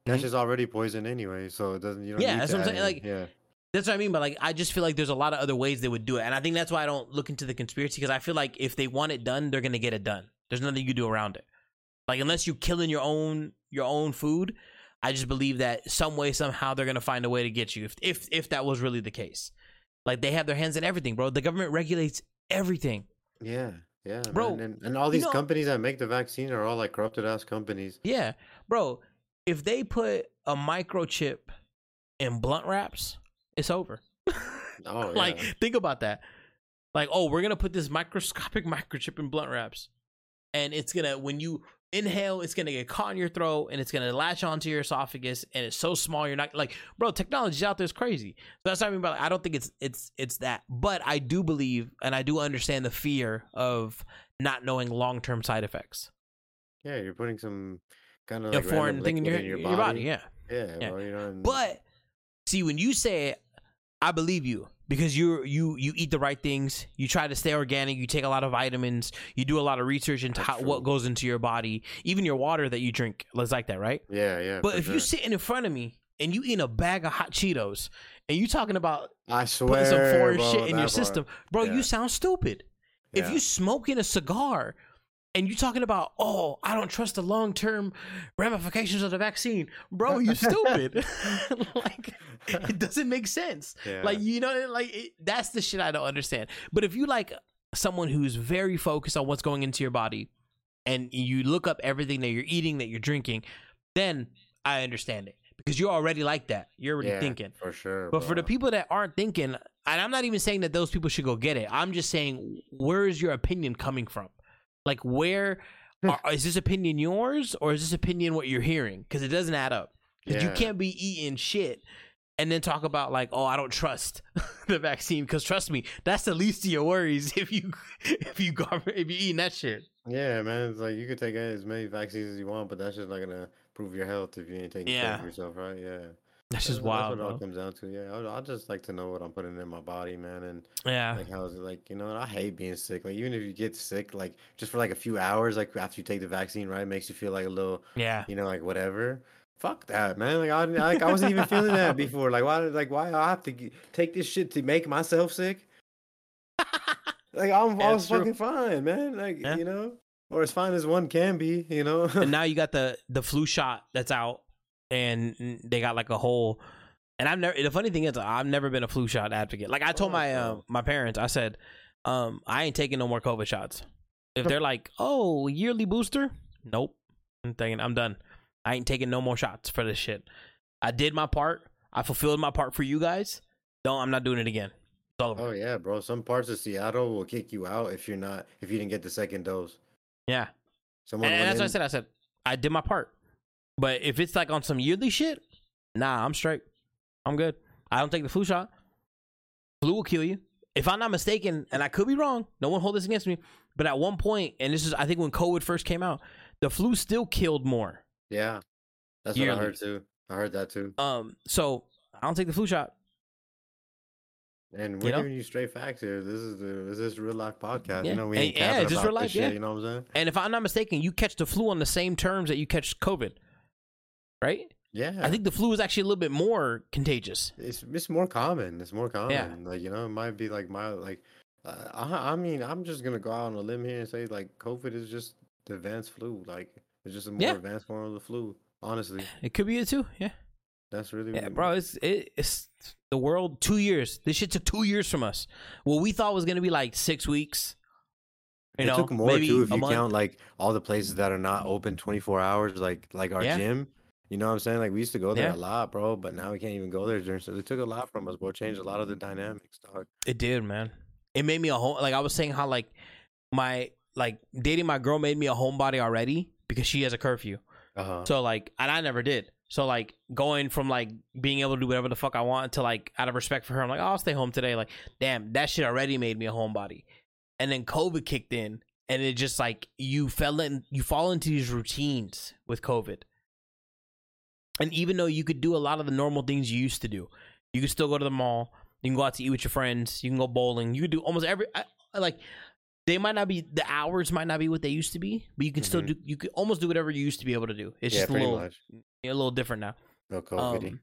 [SPEAKER 2] That's
[SPEAKER 1] Mhm.
[SPEAKER 2] just already poison anyway, so it doesn't. You don't
[SPEAKER 1] Yeah, that's what I'm saying, like,
[SPEAKER 2] yeah,
[SPEAKER 1] That's what I mean, but like I just feel like there's a lot of other ways they would do it, and I think that's why I don't look into the conspiracy because I feel like if they want it done, they're gonna get it done. There's nothing you can do around it. Like unless you're killing your own your own food, I just believe that some way somehow they're gonna find a way to get you if if if that was really the case. Like they have their hands in everything, bro. The government regulates everything.
[SPEAKER 2] yeah, yeah,
[SPEAKER 1] Bro,
[SPEAKER 2] man. And, and all
[SPEAKER 1] you
[SPEAKER 2] these
[SPEAKER 1] know-
[SPEAKER 2] companies that make the vaccine are all like corrupted ass companies.
[SPEAKER 1] Yeah, bro. If they put a microchip in blunt wraps, it's over.
[SPEAKER 2] Oh,
[SPEAKER 1] like
[SPEAKER 2] yeah.
[SPEAKER 1] think about that like oh we're gonna put this microscopic microchip in blunt wraps and it's gonna when you inhale it's gonna get caught in your throat and it's gonna latch onto your esophagus and it's so small you're not like bro technology out there is crazy so that's what i mean by i don't think it's it's it's that but i do believe and i do understand the fear of not knowing long-term side effects
[SPEAKER 2] yeah, you're putting some kind of
[SPEAKER 1] a
[SPEAKER 2] like
[SPEAKER 1] foreign thing in your,
[SPEAKER 2] liquid
[SPEAKER 1] your, body. yeah
[SPEAKER 2] yeah,
[SPEAKER 1] Yeah.
[SPEAKER 2] Bro, you know, and-
[SPEAKER 1] But see, when you say it, I believe you because you you you eat the right things. You try to stay organic. You take a lot of vitamins. You do a lot of research into how, what goes into your body. Even your water that you drink, it's like that, right?
[SPEAKER 2] yeah, yeah.
[SPEAKER 1] But if you
[SPEAKER 2] sure.
[SPEAKER 1] sitting in front of me and you eat a bag of hot Cheetos and you talking about
[SPEAKER 2] I swear,
[SPEAKER 1] putting some foreign
[SPEAKER 2] bro,
[SPEAKER 1] shit in your
[SPEAKER 2] part.
[SPEAKER 1] system, bro,
[SPEAKER 2] Yeah.
[SPEAKER 1] you sound stupid. If you smoking a cigar and you're talking about, oh, I don't trust the long term ramifications of the vaccine, bro, you stupid. like it doesn't make sense.
[SPEAKER 2] Yeah.
[SPEAKER 1] Like you know, like it, that's the shit I don't understand. But if you like someone who's very focused on what's going into your body, and you look up everything that you're eating, that you're drinking, then I understand it because you're already like that. You're already
[SPEAKER 2] yeah,
[SPEAKER 1] thinking.
[SPEAKER 2] for sure.
[SPEAKER 1] But for the people that aren't thinking, and I'm not even saying that those people should go get it. I'm just saying, where is your opinion coming from? Like, where hmm. are, is this opinion yours, or is this opinion what you're hearing? Because it doesn't add up. Because you can't be eating shit and then talk about like, oh, I don't trust the vaccine. Because trust me, that's the least of your worries if you if you if you eating that shit.
[SPEAKER 2] Yeah, man. It's like you could take as many vaccines as you want, but that's just not gonna prove your health if you ain't taking care of yourself, right? Yeah.
[SPEAKER 1] That's just
[SPEAKER 2] That's
[SPEAKER 1] wild,
[SPEAKER 2] what it all comes down to. Yeah, I, I just like to know what I'm putting in my body, man, and
[SPEAKER 1] Yeah,
[SPEAKER 2] like how is it like you know. and I hate being sick. Like even if you get sick, like just for like a few hours, like after you take the vaccine, right, it makes you feel like a little,
[SPEAKER 1] yeah.
[SPEAKER 2] you know, like whatever. Fuck that, man. Like I, like I wasn't even feeling that before. Like why, like why I have to g- take this shit to make myself sick? Like I'm, I
[SPEAKER 1] Yeah,
[SPEAKER 2] was
[SPEAKER 1] it's true.
[SPEAKER 2] fucking fine, man. Like
[SPEAKER 1] Yeah.
[SPEAKER 2] you know, or as fine as one can be, you know.
[SPEAKER 1] and now you got the the flu shot that's out, and they got like a whole. And I've never. The funny thing is, I've never been a flu shot advocate. Like I told
[SPEAKER 2] Oh,
[SPEAKER 1] my uh, my parents, I said, um, I ain't taking no more COVID shots. If they're like, oh, yearly booster, nope. I'm thinking I'm done. I ain't taking no more shots for this shit. I did my part. I fulfilled my part for you guys. Don't. I'm not doing it again. It's all over.
[SPEAKER 2] oh yeah, bro. Some parts of Seattle will kick you out if you're not if you didn't get the second dose.
[SPEAKER 1] Yeah.
[SPEAKER 2] Someone
[SPEAKER 1] And, and that's what I said. I said I did my part. But if it's like on some yearly shit, nah, I'm straight. I'm good. I don't take the flu shot. Flu will kill you. If I'm not mistaken, and I could be wrong, no one hold this against me. But at one point, and this is I think when COVID first came out, the flu still killed more.
[SPEAKER 2] Yeah, that's what I heard too. I heard that too.
[SPEAKER 1] Um, so I don't take the flu shot.
[SPEAKER 2] And we're
[SPEAKER 1] You know?
[SPEAKER 2] giving you straight facts here. This is the this is real life podcast.
[SPEAKER 1] Yeah.
[SPEAKER 2] You know, we
[SPEAKER 1] And-
[SPEAKER 2] ain't
[SPEAKER 1] yeah, just
[SPEAKER 2] about
[SPEAKER 1] real
[SPEAKER 2] this
[SPEAKER 1] life,
[SPEAKER 2] shit,
[SPEAKER 1] yeah.
[SPEAKER 2] You know what I'm saying?
[SPEAKER 1] And if I'm not mistaken, you catch the flu on the same terms that you catch COVID, right?
[SPEAKER 2] Yeah.
[SPEAKER 1] I think the flu is actually a little bit more contagious.
[SPEAKER 2] it's it's more common. It's more common.
[SPEAKER 1] Yeah.
[SPEAKER 2] Like you know, it might be like my like. Uh, I I mean, I'm just gonna go out on a limb here and say like COVID is just the advanced flu. Like it's just a more
[SPEAKER 1] Yeah.
[SPEAKER 2] advanced form of the flu. Honestly,
[SPEAKER 1] It could be it too. Yeah.
[SPEAKER 2] that's really
[SPEAKER 1] Yeah, bro, it's it, it's the world. Two years. This shit took two years from us. What we thought was gonna be like six weeks. You
[SPEAKER 2] it
[SPEAKER 1] know,
[SPEAKER 2] took more
[SPEAKER 1] maybe
[SPEAKER 2] too if you
[SPEAKER 1] month.
[SPEAKER 2] count like all the places that are not open 24 hours, like like our
[SPEAKER 1] Yeah.
[SPEAKER 2] gym. You know what I'm saying? Like we used to go there
[SPEAKER 1] Yeah.
[SPEAKER 2] a lot, bro, but now we can't even go there during. So it took a lot from us, bro. Changed a lot of the dynamics, dog.
[SPEAKER 1] It did, man. It made me a home. Like I was saying, how like my like dating my girl made me a homebody already because she has a curfew.
[SPEAKER 2] Uh-huh.
[SPEAKER 1] So like, and I never did. So like, going from like being able to do whatever the fuck I want to like, out of respect for her, I'm like, oh, I'll stay home today. Like, damn, that shit already made me a homebody. And then COVID kicked in, and it just like you fell in, you fall into these routines with COVID. And even though you could do a lot of the normal things you used to do, you could still go to the mall. You can go out to eat with your friends. You can go bowling. You could do almost every I, I like. They might not be the hours might not be what they used to be, but you can still
[SPEAKER 2] Mhm.
[SPEAKER 1] do. You could almost do whatever you used to be able to do. It's
[SPEAKER 2] yeah,
[SPEAKER 1] just a little
[SPEAKER 2] much.
[SPEAKER 1] a little different now.
[SPEAKER 2] No COVID.
[SPEAKER 1] Um,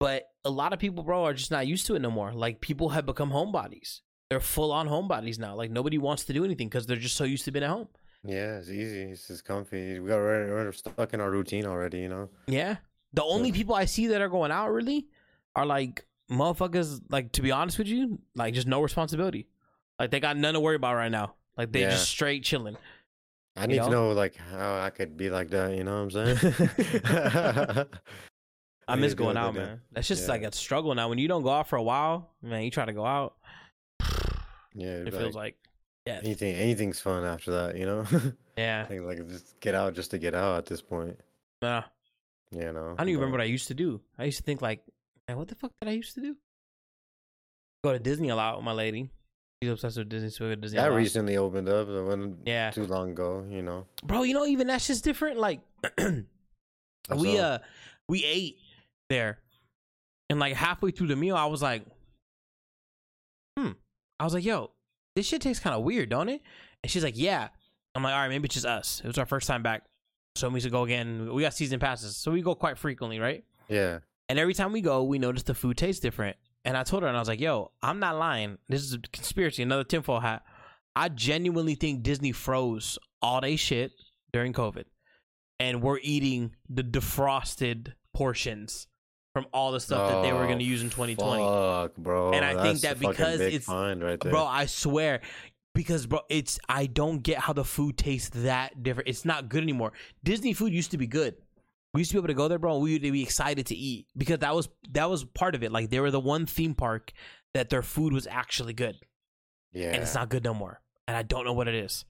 [SPEAKER 1] but a lot of people, bro, are just not used to it no more. Like people have become homebodies. They're full on homebodies now. Like nobody wants to do anything because they're just so used to being at home.
[SPEAKER 2] yeah, it's easy. It's just comfy. We got we're, we're stuck in our routine already. You know.
[SPEAKER 1] Yeah. The only people I see that are going out really are like motherfuckers. Like to be honest with you, like just no responsibility. Like they got none to worry about right now. Like they
[SPEAKER 2] Yeah.
[SPEAKER 1] just straight chilling.
[SPEAKER 2] I need to
[SPEAKER 1] know?
[SPEAKER 2] like how I could be like that. You know what I'm saying?
[SPEAKER 1] I
[SPEAKER 2] need
[SPEAKER 1] miss
[SPEAKER 2] to do
[SPEAKER 1] going
[SPEAKER 2] it
[SPEAKER 1] out,
[SPEAKER 2] like that.
[SPEAKER 1] man. That's just
[SPEAKER 2] Yeah.
[SPEAKER 1] like a struggle now. When you don't go out for a while, man, you try to go out.
[SPEAKER 2] Yeah,
[SPEAKER 1] It feels like, yeah,
[SPEAKER 2] anything. Anything's fun after that. You know.
[SPEAKER 1] yeah.
[SPEAKER 2] I think like just get out just to get out at this point.
[SPEAKER 1] Nah.
[SPEAKER 2] You know.
[SPEAKER 1] I don't even remember what I used to do. I used to think like, man, what the fuck did I used to do? Go to Disney a lot with my lady. She's obsessed with Disney, so we go to Disney.
[SPEAKER 2] That recently opened up. It wasn't
[SPEAKER 1] Yeah.
[SPEAKER 2] too long ago. You know.
[SPEAKER 1] bro. You know, even that's just different. Like, we uh, we ate there, and like halfway through the meal, I was like, hmm. I was like, yo, this shit tastes kind of weird, don't it? And she's like, yeah. I'm like, all right, maybe it's just us. It was our first time back, so we to go again. We got season passes, so we go quite frequently, right?
[SPEAKER 2] Yeah.
[SPEAKER 1] And every time we go, we notice the food tastes different. And I told her, and I was like, yo, I'm not lying. This is a conspiracy, another tinfoil hat. I genuinely think Disney froze all they shit during COVID. And we're eating the defrosted portions from all the stuff that they were going to
[SPEAKER 2] Oh,
[SPEAKER 1] use in 2020.
[SPEAKER 2] Fuck, bro.
[SPEAKER 1] And I think that because it's-
[SPEAKER 2] right there.
[SPEAKER 1] Bro, I swear. Because, bro, it's, I don't get how the food tastes that different. It's not good anymore. Disney food used to be good. We used to be able to go there, bro. And we would be excited to eat because that was that was part of it. Like they were the one theme park that their food was actually good,
[SPEAKER 2] yeah.
[SPEAKER 1] and it's not good no more. And I don't know what it is.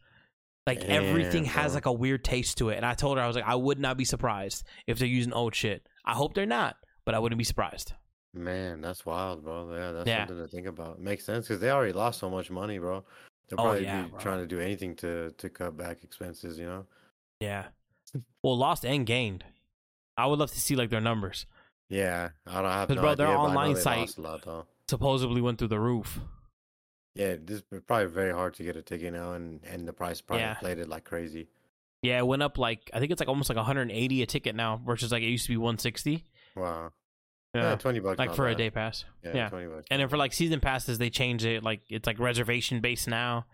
[SPEAKER 1] Like everything has like a weird taste to it. And I told her I was like, I would not be surprised if they're using old shit. I hope they're not, but I wouldn't be surprised.
[SPEAKER 2] Man, that's wild, bro. Yeah, that's
[SPEAKER 1] Yeah.
[SPEAKER 2] something to think about. Makes sense because they already lost so much money, bro. They'll
[SPEAKER 1] Oh,
[SPEAKER 2] probably
[SPEAKER 1] yeah,
[SPEAKER 2] be
[SPEAKER 1] bro.
[SPEAKER 2] trying to do anything to to cut back expenses. You know.
[SPEAKER 1] Yeah. Well, lost and gained. I would love to see like their numbers.
[SPEAKER 2] Yeah, I don't have no
[SPEAKER 1] bro,
[SPEAKER 2] idea,
[SPEAKER 1] their
[SPEAKER 2] but
[SPEAKER 1] online site-
[SPEAKER 2] lot.
[SPEAKER 1] Supposedly went through the roof.
[SPEAKER 2] Yeah, this is probably very hard to get a ticket now, and and the price probably
[SPEAKER 1] Yeah.
[SPEAKER 2] inflated like crazy.
[SPEAKER 1] Yeah, it went up like I think it's like almost like 180 a ticket now versus like it used to be 160.
[SPEAKER 2] Wow.
[SPEAKER 1] Yeah,
[SPEAKER 2] Yeah, twenty bucks.
[SPEAKER 1] like
[SPEAKER 2] not
[SPEAKER 1] for a day pass.
[SPEAKER 2] Yeah,
[SPEAKER 1] yeah.
[SPEAKER 2] twenty bucks.
[SPEAKER 1] And then for like season passes, they changed it. Like it's like reservation based now.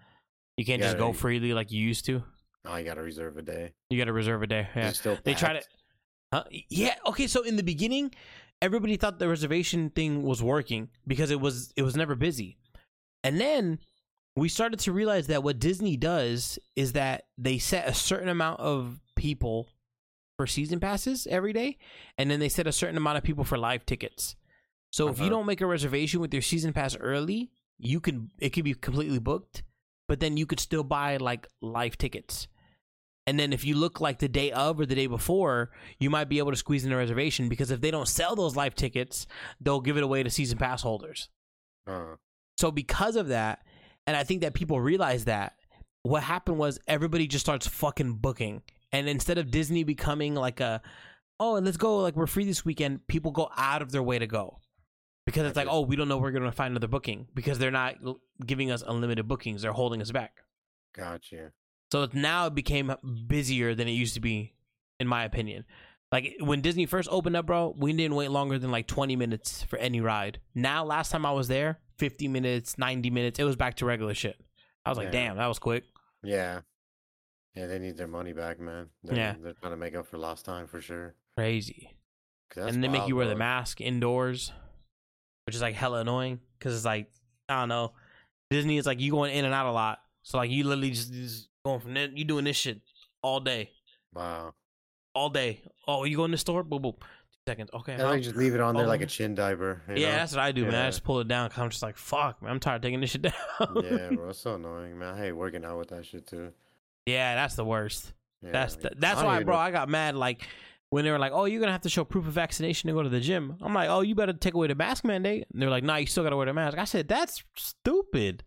[SPEAKER 1] You can't
[SPEAKER 2] Yeah,
[SPEAKER 1] just go freely like you used to.
[SPEAKER 2] oh, you got to reserve a day.
[SPEAKER 1] You got to reserve a day. Yeah,
[SPEAKER 2] it still
[SPEAKER 1] they tried
[SPEAKER 2] packed?
[SPEAKER 1] it. Huh? Yeah. Okay. So in the beginning, everybody thought the reservation thing was working because it was it was never busy, and then we started to realize that what Disney does is that they set a certain amount of people for season passes every day, and then they set a certain amount of people for live tickets. So if you
[SPEAKER 2] Uh-huh.
[SPEAKER 1] don't make a reservation with your season pass early, you can it could be completely booked, but then you could still buy like live tickets. And then if you look like the day of or the day before, you might be able to squeeze in a reservation because if they don't sell those live tickets, they'll give it away to season pass holders.
[SPEAKER 2] Uh,
[SPEAKER 1] So because of that, and I think that people realize that, what happened was everybody just starts fucking booking. And instead of Disney becoming like a, oh, let's go, like we're free this weekend, people go out of their way to go. because it's like, oh, we don't know we're gonna find another booking because they're not giving us unlimited bookings; they're holding us back.
[SPEAKER 2] Gotcha.
[SPEAKER 1] So it's now it became busier than it used to be, in my opinion. Like when Disney first opened up, bro, we didn't wait longer than like 20 minutes for any ride. Now, last time I was there, 50 minutes, 90 minutes, it was back to regular shit. I was like,
[SPEAKER 2] Yeah.
[SPEAKER 1] damn, that was quick.
[SPEAKER 2] Yeah. Yeah, they need their money back, man. They're,
[SPEAKER 1] Yeah.
[SPEAKER 2] they're trying to make up for lost time for sure.
[SPEAKER 1] Crazy. and they make you wear the mask indoors, which is like hella annoying because it's like, I don't know. Disney is like you going in and out a lot. So like you literally just, just going from there, you doing this shit all day.
[SPEAKER 2] Wow.
[SPEAKER 1] All day. Oh, you go in the store? Boom, boom. Two seconds. Okay.
[SPEAKER 2] Like just leave it on there oh, like
[SPEAKER 1] Oh.
[SPEAKER 2] a chin diver. you
[SPEAKER 1] Yeah,
[SPEAKER 2] know?
[SPEAKER 1] that's what I do, man. I just pull it down because I'm just like, fuck, man. I'm tired of taking this shit down.
[SPEAKER 2] yeah, bro. It's so annoying, man. I hate working out with that shit too.
[SPEAKER 1] Yeah, that's the worst.
[SPEAKER 2] Yeah,
[SPEAKER 1] that's the, that's
[SPEAKER 2] I
[SPEAKER 1] why, bro.
[SPEAKER 2] know-
[SPEAKER 1] I got mad like when they were like, "Oh, you're gonna have to show proof of vaccination to go to the gym." I'm like, "Oh, you better take away the mask mandate." And they're like, "Nah, you still gotta wear the mask." I said, "That's stupid."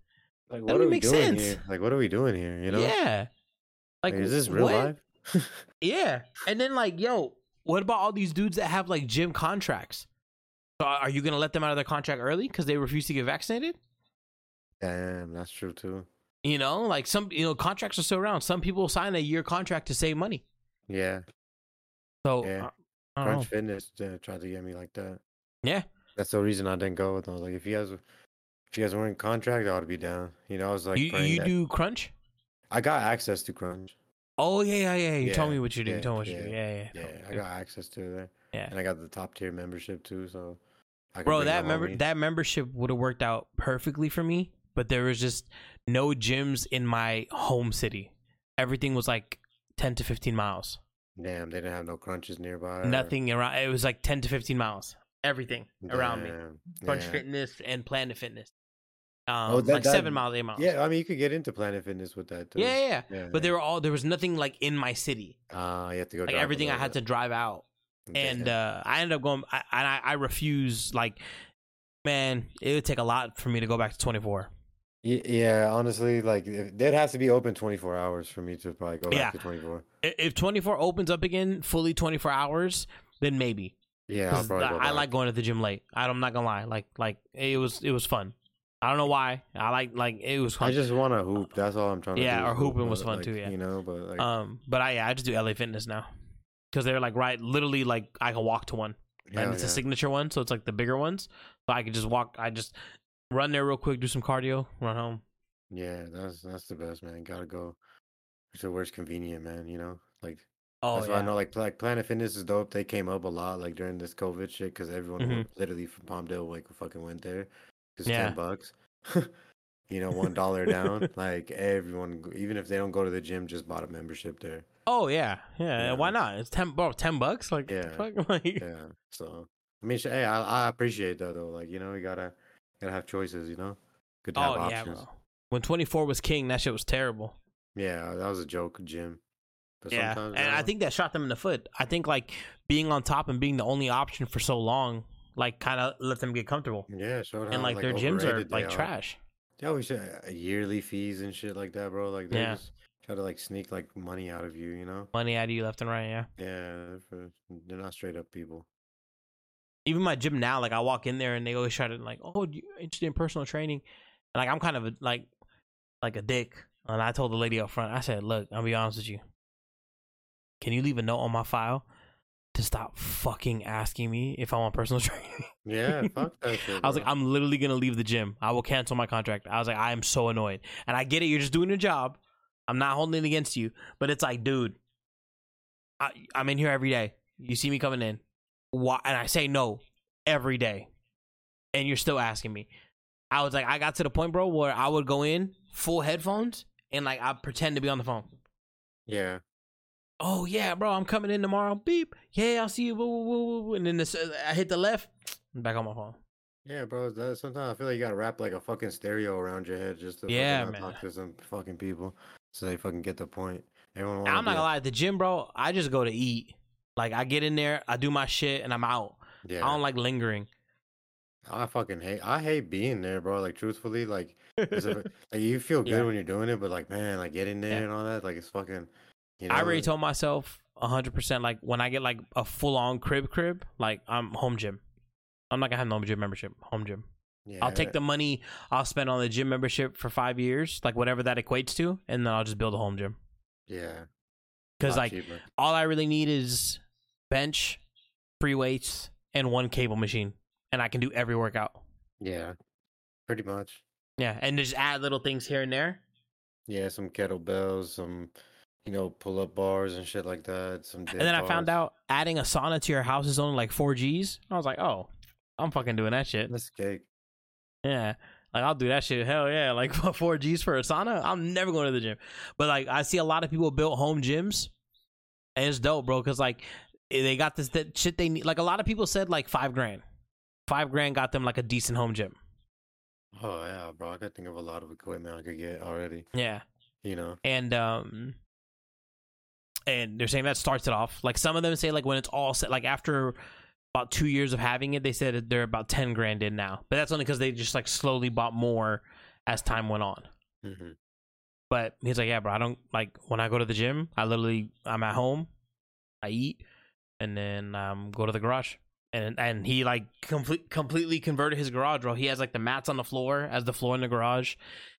[SPEAKER 2] Like,
[SPEAKER 1] That
[SPEAKER 2] what
[SPEAKER 1] don't
[SPEAKER 2] are we doing
[SPEAKER 1] sense.
[SPEAKER 2] here? Like, what are we doing here? You know?
[SPEAKER 1] Yeah. Like,
[SPEAKER 2] Like, is this real
[SPEAKER 1] what?
[SPEAKER 2] life?
[SPEAKER 1] Yeah. And then like, yo, what about all these dudes that have like gym contracts? So are you gonna let them out of their contract early because they refuse to get vaccinated?
[SPEAKER 2] Damn, that's true too.
[SPEAKER 1] You know, like some you know contracts are still around. Some people sign a year contract to save money.
[SPEAKER 2] Yeah.
[SPEAKER 1] So
[SPEAKER 2] Yeah.
[SPEAKER 1] I- I.
[SPEAKER 2] Crunch Fitness uh, tried to get me like that.
[SPEAKER 1] Yeah.
[SPEAKER 2] That's the reason I didn't go with them. I was like, if you guys, if you guys weren't in contract, I would be down. You know, I was like,
[SPEAKER 1] you you
[SPEAKER 2] that-
[SPEAKER 1] do crunch?
[SPEAKER 2] I got access to Crunch.
[SPEAKER 1] Oh yeah, yeah, yeah. You told me what you do. you
[SPEAKER 2] yeah,
[SPEAKER 1] told me what you do.
[SPEAKER 2] yeah,
[SPEAKER 1] Yeah, yeah.
[SPEAKER 2] Yeah, I got access to there,
[SPEAKER 1] Yeah.
[SPEAKER 2] and I got the top tier membership too. So, I
[SPEAKER 1] Bro, that member that membership would have worked out perfectly for me, but there was just no gyms in my home city. Everything was like ten to fifteen miles.
[SPEAKER 2] Damn, they didn't have no crunches nearby. or-
[SPEAKER 1] Nothing around. It was like ten to fifteen miles. Everything around me. Crunch
[SPEAKER 2] yeah.
[SPEAKER 1] Fitness and Planet Fitness. Um,
[SPEAKER 2] Oh, that-
[SPEAKER 1] like
[SPEAKER 2] that-
[SPEAKER 1] seven miles, eight miles.
[SPEAKER 2] Yeah, I mean, you could get into Planet Fitness with that too.
[SPEAKER 1] yeah, yeah, yeah.
[SPEAKER 2] yeah.
[SPEAKER 1] But there were all there was nothing like in my city.
[SPEAKER 2] uh, you have to go.
[SPEAKER 1] Like everything I had to drive out. and uh, I ended up going. I, and I, I refuse. Like, man, it would take a lot for me to go back to twenty four.
[SPEAKER 2] Ye- yeah, honestly, like they'd have to be open twenty four hours for me to probably go
[SPEAKER 1] Yeah.
[SPEAKER 2] back to twenty four.
[SPEAKER 1] If twenty four opens up again, fully twenty four hours, then maybe.
[SPEAKER 2] Yeah, I'll
[SPEAKER 1] 'Cause
[SPEAKER 2] probably go
[SPEAKER 1] I, like going to the gym late. I- I'm not gonna lie. Like, like it was, it was fun. I don't know why. I like, like it was fun.
[SPEAKER 2] I just want to hoop. That's all I'm trying to do.
[SPEAKER 1] Yeah, or hooping
[SPEAKER 2] hoop,
[SPEAKER 1] was fun
[SPEAKER 2] like,
[SPEAKER 1] too, yeah.
[SPEAKER 2] you know, but like,
[SPEAKER 1] um, but I, yeah, I just do LA Fitness now because they're like right, literally like I can walk to one.
[SPEAKER 2] hell
[SPEAKER 1] and it's a signature one, so it's like the bigger ones. So I could just walk. I just run there real quick, do some cardio, run home.
[SPEAKER 2] Yeah, that's that's the best, man. Gotta go to where's convenient, man. You know, like
[SPEAKER 1] Oh
[SPEAKER 2] that's
[SPEAKER 1] yeah,
[SPEAKER 2] why I know. Like, like Planet Fitness is dope. They came up a lot like during this COVID shit because everyone
[SPEAKER 1] Mhm.
[SPEAKER 2] went- literally from Palmdale like fucking went there. Just
[SPEAKER 1] Yeah.
[SPEAKER 2] ten bucks. you know, one dollar down. Like everyone, even if they don't go to the gym, just bought a membership there.
[SPEAKER 1] oh yeah, yeah.
[SPEAKER 2] Yeah.
[SPEAKER 1] Why not? It's ten, bro. Ten bucks, like
[SPEAKER 2] Yeah.
[SPEAKER 1] fuck, like
[SPEAKER 2] Yeah. So I mean, hey, I, I appreciate that though. Like you know, we gotta gotta have choices. You know, good to have
[SPEAKER 1] oh yeah,
[SPEAKER 2] options.
[SPEAKER 1] bro. When twenty four was king, that shit was terrible.
[SPEAKER 2] Yeah, that was a joke, gym. But
[SPEAKER 1] yeah, and
[SPEAKER 2] sometimes,
[SPEAKER 1] I
[SPEAKER 2] uh,
[SPEAKER 1] think that shot them in the foot. I think like being on top and being the only option for so long, like kind of let them get comfortable.
[SPEAKER 2] yeah, showed
[SPEAKER 1] And like, their gyms are like trash.
[SPEAKER 2] They always say uh, yearly fees and shit like that, bro. Like they
[SPEAKER 1] Yeah.
[SPEAKER 2] just try to like sneak like money out of you, you know?
[SPEAKER 1] Money out of you left and right. Yeah.
[SPEAKER 2] Yeah, they're, they're not straight up people.
[SPEAKER 1] Even my gym now, like I walk in there and they always try to like, oh, you interested in personal training? And like I'm kind of a, like like a dick. And I told the lady up front, I said, look, I'll be honest with you. Can you leave a note on my file to stop fucking asking me if I want personal training?
[SPEAKER 2] Yeah, fuck that shit.
[SPEAKER 1] I was like. I'm literally gonna leave the gym. I will cancel my contract. I was like, I am so annoyed. And I get it, you're just doing your job. I'm not holding it against you. But it's like, dude, I, I'm in here every day. You see me coming in. Why? And I say no every day. And you're still asking me. I was like, I got to the point, bro, where I would go in full headphones and like I pretend to be on the phone.
[SPEAKER 2] yeah,
[SPEAKER 1] Oh yeah, bro, I'm coming in tomorrow. Beep. Yeah, I'll see you. Woo, woo, woo, woo. And then this, I hit the left. Back on my phone.
[SPEAKER 2] yeah, bro. That, sometimes I feel like you gotta wrap like a fucking stereo around your head just to
[SPEAKER 1] Yeah,
[SPEAKER 2] fucking talk to some fucking people so they fucking get the point. Everyone.
[SPEAKER 1] I'm not gonna lie, at the gym, bro, I just go to eat. Like I get in there, I do my shit, and I'm out.
[SPEAKER 2] Yeah,
[SPEAKER 1] I don't like lingering.
[SPEAKER 2] I fucking hate. I hate being there, bro. Like truthfully, like, if- like you feel good
[SPEAKER 1] Yeah.
[SPEAKER 2] when you're doing it, but like, man, like getting there
[SPEAKER 1] Yeah.
[SPEAKER 2] and all that, like it's fucking. You know,
[SPEAKER 1] I already
[SPEAKER 2] like-
[SPEAKER 1] told myself hundred percent. Like when I get like a full on crib crib, like I'm home gym. I'm not gonna have no gym membership, home gym.
[SPEAKER 2] Yeah,
[SPEAKER 1] I'll take the money I'll spend on the gym membership for five years, like whatever that equates to, and then I'll just build a home gym.
[SPEAKER 2] Yeah,
[SPEAKER 1] Because like
[SPEAKER 2] cheaper.
[SPEAKER 1] all I really need is bench, free weights, and one cable machine, and I can do every workout.
[SPEAKER 2] yeah, pretty much.
[SPEAKER 1] Yeah, and just add little things here and there.
[SPEAKER 2] Yeah, some kettlebells, some you know pull up bars and shit like that. Some
[SPEAKER 1] And then I found out adding a sauna to your house is only like four G's. I was like, oh, I'm fucking doing that shit.
[SPEAKER 2] this cake.
[SPEAKER 1] Yeah. Like I'll do that shit. Hell yeah. Like four G's for a sauna. I'm never going to the gym. But like I see a lot of people build home gyms. And it's dope, bro. Cause like they got this that shit they need. Like a lot of people said like five grand. Five grand got them like a decent home gym.
[SPEAKER 2] Oh yeah, bro. I could think of a lot of equipment I could get already.
[SPEAKER 1] Yeah.
[SPEAKER 2] You know.
[SPEAKER 1] And um and they're saying that starts it off. Like some of them say like when it's all set like after about two years of having it, they said that they're about ten grand in now. But that's only because they just like slowly bought more as time went on.
[SPEAKER 2] hmm
[SPEAKER 1] But he's like, yeah, bro, I don't like when I go to the gym. I literally, I'm at home, I eat, and then um go to the garage. And and he like complete completely converted his garage, bro. He has like the mats on the floor as the floor in the garage.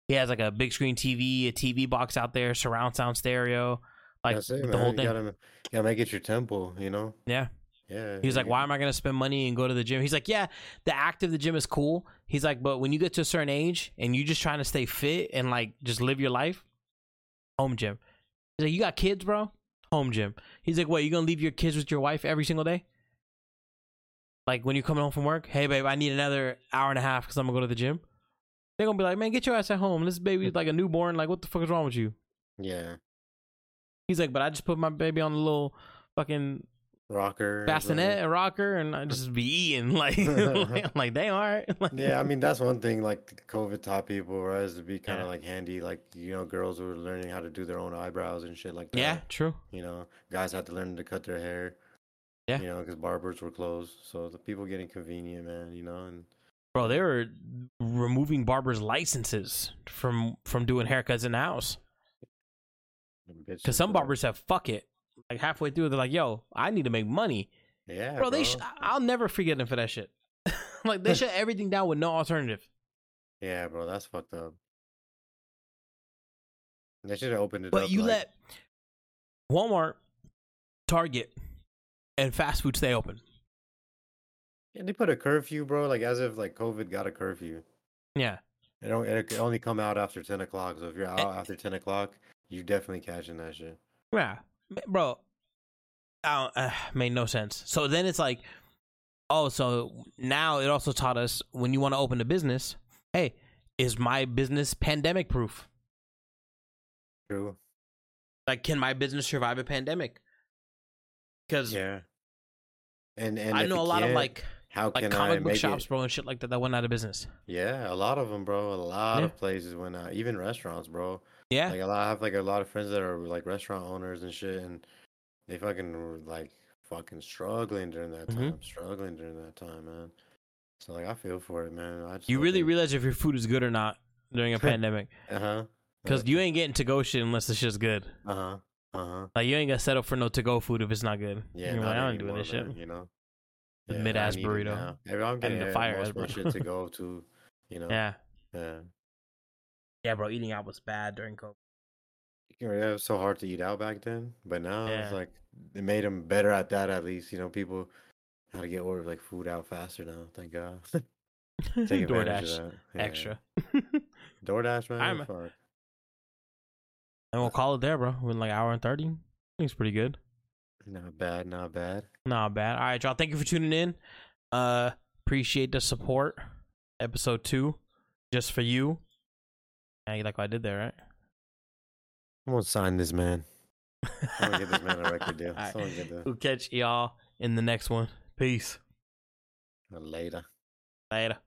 [SPEAKER 1] He has like a big screen TV, a TV box out there, surround sound stereo, like
[SPEAKER 2] it,
[SPEAKER 1] the
[SPEAKER 2] man.
[SPEAKER 1] whole
[SPEAKER 2] You
[SPEAKER 1] thing.
[SPEAKER 2] gotta, you gotta make it your temple. You know.
[SPEAKER 1] Yeah.
[SPEAKER 2] Yeah.
[SPEAKER 1] He's was like, why am I gonna spend money and go to the gym? He's like, yeah, the act of the gym is cool. He's like, but when you get to a certain age and you're just trying to stay fit and like just live your life, home gym. He's like, you got kids, bro? Home gym. He's like, what? You gonna leave your kids with your wife every single day? Like when you're coming home from work, hey babe, I need another hour and a half because I'm gonna go to the gym. They're gonna be like, man, get your ass at home. This baby's like a newborn. Like, what the fuck is wrong with you?
[SPEAKER 2] Yeah.
[SPEAKER 1] He's like, but I just put my baby on a little fucking
[SPEAKER 2] Rocker.
[SPEAKER 1] bassinet and rocker and I just be eating like like they are like,
[SPEAKER 2] Yeah, I mean that's one thing. Like COVID taught people, right, is to be kind of
[SPEAKER 1] Yeah.
[SPEAKER 2] like handy. Like you know, girls were learning how to do their own eyebrows and shit like that.
[SPEAKER 1] yeah true
[SPEAKER 2] You know, guys had to learn to cut their hair.
[SPEAKER 1] Yeah.
[SPEAKER 2] You know, because barbers were closed, so the people getting convenient, man. You know, and
[SPEAKER 1] bro they were removing barbers licenses from from doing haircuts in the house because some barbers have fuck it like halfway through they're like yo I need to make money
[SPEAKER 2] Yeah,
[SPEAKER 1] bro, they sh- I'll never forget them for that shit like they shut everything down with no alternative
[SPEAKER 2] Yeah, bro, that's fucked up. They should have opened it
[SPEAKER 1] but
[SPEAKER 2] up.
[SPEAKER 1] you
[SPEAKER 2] like,
[SPEAKER 1] let Walmart Target and fast food stay open
[SPEAKER 2] Yeah, they put a curfew, bro. Like as if like COVID got a curfew.
[SPEAKER 1] yeah
[SPEAKER 2] It don't. It only come out after ten o'clock. So if you're
[SPEAKER 1] Eh.
[SPEAKER 2] out after ten o'clock, you're definitely catching that shit.
[SPEAKER 1] Yeah, bro. I don't, uh, made no sense. So then it's like, oh, so now it also taught us when you want to open a business, hey, is my business pandemic proof?
[SPEAKER 2] True.
[SPEAKER 1] Like, can my business survive a pandemic? Because
[SPEAKER 2] Yeah. And and
[SPEAKER 1] I know a lot of
[SPEAKER 2] can't,
[SPEAKER 1] like
[SPEAKER 2] how
[SPEAKER 1] like
[SPEAKER 2] can I
[SPEAKER 1] comic book shops,
[SPEAKER 2] it?
[SPEAKER 1] bro, and shit like that that went out of business.
[SPEAKER 2] Yeah, a lot of them, bro. A lot
[SPEAKER 1] Yeah.
[SPEAKER 2] of places went out. Even restaurants, bro.
[SPEAKER 1] Yeah,
[SPEAKER 2] Like a lot. I have like a lot of friends that are like restaurant owners and shit, and they fucking like fucking struggling during that
[SPEAKER 1] Mhm.
[SPEAKER 2] time. Struggling during that time, man. So like I feel for it, man. I just
[SPEAKER 1] you really
[SPEAKER 2] they-
[SPEAKER 1] realize if your food is good or not during a pandemic,
[SPEAKER 2] Uh-huh.
[SPEAKER 1] because you ain't getting to go shit unless the shit's good.
[SPEAKER 2] Uh-huh. Uh-huh.
[SPEAKER 1] Like you ain't gonna set up for no to go food if it's not good.
[SPEAKER 2] Yeah,
[SPEAKER 1] You're like, I ain't doing this shit.
[SPEAKER 2] you know.
[SPEAKER 1] The
[SPEAKER 2] Yeah,
[SPEAKER 1] mid-ass burrito.
[SPEAKER 2] now. I'm getting
[SPEAKER 1] the
[SPEAKER 2] the
[SPEAKER 1] fire
[SPEAKER 2] most
[SPEAKER 1] ass burrito.
[SPEAKER 2] shit to go to, you know.
[SPEAKER 1] Yeah,
[SPEAKER 2] Yeah.
[SPEAKER 1] Yeah, bro. Eating out was bad during COVID.
[SPEAKER 2] Yeah, it was so hard to eat out back then, but now
[SPEAKER 1] Yeah.
[SPEAKER 2] it's like it made them better at that. At least, you know, people how to get order like food out faster now. Thank God. Take advantage
[SPEAKER 1] DoorDash
[SPEAKER 2] of that. Yeah.
[SPEAKER 1] extra.
[SPEAKER 2] DoorDash, man.
[SPEAKER 1] I'm-
[SPEAKER 2] fuck.
[SPEAKER 1] And we'll call it there, bro. We're in like hour and thirty. It's pretty good.
[SPEAKER 2] Not bad, not bad.
[SPEAKER 1] Not bad. All right, y'all. Thank you for tuning in. Uh, appreciate the support. Episode two, just for you. Yeah, you like what I did there, right?
[SPEAKER 2] I'm gonna sign this man. I'm gonna get this man a record deal.
[SPEAKER 1] Right. We'll catch y'all in the next one. Peace.
[SPEAKER 2] later.
[SPEAKER 1] Later.